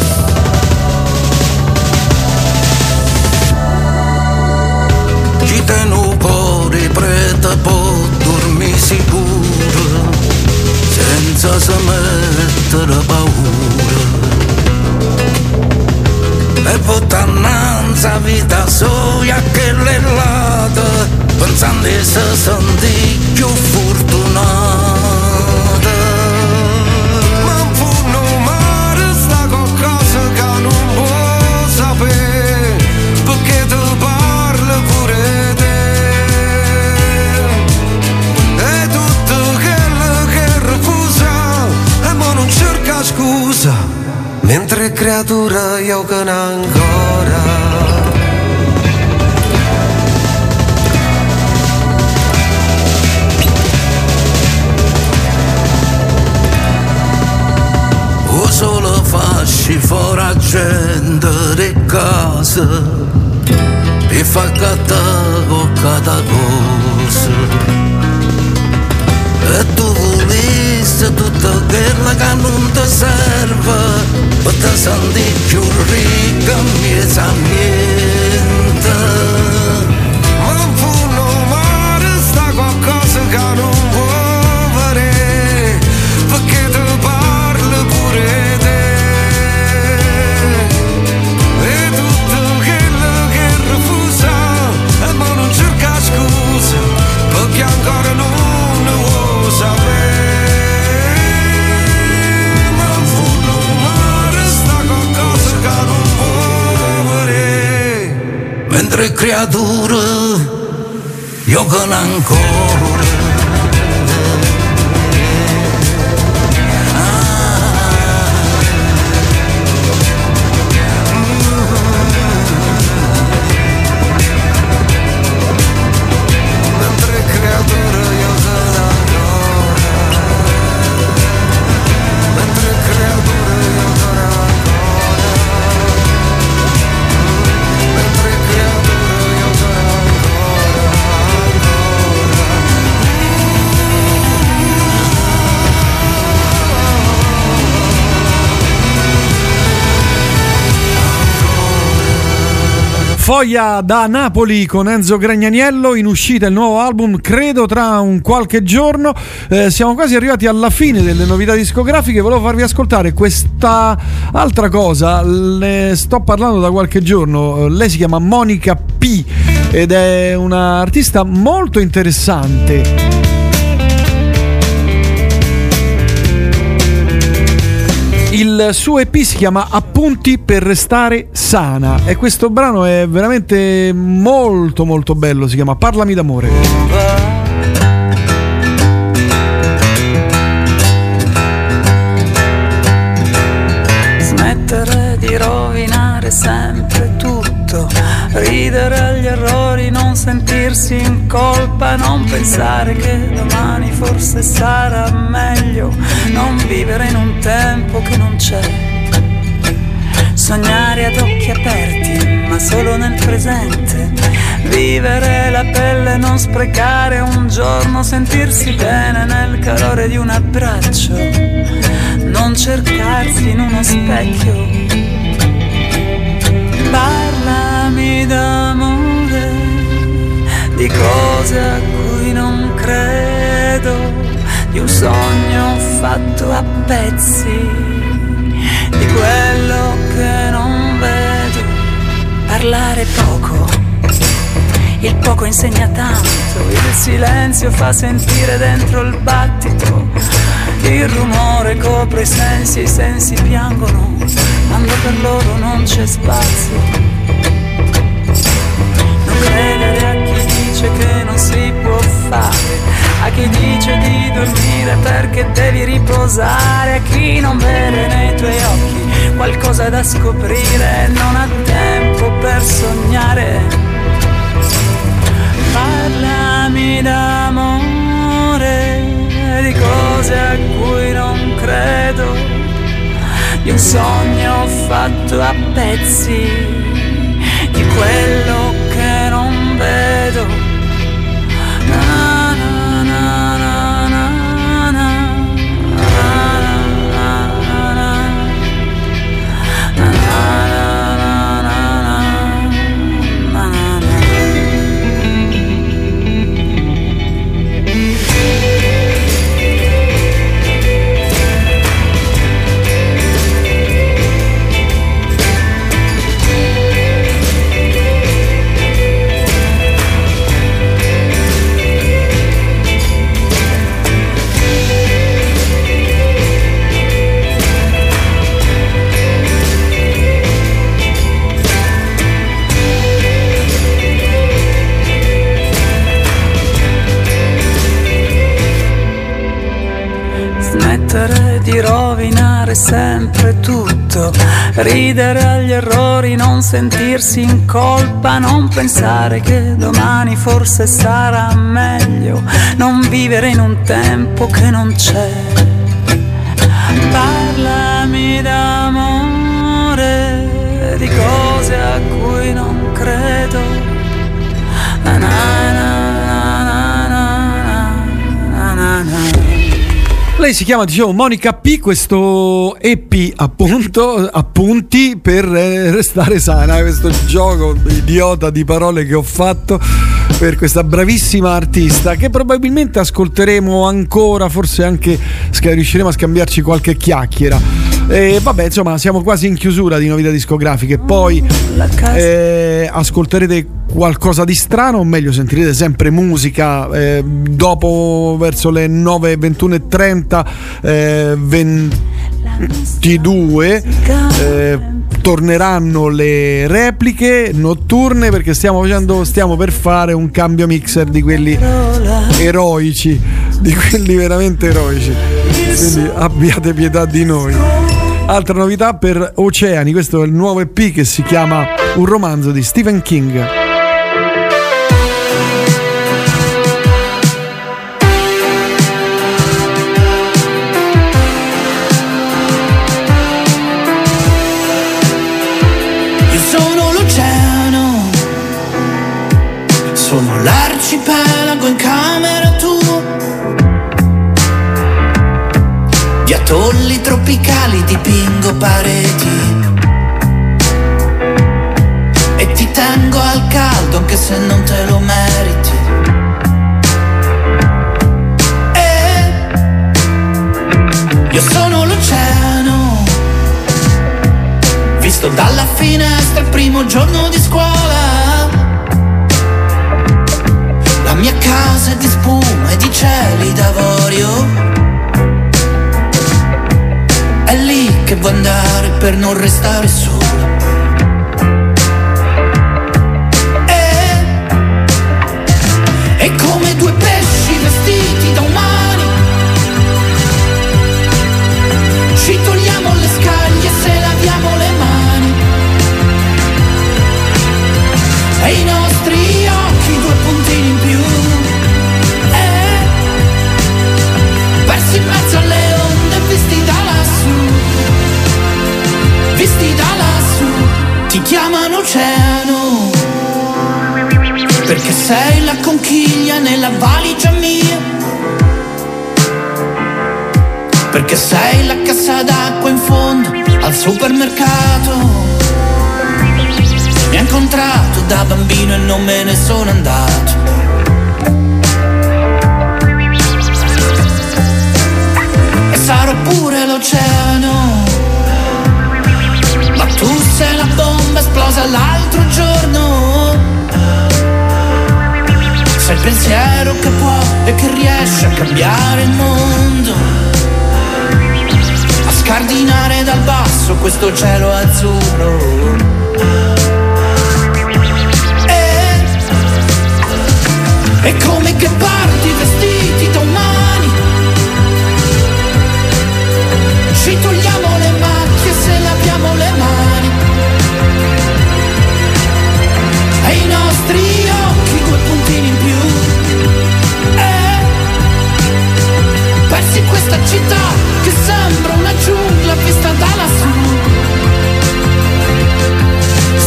Speaker 22: Chi te non può riprete può dormire sicuro senza se mettere paura e puttannanza vita soia che le lata pensando di se sentì più fortunata. Mentre creatura io che ancora. O solo fasci fuori gente di casa e fa cattare con cada cosa e tu volessi tutto quello che non ti serve per ti senti più ricca miezza niente ma un punno mare sta qualcosa che non mentre creatura io con ancora
Speaker 2: Foglia da Napoli con Enzo Gragnaniello, in uscita il nuovo album, credo tra un qualche giorno. Eh, siamo quasi arrivati alla fine delle novità discografiche, volevo farvi ascoltare questa altra cosa, ne sto parlando da qualche giorno, Eh, lei si chiama Monica P ed è un'artista molto interessante. Il suo EP si chiama Appunti per restare sana. E questo brano è veramente molto molto bello, si chiama Parlami d'amore.
Speaker 23: Smettere di rovinare sempre tutto, ridere agli errori, non sentirsi in colpa, non pensare che domani forse sarà meglio, non vivere in un tempo che non c'è. Sognare ad occhi aperti, ma solo nel presente. Vivere la pelle, non sprecare un giorno, sentirsi bene nel calore di un abbraccio. Non cercarsi in uno specchio. Parlami d'amore, di cose a cui non credo, di un sogno fatto a pezzi di quello che non vedo. Parlare poco, il poco insegna tanto, il silenzio fa sentire dentro il battito, il rumore copre i sensi e i sensi piangono quando per loro non c'è spazio. Credere a chi dice che non si può fare, a chi dice di dormire perché devi riposare, a chi non vede nei tuoi occhi qualcosa da scoprire non ha tempo per sognare. Parlami d'amore, di cose a cui non credo, di un sogno fatto a pezzi, di quello vedo. Na, amare sempre tutto, ridere agli errori, non sentirsi in colpa, non pensare che domani forse sarà meglio, non vivere in un tempo che non c'è. Parlami d'amore, di cose a cui non credo. Na na na
Speaker 2: Lei si chiama, dicevo, Monica P, questo EP appunto, appunti per eh, restare sana, questo gioco idiota di parole che ho fatto per questa bravissima artista che probabilmente ascolteremo ancora, forse anche riusciremo a scambiarci qualche chiacchiera. E vabbè, insomma, siamo quasi in chiusura di novità discografiche. Poi eh, ascolterete qualcosa di strano, o meglio, sentirete sempre musica. eh, dopo, verso le 9, 21 e 30, eh, 22, eh, torneranno le repliche notturne perché stiamo facendo, stiamo per fare un cambio mixer di quelli eroici, di quelli veramente eroici. Quindi abbiate pietà di noi. Altra novità per Oceani, questo è il nuovo EP che si chiama Un romanzo di Stephen King.
Speaker 24: Io sono l'oceano, sono l'arcipelago tropicali dipingo pareti. E ti tengo al caldo anche se non te lo meriti. E io sono l'oceano visto dalla finestra il primo giorno di scuola. La mia casa è di spuma e di cieli d'avorio. Vuoi andare per non restare solo. Perché sei la conchiglia nella valigia mia. Perché sei la cassa d'acqua in fondo al supermercato. Mi ha incontrato da bambino e non me ne sono andato. E sarò pure l'oceano. Ma tu sei la bomba esplosa l'altro giorno. Pensiero che può e che riesce a cambiare il mondo a scardinare dal basso questo cielo azzurro. E, e come che parti vestiti da umani, ci togliamo città che sembra una giungla vista da lassù.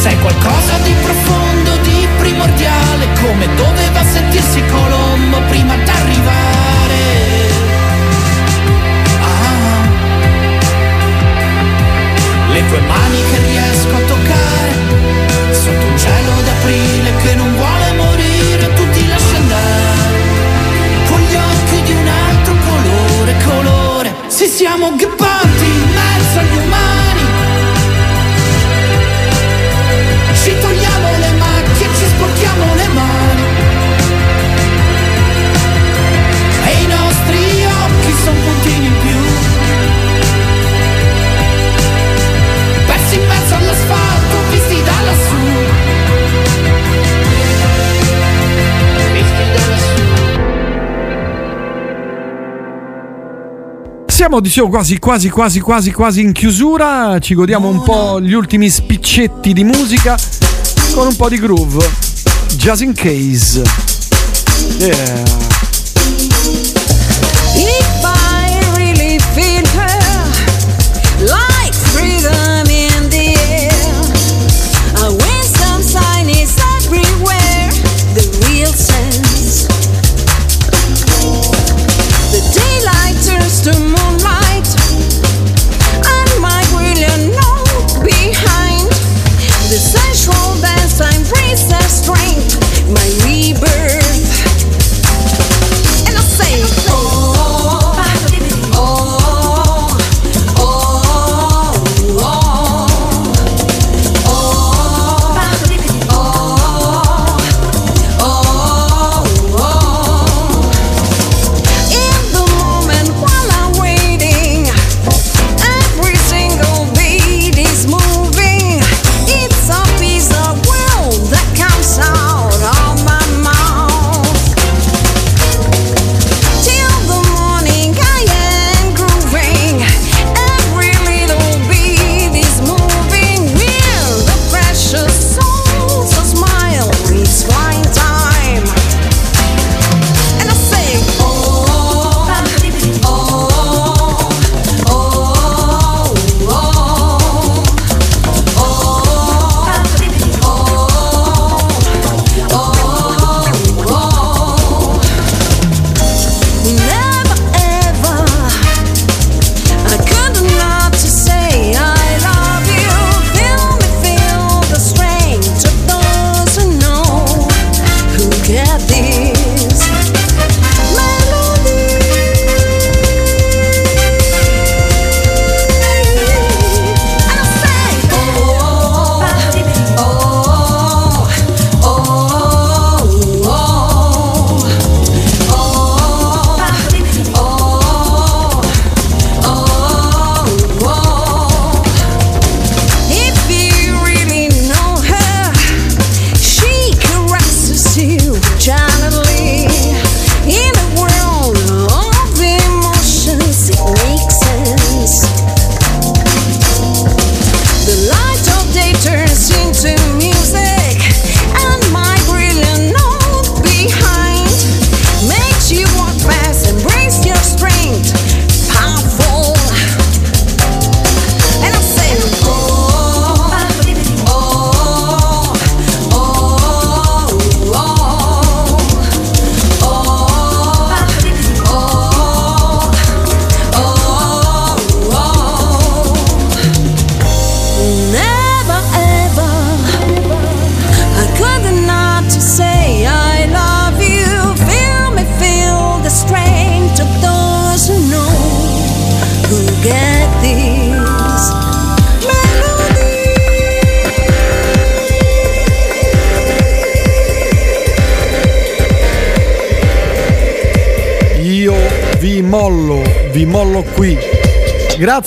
Speaker 25: Sei qualcosa di profondo, di primordiale, come doveva
Speaker 2: sentirsi Colombo prima d'arrivare. Ah. Le tue mani che riesco a toccare, sotto un cielo d'aprile che non vuole siamo gabbanti in mezzo agli umani. Siamo dicevo quasi quasi quasi quasi quasi in chiusura, ci godiamo un po' gli ultimi spiccetti di musica con un po'
Speaker 25: di groove. Just in case. Yeah.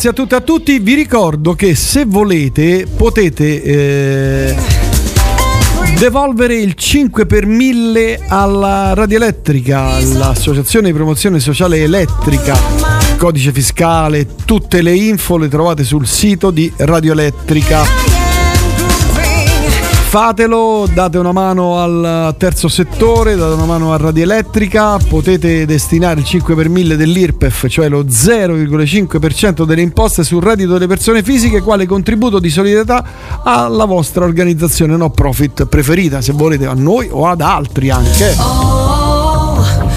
Speaker 25: Grazie a tutti e a tutti. Vi ricordo che se volete potete eh, devolvere il 5 per 1000 alla Radio Elettrica, all'Associazione di Promozione Sociale Elettrica. Codice fiscale, tutte le info le trovate sul sito di Radio Elettrica. Fatelo, date una mano al terzo settore, date una mano a Radio Elettrica, potete destinare il 5 per 1000 dell'IRPEF, cioè lo 0,5% delle imposte sul reddito delle persone fisiche, quale contributo di solidarietà alla vostra organizzazione no profit preferita, se volete a noi o ad altri anche.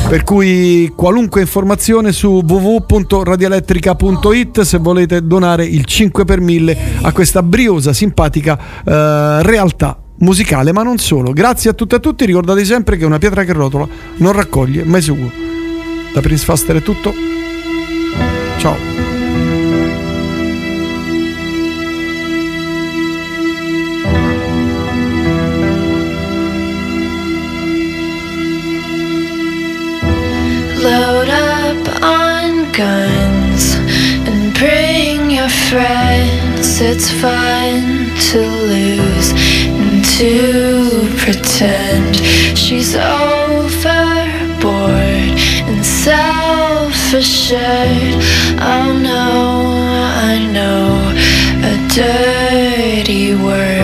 Speaker 25: Per cui qualunque informazione su www.radioelettrica.it se volete donare il 5 per 1000 a questa briosa, simpatica eh, realtà musicale, ma non solo. Grazie a tutti e a tutti, ricordate sempre che una pietra che rotola non raccoglie mai suo. Da Prince Faster è tutto. Ciao.
Speaker 26: Load up on guns and bring your friends. It's fun to lose to pretend she's overboard and self for sure. Oh no, I know a dirty word.